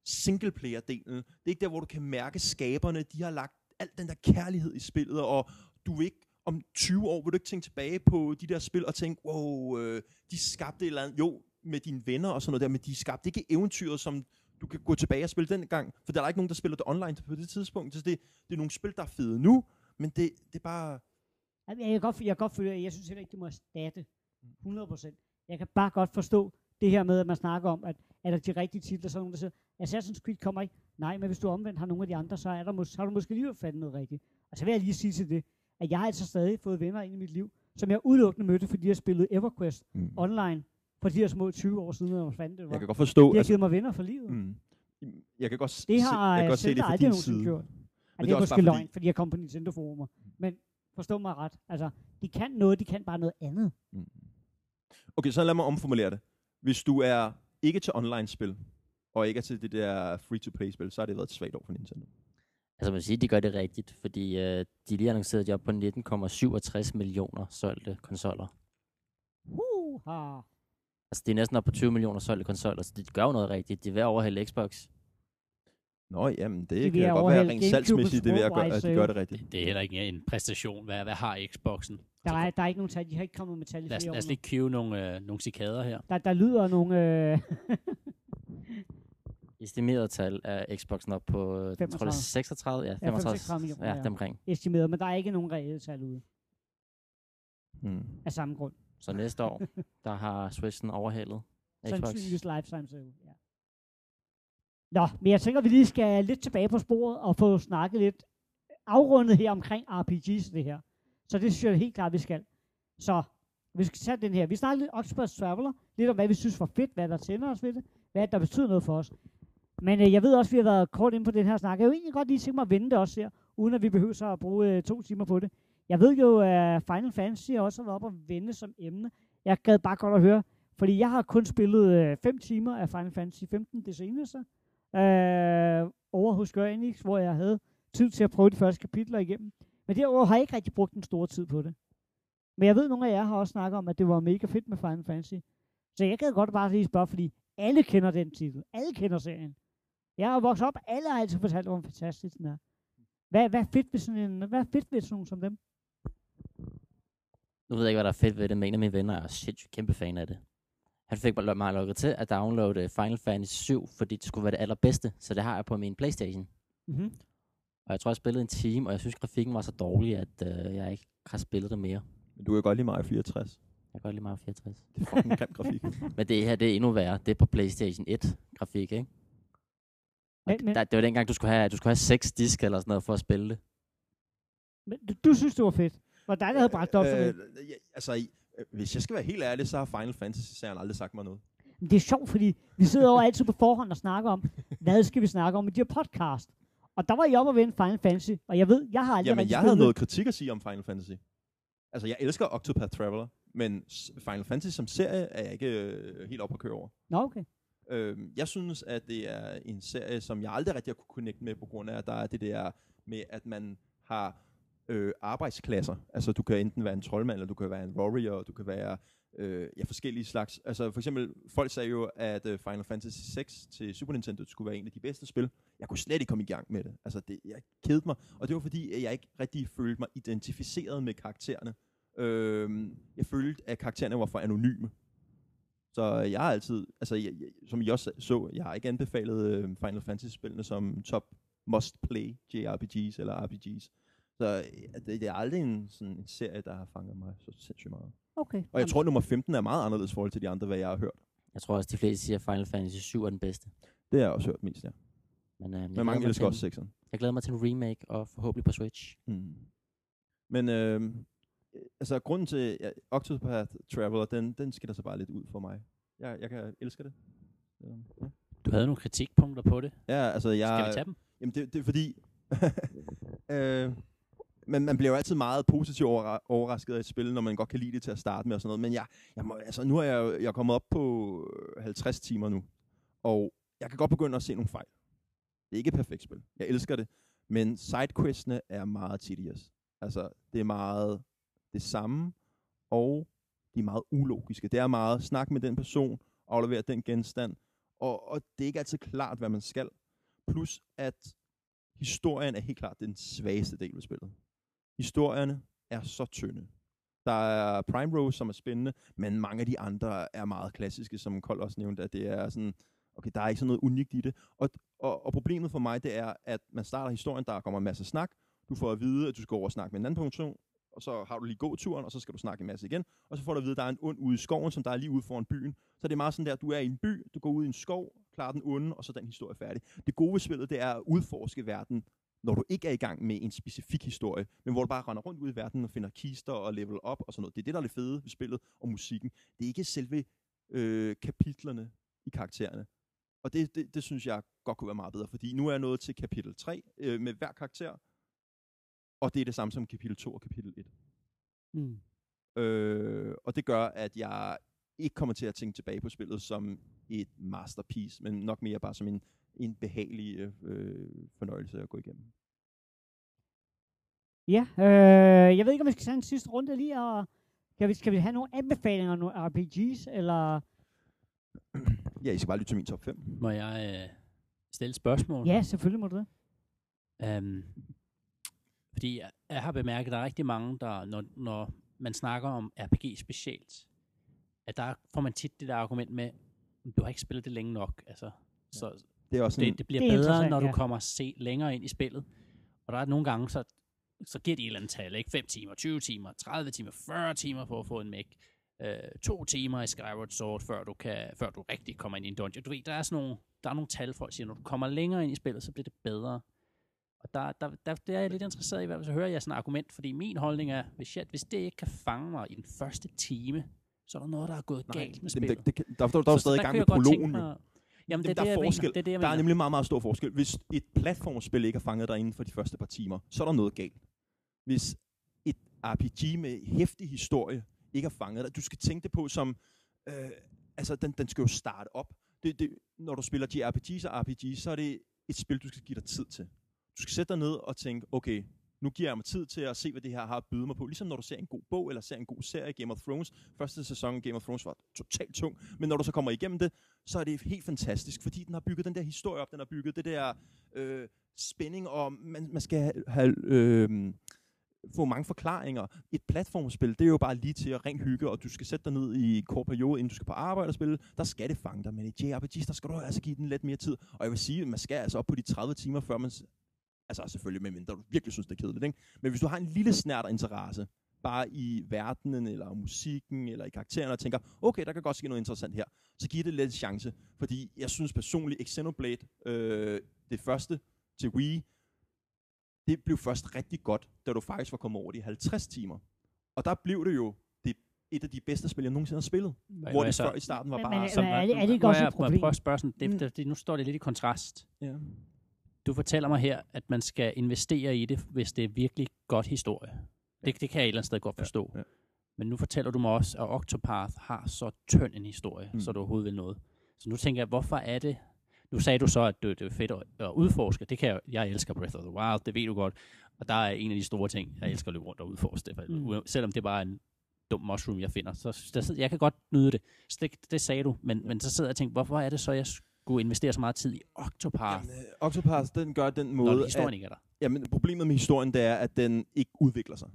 Speaker 2: singleplayer-delen. Det er ikke der, hvor du kan mærke skaberne. De har lagt al den der kærlighed i spillet, og du ikke om 20 år vil du ikke tænke tilbage på de der spil og tænke, wow, øh, de skabte et eller andet. Jo, med dine venner og sådan noget der, men de skabte ikke eventyret, som du kan gå tilbage og spille den gang. For der er ikke nogen, der spiller det online på det tidspunkt. Så det, det er nogle spil, der er fede nu, men det, det er bare...
Speaker 1: Jeg kan godt, jeg kan godt følge, jeg synes heller ikke, det må erstatte 100%. Jeg kan bare godt forstå det her med, at man snakker om, at er der de rigtige titler, så er der nogen, der siger, Assassin's Creed kommer ikke. Nej, men hvis du omvendt har nogle af de andre, så, er der mås- så har du måske lige fandt noget rigtigt. Og så vil jeg lige sige til det, at jeg har altså stadig fået venner ind i mit liv, som jeg udelukkende mødte, fordi jeg spillede EverQuest
Speaker 2: Mm.
Speaker 1: online for de her små 20 år siden, jeg fandt det.
Speaker 2: Jeg
Speaker 1: Var.
Speaker 2: kan godt forstå...
Speaker 1: De har givet mig venner for livet.
Speaker 2: mm, jeg kan godt,
Speaker 1: Det
Speaker 2: se,
Speaker 1: har
Speaker 2: jeg kan
Speaker 1: jeg
Speaker 2: godt se det fra din side.
Speaker 1: gjort. Og
Speaker 2: det
Speaker 1: det
Speaker 2: er også
Speaker 1: måske
Speaker 2: fordi-
Speaker 1: løgn, fordi jeg kom på Nintendo-forumer. Men forstå mig ret. Altså, de kan noget, de kan bare noget andet.
Speaker 2: Mm. Okay, så lad mig omformulere det. Hvis du er ikke til online-spil, og ikke er til det der free-to-play-spil, så har det været et svagt år for Nintendo.
Speaker 3: Altså man vil sige, at de gør det rigtigt, fordi øh, de lige annoncerede, at de er på 19,67 millioner solgte konsoller.
Speaker 1: Uh-ha.
Speaker 3: Altså det er næsten op på 20 millioner solgte konsoller, så de gør jo noget rigtigt. De er ved at overhælde Xbox.
Speaker 2: Nå, jamen, det
Speaker 1: De
Speaker 2: kan da godt være rent salgsmæssigt, det ved at, gøre, at de gør det rigtigt.
Speaker 4: Det, det er heller ikke en præstation. Hvad, hvad har Xboxen?
Speaker 1: Der er, der er ikke nogen tal. De har ikke kommet med tal i
Speaker 4: Lad os,
Speaker 1: flere
Speaker 4: lad os lige cue nogle, øh, nogle cikader her.
Speaker 1: Der, der lyder nogle... Øh, (laughs)
Speaker 3: Estimeret tal er Xboxen op på, øh, jeg tror det
Speaker 1: 35.
Speaker 3: er 36, ja,
Speaker 1: 35
Speaker 3: 35,
Speaker 1: millioner,
Speaker 3: ja,
Speaker 1: ja. estimeret, men der er ikke nogen reelle tal ude
Speaker 2: Hmm.
Speaker 1: af samme grund.
Speaker 3: Så næste år, (laughs) der har Switchen overhalet Xbox.
Speaker 1: Sandsynligvis lifetime sale, ja. Nå, men jeg tænker, at vi lige skal lidt tilbage på sporet og få snakket lidt afrundet her omkring RPG's det her. Så det synes jeg helt klart, vi skal. Så vi skal tage den her. Vi snakker lidt Oxford Traveler, lidt om hvad vi synes var fedt, hvad der tænder os ved det, hvad der betyder noget for os. Men øh, jeg ved også, at vi har været kort inde på den her snak. Jeg vil egentlig godt lige tænke mig at vente også her, uden at vi behøver så at bruge øh, to timer på det. Jeg ved jo, at Final Fantasy også har været op og vende som emne. Jeg gad bare godt at høre, fordi jeg har kun spillet øh, 5 timer af Final Fantasy 15, det seneste, øh, over hos Gørenix, Enix, hvor jeg havde tid til at prøve de første kapitler igennem. Men derudover har jeg ikke rigtig brugt en stor tid på det. Men jeg ved, at nogle af jer har også snakket om, at det var mega fedt med Final Fantasy. Så jeg kan godt bare lige spørge, fordi alle kender den titel. Alle kender serien. Jeg har vokset op, alle har altid fortalt, hvor fantastisk den er. Hvad, hvad er fedt ved sådan en, hvad er fedt ved sådan nogen som dem?
Speaker 3: Nu ved jeg ikke, hvad der er fedt ved det, men en af mine venner er sindssygt kæmpe fan af det. Han fik mig mig lukket til at downloade Final Fantasy 7, fordi det skulle være det allerbedste, så det har jeg på min Playstation.
Speaker 1: Mm-hmm.
Speaker 3: Og jeg tror, jeg spillede en time, og jeg synes, grafikken var så dårlig, at øh, jeg ikke har spillet det mere.
Speaker 2: Men du kan godt lide Mario 64.
Speaker 3: Jeg kan godt lide Mario 64.
Speaker 2: Det er fucking grim grafik. (laughs)
Speaker 3: Men det her, det er endnu værre. Det er på Playstation 1 grafik, ikke? Og
Speaker 1: Men- men-
Speaker 3: der, det var dengang, du skulle have, du skulle have seks disk eller sådan noget for at spille det.
Speaker 1: Men du, du synes, det var fedt. Var dig, der havde bragt op for det?
Speaker 2: ja, altså, i- øh, hvis jeg skal være helt ærlig, så har Final Fantasy-serien aldrig sagt mig noget.
Speaker 1: Men det er sjovt, fordi vi sidder jo altid på forhånd og snakker om, hvad skal vi snakke om i de her podcast. Og der var I oppe og vende Final Fantasy, og jeg ved, jeg har aldrig
Speaker 2: Jamen, jeg havde noget kritik at sige om Final Fantasy. Altså, jeg elsker Octopath Traveler, men Final Fantasy som serie er jeg ikke øh, helt op at køre over.
Speaker 1: Nå, okay.
Speaker 2: Øhm, jeg synes, at det er en serie, som jeg aldrig rigtig har kunne connecte med, på grund af, at der er det der med, at man har øh, arbejdsklasser. Altså, du kan enten være en troldmand, eller du kan være en warrior, du kan være øh, ja, forskellige slags. Altså, for eksempel, folk sagde jo, at øh, Final Fantasy 6 til Super Nintendo skulle være en af de bedste spil. Jeg kunne slet ikke komme i gang med det. Altså, det, jeg kedede mig. Og det var fordi, at jeg ikke rigtig følte mig identificeret med karaktererne. Øh, jeg følte, at karaktererne var for anonyme. Så jeg har altid, altså jeg, jeg, som I også så, jeg har ikke anbefalet øh, Final Fantasy-spillene som top must-play JRPGs eller RPGs. Så det, det er aldrig en, sådan en serie, der har fanget mig så sindssygt meget.
Speaker 1: okay.
Speaker 2: Og jeg tror, at nummer 15 er meget anderledes i forhold til de andre, hvad jeg har hørt.
Speaker 3: Jeg tror også, de fleste siger, at Final Fantasy 7 er den bedste.
Speaker 2: Det har jeg også hørt mest, ja.
Speaker 3: Men, øh, jeg,
Speaker 2: Men mange elsker også
Speaker 3: en-
Speaker 2: 6'eren.
Speaker 3: jeg glæder mig til en remake, og forhåbentlig på Switch.
Speaker 2: Mm. Men øh, altså, grunden til ja, Octopath Traveler, den, den skiller sig bare lidt ud for mig. Jeg, jeg kan elske det. Så, ja.
Speaker 4: Du havde nogle kritikpunkter på det.
Speaker 2: ja, altså jeg...
Speaker 4: Skal vi tage dem?
Speaker 2: Jamen, det, det er fordi... (laughs) øh, men man bliver jo altid meget positivt overra- overrasket af et spil, når man godt kan lide det til at starte med og sådan noget. Men jeg, jeg må, altså, nu er jeg, jeg er kommet op på øh, 50 timer nu, og jeg kan godt begynde at se nogle fejl. Det er ikke et perfekt spil. Jeg elsker det. Men sidequestene er meget tedious. Altså, det er meget det samme, og de er meget ulogiske. Det er meget snak med den person, aflevere den genstand, og, og det er ikke altid klart, hvad man skal. Plus, at historien er helt klart den svageste del af spillet. Historierne er så tynde. Der er Prime Rose, som er spændende, men mange af de andre er meget klassiske, som Kold også nævnte, at det er sådan, okay, der er ikke sådan noget unikt i det. Og, og, og problemet for mig, det er, at man starter historien, der kommer en masse snak, du får at vide, at du skal over og snakke med en anden person, og så har du lige gåturen, og så skal du snakke en masse igen, og så får du at vide, at der er en ond ude i skoven, som der er lige ude foran byen. Så det er meget sådan der, du er i en by, du går ud i en skov, klarer den onde, og så er den historie færdig. Det gode ved spillet, det er at udforske verden, når du ikke er i gang med en specifik historie, men hvor du bare render rundt ud i verden og finder kister og level op og sådan noget. Det er det, der er det fede ved spillet og musikken. Det er ikke selve øh, kapitlerne i karaktererne. Og det, det, det synes jeg godt kunne være meget bedre, fordi nu er jeg nået til kapitel 3 øh, med hver karakter, og det er det samme som kapitel 2 og kapitel 1.
Speaker 1: Mm.
Speaker 2: Øh, og det gør, at jeg ikke kommer til at tænke tilbage på spillet som et masterpiece, men nok mere bare som en, en behagelig øh, fornøjelse at gå igennem.
Speaker 1: Ja, øh, jeg ved ikke, om vi skal tage en sidste runde lige, og skal vi, skal vi have nogle anbefalinger af nogle RPG's, eller... (clears throat)
Speaker 2: Ja, I skal bare lytte til min top 5.
Speaker 4: Må jeg øh, stille et spørgsmål?
Speaker 1: Ja, selvfølgelig må du det.
Speaker 4: Um, fordi jeg, jeg har bemærket, at der er rigtig mange, der, når, når man snakker om RPG specielt, at der får man tit det der argument med, du har ikke spillet det længe nok. Altså, så
Speaker 2: Det er også sådan,
Speaker 4: det, det bliver
Speaker 1: Det er
Speaker 4: bedre, når du
Speaker 1: ja.
Speaker 4: kommer se længere ind i spillet. Og der er nogle gange, så, så giver de et eller andet tal, ikke? 5 timer, 20 timer, 30 timer, 40 timer for at få en mæk. øh, to timer i Skyward Sword, før du, kan, før du rigtig kommer ind i en dungeon. Du ved, der er sådan nogle, der er nogle tal, folk siger, når du kommer længere ind i spillet, så bliver det bedre. Og der, der, der, der er jeg lidt interesseret i, hvad så hører jeg sådan et argument, fordi min holdning er, hvis, jeg, hvis det ikke kan fange mig i den første time, så er der noget, der er gået
Speaker 2: Nej,
Speaker 4: galt med spillet.
Speaker 2: det, det, kan- der, der, der er jo stadig i
Speaker 4: der
Speaker 2: gang med prologen.
Speaker 4: mig- Jamen, det er
Speaker 2: der
Speaker 4: det,
Speaker 2: er forskel.
Speaker 4: Det det,
Speaker 2: Der er nemlig meget, meget stor forskel. Hvis et platformspil ikke har fanget dig inden for de første par timer, så er der noget galt. Hvis et RPG med hæftig historie ikke har fanget dig, du skal tænke det på som, øh, altså den, den skal jo starte op. Det, det, når du spiller JRPGs og RPGs, så er det et spil, du skal give dig tid til. Du skal sætte dig ned og tænke, okay, nu giver jeg mig tid til at se, hvad det her har at byde mig på. Ligesom når du ser en god bog, eller ser en god serie, Game of Thrones. Første sæson af Game of Thrones var totalt tung, men når du så kommer igennem det, så er det helt fantastisk, fordi den har bygget den der historie op, den har bygget det der øh, spænding, og man, man skal have, øh, få mange forklaringer. Et platformspil, det er jo bare lige til at ring hygge, og du skal sætte dig ned i en kort periode, inden du skal på arbejde og spille. Der skal det fange dig, men i JRPGs, der skal du altså give den lidt mere tid. Og jeg vil sige, at man skal altså op på de 30 timer, før man... Altså selvfølgelig, med mindre du virkelig synes, det er kedeligt, ikke? Men hvis du har en lille snært af interesse, bare i verdenen, eller musikken, eller i karaktererne, og tænker, okay, der kan godt ske noget interessant her, så giv det lidt chance. Fordi jeg synes personligt, Xenoblade, øh, det første til Wii, det blev først rigtig godt, da du faktisk var kommet over de 50 timer. Og der blev det jo det, et af de bedste spil, jeg nogensinde har spillet.
Speaker 4: Hvad-
Speaker 2: Hvor det
Speaker 4: så?
Speaker 2: før i starten var
Speaker 1: Men-
Speaker 2: bare...
Speaker 1: men-
Speaker 4: Så
Speaker 1: men er det- er det ikke også
Speaker 4: jeg-
Speaker 1: et problem?
Speaker 4: prøve at spørge sådan, det,
Speaker 1: Mm.
Speaker 4: det, det, nu står det lidt i kontrast.
Speaker 2: ja.
Speaker 4: Du fortæller mig her, at man skal investere i det, hvis det er virkelig godt historie. Det, det kan jeg et eller andet sted godt
Speaker 2: Ja,
Speaker 4: forstå.
Speaker 2: ja.
Speaker 4: Men nu fortæller du mig også, at Octopath har så tynd en historie,
Speaker 2: Mm.
Speaker 4: så du overhovedet vil noget. Så nu tænker jeg, hvorfor er det... Nu sagde du så, at det, det er fedt at, udforske. Det kan jeg, jeg elsker Breath of the Wild, det ved du godt. Og der er en af de store ting, jeg elsker at løbe rundt og udforske det.
Speaker 1: Mm.
Speaker 4: Selvom det bare er en dum mushroom, jeg finder. Så der, sidder- jeg kan godt nyde det. Så det, det sagde du. Men, men så sidder jeg og tænker, hvorfor er det så, jeg skulle investere så meget tid i Octopath,
Speaker 2: Jamen, øh, Octopath, den gør den måde,
Speaker 4: når historien
Speaker 2: at,
Speaker 4: ikke er der?
Speaker 2: jamen, problemet med historien, det er, at den ikke udvikler sig.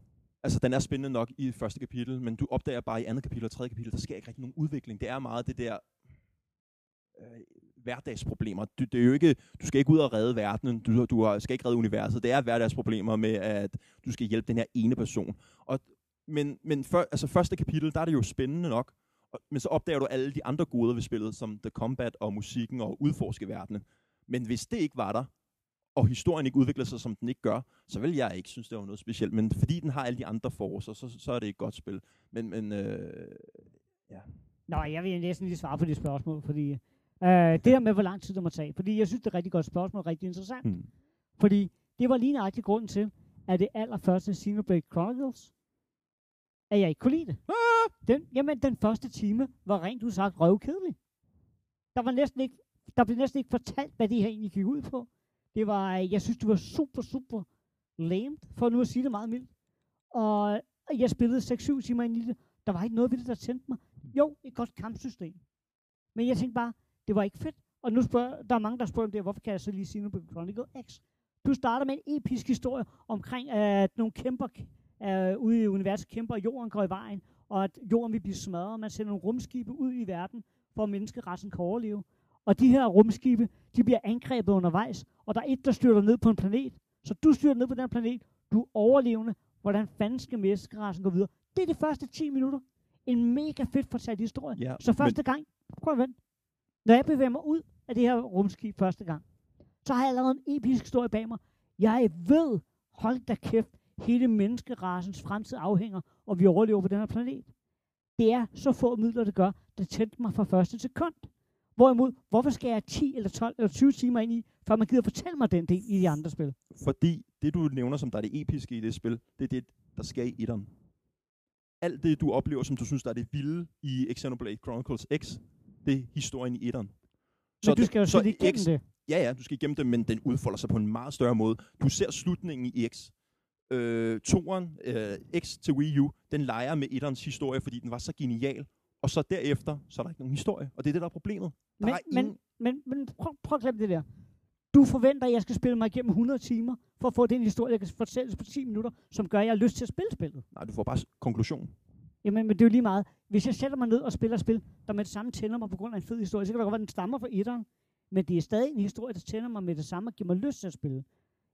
Speaker 2: Altså, den er spændende nok i første kapitel, men du opdager bare i andet kapitel og tredje kapitel, der sker ikke rigtig nogen udvikling. Det er meget det der øh, hverdagsproblemer. Du, det er jo ikke, du skal ikke ud og redde verdenen, du, du har- skal ikke redde universet. Det er hverdagsproblemer med, at du skal hjælpe den her ene person. Og, men men for, altså, første kapitel, der er det jo spændende nok, men så opdager du alle de andre goder ved spillet, som The Combat og musikken og udforske verdenen. Men hvis det ikke var der, og historien ikke udvikler sig, som den ikke gør, så vil jeg ikke synes, det var noget specielt. Men fordi den har alle de andre forcer, så, så er det et godt spil. Men, men øh,
Speaker 1: Nå, jeg vil næsten lige svare på det spørgsmål, fordi øh, det der med, hvor lang tid det må tage, fordi jeg synes, det er et rigtig godt spørgsmål, rigtig interessant.
Speaker 2: hmm.
Speaker 1: Fordi det var lige nøjagtigt grunden til, at det allerførste Xenoblade Chronicles, at jeg ikke kunne lide det. Den, jamen, den første time var rent udsagt røvkedelig. Der var næsten ikke, der blev næsten ikke fortalt, hvad det her egentlig gik ud på. Det var, øh, jeg synes, det var super, super lame, for nu at sige det meget mildt. Og jeg spillede 6-7 timer ind i det. Der var ikke noget ved det, der tændte mig. Jo, et godt kampsystem. Men jeg tænkte bare, det var ikke fedt. Og nu spørger, der er mange, der spørger om det, hvorfor kan jeg så lige sige Xenoblade Chronicle X? Du starter med en episk historie omkring, at nogle kæmper uh, ude i universet kæmper, og jorden går i vejen, og at jorden vil blive smadret, man sender nogle rumskibe ud i verden, for at menneskerassen kan overleve. Og de her rumskibe, de bliver angrebet undervejs, og der er et, der styrter ned på en planet. Så du styrter ned på den planet, du er overlevende, hvordan fanden skal menneskerassen gå videre? Det er de første 10 minutter. En mega fedt fortalt historie.
Speaker 2: Ja,
Speaker 1: Så første gang, prøv at vente. Når jeg bevæger mig ud af det her rumskib første gang, så har jeg allerede en episk historie bag mig. Jeg ved, hold da kæft, hele menneskerasens fremtid afhænger, og vi overlever på den her planet. Det er så få midler, det gør, det tændte mig fra første sekund. Hvorimod, hvorfor skal jeg 10 eller 12 eller 20 timer ind i, før man gider fortælle mig den del i de andre spil?
Speaker 2: Fordi det, du nævner, som der er det episke i det spil, det er det, der sker i etteren. Alt det, du oplever, som du synes, der er det vilde i Xenoblade Chronicles X, det er historien i etteren.
Speaker 1: Men du skal jo sætte igennem
Speaker 2: X,
Speaker 1: det.
Speaker 2: Ja, ja, du skal igennem det, men den udfolder sig på en meget større måde. Du ser slutningen i X. Øh, toren, øh, X til Wii U, den leger med etterens historie, fordi den var så genial. Og så derefter, så er der ikke nogen historie. Og det er det, der er problemet. Der
Speaker 1: Men,
Speaker 2: er
Speaker 1: men,
Speaker 2: ingen...
Speaker 1: men, men prøv, prøv at glemme det der. Du forventer, at jeg skal spille mig igennem 100 timer, for at få den historie, jeg kan fortælle på 10 minutter, som gør, at jeg har lyst til at spille spillet.
Speaker 2: Nej, du får bare konklusion.
Speaker 1: Jamen, men det er jo lige meget. Hvis jeg sætter mig ned og spiller spil, der med det samme tænder mig på grund af en fed historie, så kan det godt være, at den stammer fra etteren, men det er stadig en historie, der tænder mig med det samme og giver mig lyst til at spille.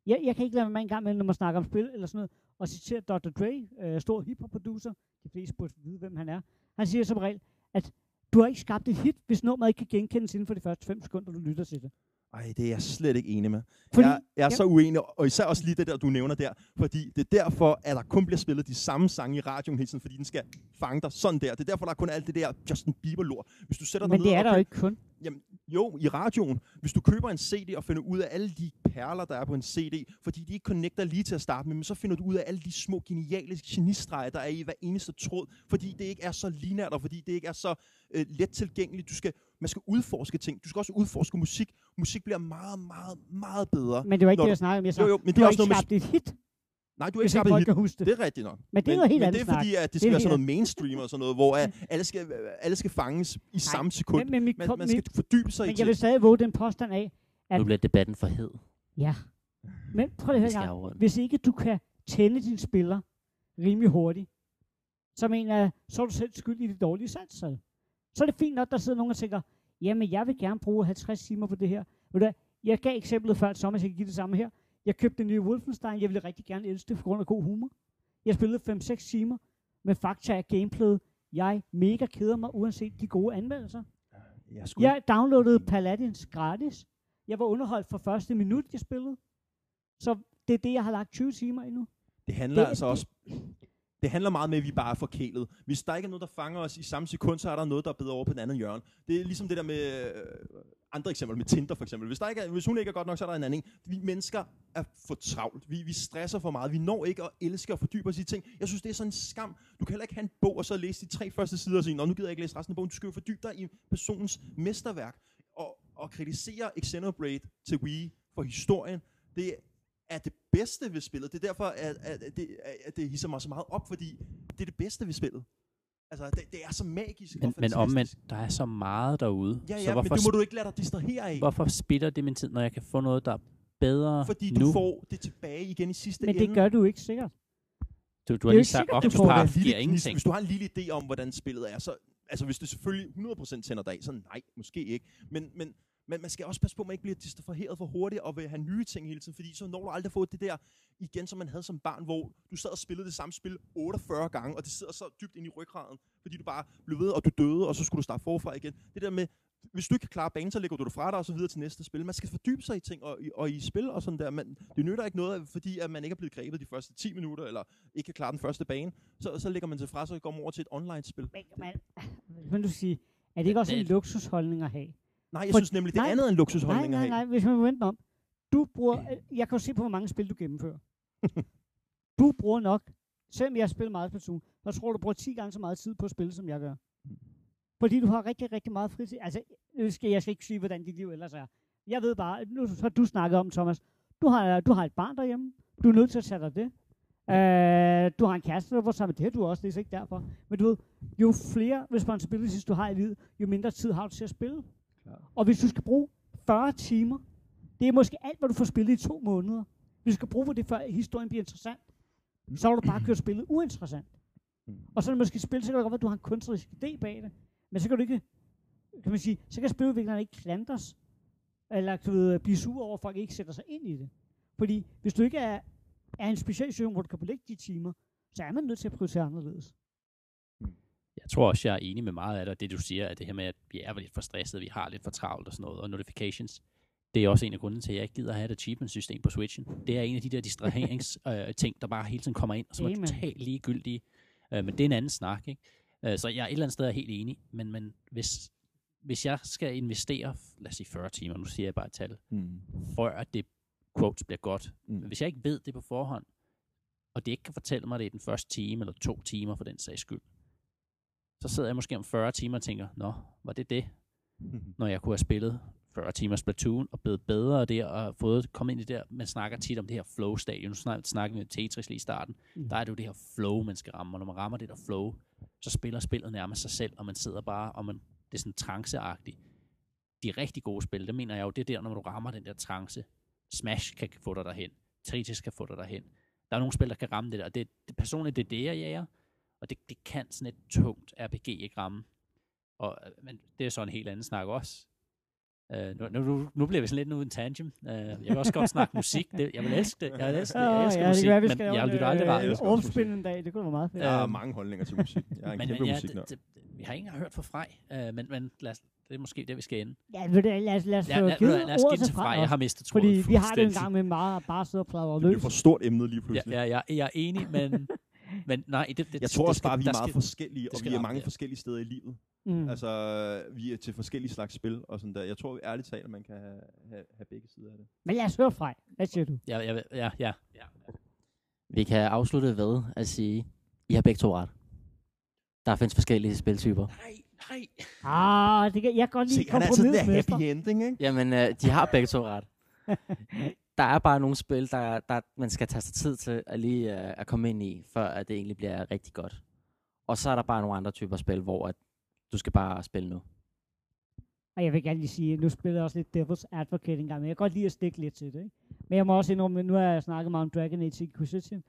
Speaker 1: Jeg, jeg kan ikke lade mig en gang med, når man snakker om spil eller sådan noget, og citere Dr. Dre, øh, stor hiphop producer, de fleste burde vide, hvem han er. Han siger som regel, at du har ikke skabt et hit, hvis nummeret ikke kan genkendes inden for de første 5 sekunder, du lytter til det.
Speaker 2: Ej, det er jeg slet ikke enig med.
Speaker 1: Fordi,
Speaker 2: jeg, jeg er
Speaker 1: ja.
Speaker 2: så uenig, og især også lige det der, du nævner der, fordi det er derfor, at der kun bliver spillet de samme sange i radioen hele tiden, fordi den skal fange dig sådan der. Det er derfor, der er kun alt det der Justin Bieber-lort. Hvis du sætter dig
Speaker 1: men
Speaker 2: ned
Speaker 1: det er
Speaker 2: og
Speaker 1: der jo ikke kun.
Speaker 2: Jamen, jo, i radioen. Hvis du køber en CD og finder ud af alle de perler, der er på en CD, fordi de ikke connecter lige til at starte med, men så finder du ud af alle de små, geniale genistreger, der er i hver eneste tråd, fordi det ikke er så linært, og fordi det ikke er så øh, let tilgængeligt. Du skal, man skal udforske ting. Du skal også udforske musik. Musik bliver meget, meget, meget bedre.
Speaker 1: Men det var ikke det, jeg snakkede om. Jeg
Speaker 2: Jo,
Speaker 1: sagde,
Speaker 2: jo, men det er også noget
Speaker 1: skabt et hit,
Speaker 2: Nej, du har ikke skabt hit.
Speaker 1: kan huske det.
Speaker 2: Det er rigtigt nok.
Speaker 1: Men det er
Speaker 2: men,
Speaker 1: noget helt
Speaker 2: men
Speaker 1: andet
Speaker 2: det er
Speaker 1: snak.
Speaker 2: fordi, at det
Speaker 1: Det
Speaker 2: skal
Speaker 1: er
Speaker 2: være sådan noget mainstream og sådan noget, hvor at alle, skal, alle skal fanges i samme sekund.
Speaker 1: Men, men, mit,
Speaker 2: Man, man skal
Speaker 1: mit,
Speaker 2: fordybe sig i
Speaker 1: men jeg vil stadig våge den påstand af, at
Speaker 3: Nu bliver debatten for hed.
Speaker 1: ja. Men prøv lige at
Speaker 3: skal
Speaker 1: høre, hvis ikke du kan tænde din spiller rimelig hurtigt, så mener jeg, så er du selv skyld i det dårlige salgstal. Så er det fint nok, der sidder nogen og tænker, jamen jeg vil gerne bruge 50 timer på det her. Ved du Jeg gav eksemplet før så jeg kan give det samme her. Jeg købte den nye Wolfenstein, jeg ville rigtig gerne elske det på grund af god humor. Jeg spillede 5-6 timer med fakta af gameplayet. Jeg mega keder mig, uanset de gode anmeldelser.
Speaker 2: Jeg, skulle
Speaker 1: Jeg downloadede Paladins gratis. Jeg var underholdt fra første minut, jeg spillede. Så det er det, jeg har lagt 20 timer i nu.
Speaker 2: Det handler
Speaker 1: Det-
Speaker 2: altså
Speaker 1: det-
Speaker 2: også... Det handler meget med, at vi bare er forkælet. Hvis der ikke er noget, der fanger os i samme sekund, så er der noget, der er bedre over på den anden hjørne. Det er ligesom det der med øh, andre eksempler, med Tinder for eksempel. Hvis, der ikke er, hvis hun ikke er godt nok, så er der en anden. Vi mennesker er for travlt. Vi, vi stresser for meget. Vi når ikke at elske og fordybe os i ting. Jeg synes, det er sådan en skam. Du kan heller ikke have en bog og så læse de tre første sider og sige, Nå, nu gider jeg ikke læse resten af bogen. Du skal jo fordybe dig i personens mesterværk. Og, og kritisere Xenoblade til Wii for historien, det er det bedste ved spillet. Det er derfor, at, at, at, det, at det hisser mig så meget op, fordi det er det bedste ved spillet. Altså, det, det er så magisk og
Speaker 4: Men, men
Speaker 2: fantastisk.
Speaker 4: omvendt, der er så meget derude.
Speaker 2: Ja,
Speaker 4: så
Speaker 2: ja, men
Speaker 4: hvorfor,
Speaker 2: det må du ikke lade dig distrahere af.
Speaker 4: hvorfor spilder det min tid, når jeg kan få noget, der er bedre
Speaker 2: Fordi du
Speaker 4: nu?
Speaker 2: får det tilbage igen i sidste
Speaker 1: Men
Speaker 2: ende.
Speaker 1: det gør du ikke sikkert.
Speaker 4: Du, du
Speaker 1: Det er
Speaker 4: har lige
Speaker 1: ikke
Speaker 4: sagt,
Speaker 1: sikkert,
Speaker 4: at
Speaker 1: du
Speaker 2: du,
Speaker 4: Octopath
Speaker 2: en lille,
Speaker 4: giver ingenting.
Speaker 2: hvis du har en lille idé om, hvordan spillet er, så altså hvis det selvfølgelig 100% tænder dig af, så nej, måske ikke. Men, men, men man skal også passe på, at man ikke bliver distraheret for hurtigt og vil have nye ting hele tiden, fordi så når du aldrig fået det der igen, som man havde som barn, hvor du sad og spillede det samme spil 48 gange, og det sidder så dybt ind i ryggraden, fordi du bare blev ved, og du døde, og så skulle du starte forfra igen. Det der med, hvis du ikke kan klare banen, så lægger du det fra dig og så videre til næste spil. Man skal fordybe sig i ting og, i- og i spil og sådan der. Men det nytter ikke noget, fordi at man ikke er blevet grebet de første 10 minutter, eller ikke kan klare den første bane. Så, så lægger man til fra, så går man over til et online-spil.
Speaker 1: Men, man, men (laughs) du sige, er det ikke også en luksusholdning at have?
Speaker 2: Nej, jeg
Speaker 1: For-
Speaker 2: synes nemlig, det er
Speaker 1: nej,
Speaker 2: andet end
Speaker 1: Nej,
Speaker 2: luksusholdning
Speaker 1: nej,
Speaker 2: have.
Speaker 1: nej, hvis man venter om. Du bruger, jeg kan jo se på, hvor mange spil du gennemfører. (laughs) du bruger nok, selvom jeg har spillet meget Splatoon, så tror du, bruger 10 gange så meget tid på at spille, som jeg gør. Fordi du har rigtig, rigtig meget fritid. Altså, nu skal, jeg skal ikke sige, hvordan dit liv ellers er. Jeg ved bare, nu har du snakket om, Thomas, du har, du har et barn derhjemme. Du er nødt til at tage dig det. Uh, du har en kæreste, var sammen det her, du også, det er ikke derfor. Men du ved, jo flere responsibilities du har i livet, jo mindre tid har du til at spille. Og hvis du skal bruge 40 timer, det er måske alt, hvad du får spillet i to måneder. Hvis du skal bruge på det, før historien bliver interessant, så har du bare gjort spillet uinteressant. Og så er det måske spil, så kan det godt være, at du har en kunstnerisk idé bag det. Men så kan du ikke, kan man sige, så kan spiludviklerne ikke klandres, eller du ved, blive sur over, at folk ikke sætter sig ind i det. Fordi hvis du ikke er, er en speciel situation, hvor du kan belægge de timer, så er man nødt til at prioritere anderledes.
Speaker 4: Jeg tror også, jeg er enig med meget af det, og det du siger, at det her med, at vi er lidt for stressede, vi har lidt for travlt og sådan noget, og notifications, det er også en af grunden til, at jeg ikke gider at have et achievement-system på Switchen. Det er en af de der distraherings (laughs) øh, ting, der bare hele tiden kommer ind, og som er
Speaker 1: Amen.
Speaker 4: totalt ligegyldige. Øh, men det er en anden snak, ikke? Øh, så jeg er et eller andet sted helt enig, men, men hvis, hvis jeg skal investere, lad os sige 40 timer, nu siger jeg bare et tal,
Speaker 2: Mm.
Speaker 4: før at det quotes bliver godt.
Speaker 2: Mm.
Speaker 4: Men hvis jeg ikke ved det på forhånd, og det ikke kan fortælle mig det i den første time eller to timer for den sags skyld, så sidder jeg måske om 40 timer og tænker, nå, var det det, (laughs) når jeg kunne have spillet 40 timer Splatoon og blevet bedre der og fået kommet ind i der, man snakker tit om det her flow-stadion, nu snak- snakker vi med Tetris lige i starten,
Speaker 1: Mm.
Speaker 4: der er det jo det her flow, man skal ramme, og når man rammer det der flow, så spiller spillet nærmest sig selv, og man sidder bare, og man, det er sådan tranceagtigt. De rigtig gode spil, det mener jeg jo, det er der, når du rammer den der trance. Smash kan få dig derhen. Tetris kan få dig derhen. Der er nogle spil, der kan ramme det der. Det, det personligt, det er det, jeg jager. Og det, det kan sådan et tungt RPG ikke ramme. Og, øh, men det er så en helt anden snak også. Uh, nu, nu, nu bliver vi sådan lidt nu en tangent. Uh, jeg vil også godt snakke musik. Det, jeg vil elske det. Jeg vil elske det. Jeg elsker
Speaker 1: ja, det
Speaker 4: musik,
Speaker 1: kan være, vi
Speaker 4: men jeg lytter aldrig radio.
Speaker 1: øh,
Speaker 2: også
Speaker 1: omspil en dag. Det kunne være meget fedt.
Speaker 2: Jeg har mange holdninger til musik. Jeg er en
Speaker 4: Men,
Speaker 2: kæmpe
Speaker 4: men ja,
Speaker 2: musik.
Speaker 4: det, det, vi har ikke engang hørt fra Frej, uh, men, men lad os, det er måske det, vi skal ende.
Speaker 1: Ja, du, lad os, lad os
Speaker 4: Lad,
Speaker 1: få
Speaker 4: lad,
Speaker 1: givet
Speaker 4: lad, lad os give
Speaker 1: til
Speaker 4: Frej.
Speaker 1: Frej
Speaker 4: Jeg har mistet tråden
Speaker 1: Fordi vi har det en gang med meget bare sidde og pladre
Speaker 2: Det bliver
Speaker 1: løs.
Speaker 2: for stort emne lige
Speaker 4: Ja,
Speaker 2: pludselig.
Speaker 4: ja, jeg, jeg er enig, men, (laughs) men nej, det, det,
Speaker 2: Jeg tror
Speaker 4: det
Speaker 2: også
Speaker 4: skal,
Speaker 2: bare, vi er meget
Speaker 4: skal,
Speaker 2: forskellige, og vi er mange
Speaker 4: ja.
Speaker 2: forskellige steder i livet.
Speaker 1: Mm.
Speaker 2: Altså, vi er til forskellige slags spil og sådan der. Jeg tror ærligt talt, at man kan have, have, have begge sider af det.
Speaker 1: Men lad os høre Frej. Hvad siger du?
Speaker 4: Ja, ja, ja, ja, ja.
Speaker 3: Vi kan afslutte ved at sige, I har begge to ret. Der findes forskellige spiltyper.
Speaker 4: Nej, nej.
Speaker 1: Ah, det kan, jeg kan godt lide
Speaker 2: Se, han er altid
Speaker 1: kompromismester.
Speaker 2: happy ending, ikke?
Speaker 3: Jamen, øh, de har begge to ret. (laughs) der er bare nogle spil, der, der man skal tage sig tid til at lige øh, at komme ind i, før at det egentlig bliver rigtig godt. Og så er der bare nogle andre typer spil, hvor at du skal bare spille nu.
Speaker 1: Og jeg vil gerne lige sige, nu spiller jeg også lidt Devil's Advocate engang, men jeg kan godt lide at stikke lidt til det. Ikke? Men jeg må også indrømme, nu har jeg snakket meget om Dragon Age Inquisition.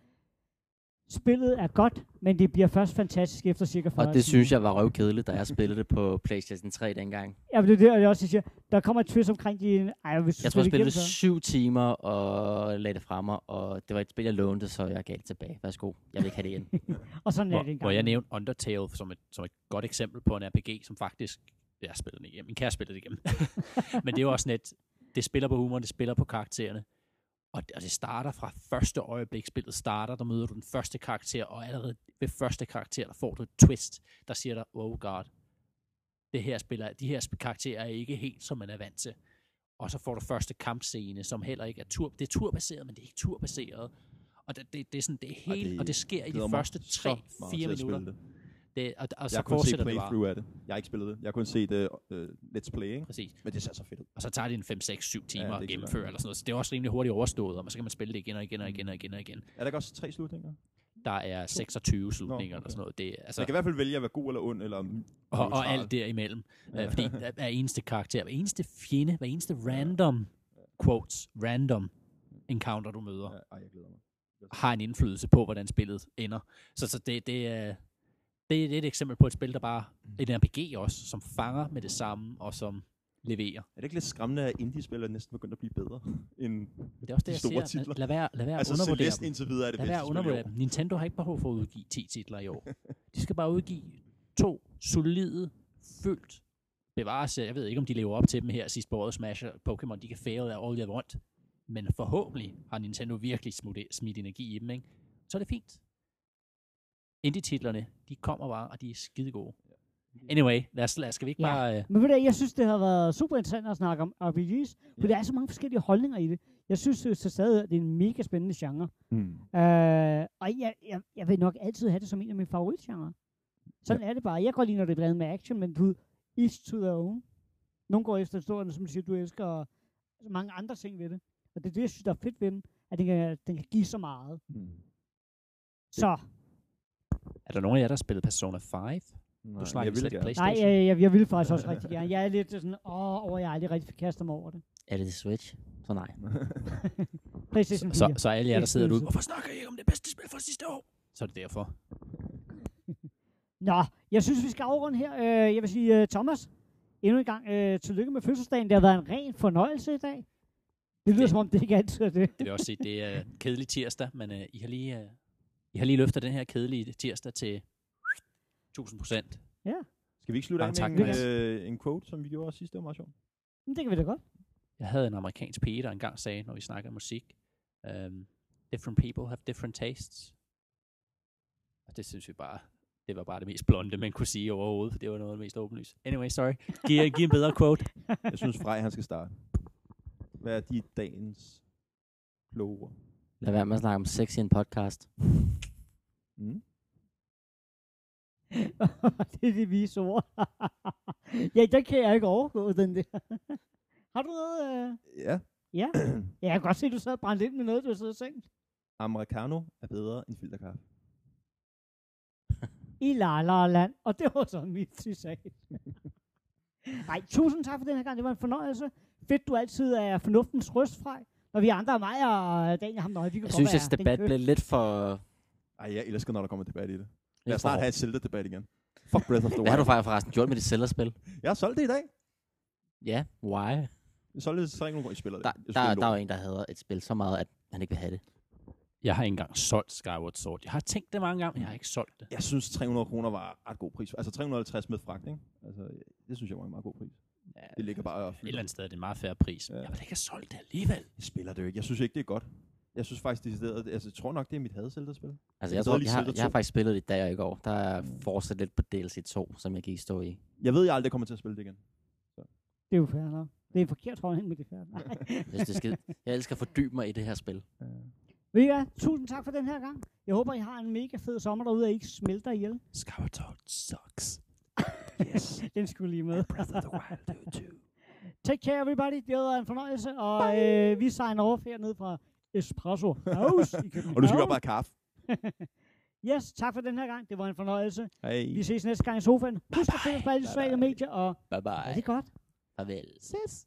Speaker 1: Spillet er godt, men det bliver først fantastisk efter cirka 40
Speaker 3: Og det synes jeg var røvkedeligt, da jeg spillede det på PlayStation 3 dengang.
Speaker 1: Ja, men det er det, jeg også siger. Der kommer et twist omkring de... Ej, jeg, vil
Speaker 3: Jeg tror, jeg spillede
Speaker 1: så.
Speaker 3: syv timer og lagde det fra mig, og det var et spil, jeg lånte, så jeg gav det tilbage. Værsgo, jeg vil ikke have det igen. (laughs)
Speaker 1: Og sådan er
Speaker 4: Hvor,
Speaker 1: det en gang.
Speaker 4: hvor jeg nævnte Undertale som et, som et godt eksempel på en RPG, som faktisk... Jeg spillede den igennem. Min kære spillede det igennem. (laughs) Men det er jo også sådan et... Det spiller på humoren, det spiller på karaktererne. Og det, og det starter fra første øjeblik, spillet starter, der møder du den første karakter, og allerede ved første karakter, der får du et twist, der siger dig, oh god, det her spiller, de her karakterer er ikke helt, som man er vant til. Og så får du første kampscene, som heller ikke er tur, det er turbaseret, men det er ikke turbaseret. Og det, det, det er sådan, det er
Speaker 2: Og
Speaker 4: helt,
Speaker 2: det
Speaker 4: og det sker i de første
Speaker 2: så meget
Speaker 4: 3-4
Speaker 2: til at spille
Speaker 4: minutter.
Speaker 2: Det.
Speaker 4: Og, og
Speaker 2: Jeg
Speaker 4: så
Speaker 2: har kun set
Speaker 4: fortsætter det bare.
Speaker 2: playthrough af det. Jeg har ikke spillet det. Jeg har kun set uh, uh, Let's Play, ikke?
Speaker 4: Præcis.
Speaker 2: Men det ser så fedt ud.
Speaker 4: Og så tager det en 5, 6, 7 timer
Speaker 2: er
Speaker 4: at gennemføre, eller sådan noget. Så det er også rimelig hurtigt overstået, og så kan man spille det igen og igen og igen og igen og igen.
Speaker 2: Er der ikke også tre slutninger?
Speaker 4: Der er 26 slutninger
Speaker 2: okay.
Speaker 4: eller sådan noget. Det,
Speaker 2: Så
Speaker 4: altså,
Speaker 2: jeg kan i hvert fald vælge at være god eller ond, eller
Speaker 4: og, og alt derimellem.
Speaker 2: Ja.
Speaker 4: Ja. Fordi (laughs) hver eneste karakter, hver eneste fjende, hver eneste random quotes, random encounter, du møder,
Speaker 2: Ja, ej, jeg glæder mig.
Speaker 4: har en indflydelse på, hvordan spillet ender. Så, så det, det, er, det, er et eksempel på et spil, der bare, et RPG også, som fanger med det samme, og som leverer.
Speaker 2: Er det ikke lidt skræmmende, at indie-spil er næsten begyndt at blive bedre end
Speaker 4: det er også det,
Speaker 2: De
Speaker 4: jeg
Speaker 2: store
Speaker 4: siger.
Speaker 2: titler.
Speaker 4: Lad være, lad være
Speaker 2: Altså
Speaker 4: undervurdere
Speaker 2: Celeste
Speaker 4: dem.
Speaker 2: indtil videre er det
Speaker 4: Lad være undervurdere dem. Nintendo har ikke behov for at udgive 10 titler i år. (laughs) De skal bare udgive to solide, fyldt bevares. Jeg ved ikke, om de lever op til dem her sidst på året. Smash og Pokémon, de kan fail af all you want. Men forhåbentlig har Nintendo virkelig smidt, smidt energi i dem, ikke? Så er det fint. Indie-titlerne, de kommer bare, og de er skide gode. Anyway, lad os, lad os, skal vi ikke
Speaker 1: Ja.
Speaker 4: bare... Øh,
Speaker 1: Men ved du, jeg synes, det har været super interessant at snakke om RPGs, for der er så mange forskellige holdninger i det. Jeg synes det så stadig, at det er en mega spændende genre.
Speaker 2: Mm.
Speaker 1: Øh, og jeg, jeg, jeg vil nok altid have det som en af mine favoritgenre. Sådan er det bare. Jeg kan godt lide, når det er blandet med action, men du each to their own. Nogle går efter historien, som du siger, du elsker, og så mange andre ting ved det. Og det er det, jeg synes, der er fedt ved den, at den kan, den kan give så meget.
Speaker 2: Mm.
Speaker 1: Så,
Speaker 4: er der nogen af jer, der har spillet Persona 5?
Speaker 2: Nej,
Speaker 4: snakker
Speaker 2: jeg vil gerne.
Speaker 4: PlayStation.
Speaker 1: nej, jeg, jeg, jeg vil faktisk også rigtig gerne. Jeg er lidt sådan, åh, over, jeg har aldrig rigtig kastet mig over det.
Speaker 3: Er det Switch? Så nej. (laughs)
Speaker 1: PlayStation 4.
Speaker 4: Så, så alle jer, der sidder derude, hvorfor snakker I ikke om det bedste spil fra sidste år? Så er det derfor. (laughs)
Speaker 1: Nå, jeg synes, vi skal afrunde her. Øh, jeg vil sige, uh, Thomas, endnu en gang uh, tillykke med fødselsdagen. Det har været en ren fornøjelse i dag. Det lyder
Speaker 4: Det-
Speaker 1: som om, det ikke altid er det.
Speaker 4: Det vil også sige, det er kedelig tirsdag, men uh, I, har lige, uh, I har lige løftet den her kedelige tirsdag til 1000 procent.
Speaker 2: Skal vi ikke slutte af med
Speaker 4: tak,
Speaker 2: en, øh, en quote, som vi gjorde også sidste? Meget sjovt.
Speaker 1: Men det kan vi da godt.
Speaker 4: Jeg havde en amerikansk pige, der engang sagde, når vi snakker musik, um, different people have different tastes. Og det synes vi bare, det var bare det mest blonde, man kunne sige overhovedet, for det var noget af det mest åbenlyst. Anyway, sorry. Giv, giv en (laughs) bedre quote.
Speaker 2: Jeg synes, Frej, han skal starte. Hvad er de dagens kloge?
Speaker 3: Lad være med at snakke om sex i en podcast.
Speaker 2: Mm? (laughs)
Speaker 1: det er det vise ord. (laughs) ja, der kan jeg ikke overgå, den der. (laughs) Har du noget? Øh?
Speaker 2: Ja.
Speaker 1: Ja. ja, (clears throat) jeg kan godt se, at du sad og brændte ind med noget, du og tænkt.
Speaker 2: Americano er bedre end filterkaffe.
Speaker 1: I La La Land. Og det var så mit citat. Nej, tusind tak for den her gang. Det var en fornøjelse. Fedt, du altid er fornuftens røst fra. Når vi andre er mig og Daniel ham, vi kan
Speaker 3: Jeg synes, at debat blev lidt for...
Speaker 2: Ej, jeg elsker, når der kommer debat i det. Lad os snart have et Zelda-debat igen. Fuck Breath of the (laughs)
Speaker 3: Hvad har du
Speaker 2: Wild.
Speaker 3: faktisk forresten gjort med dit Zelda-spil?
Speaker 2: Jeg har solgt det i dag.
Speaker 3: Ja, why?
Speaker 2: Så er det så ikke nogen grund, I spiller det.
Speaker 3: Der,
Speaker 2: Jeg
Speaker 3: der,
Speaker 2: det er
Speaker 3: der er jo
Speaker 2: lort.
Speaker 3: en, der hader et spil så meget, at han ikke vil have det.
Speaker 4: Jeg har ikke engang solgt Skyward Sword. Jeg har tænkt det mange gange, men jeg har ikke solgt det.
Speaker 2: Jeg synes, 300 kroner var ret god pris. Altså 350 med fragt, ikke? Altså, det synes jeg var en meget god pris.
Speaker 4: Ja,
Speaker 2: Det ligger bare og
Speaker 4: et eller andet sted er det en meget færre pris.
Speaker 2: Ja.
Speaker 4: Ja. Jeg vil ikke have solgt det alligevel.
Speaker 2: Jeg spiller det jo ikke. Jeg synes ikke, det er godt. Jeg synes faktisk, det er altså, jeg tror nok, det er mit had spil
Speaker 3: Altså,
Speaker 2: Jeg
Speaker 3: jeg, tror, jeg, har, jeg har
Speaker 2: 2.
Speaker 3: faktisk spillet det i dag og i går. Der er fortsat lidt på DLC 2, som jeg gik stå i.
Speaker 2: Jeg ved, jeg aldrig kommer til at spille det igen.
Speaker 1: Det er jo fair nok. Det er forkert holdning, men det er fair. (laughs) Nej.
Speaker 3: Jeg, det er skide. jeg elsker at fordybe mig i det her spil.
Speaker 1: Ved I hvad? Tusind tak for den her gang. Jeg håber, I har en mega fed sommer derude, og I ikke smelter ihjel.
Speaker 4: Skyward Sword sucks.
Speaker 2: Yes. (laughs)
Speaker 1: Den skulle lige med.
Speaker 2: Breath of the Wild do too.
Speaker 1: Take care, everybody. Det har været en fornøjelse, og øh, vi signer over ned fra Espresso House i København.
Speaker 2: Og du skal bare kaffe. (laughs)
Speaker 1: Yes, tak for den her gang. Det var en fornøjelse.
Speaker 2: Hey.
Speaker 1: Vi ses næste gang i sofaen. Husk at følge os på alle sociale medier, og
Speaker 3: Bye bye.
Speaker 1: det godt.
Speaker 3: Farvel.
Speaker 1: Ses.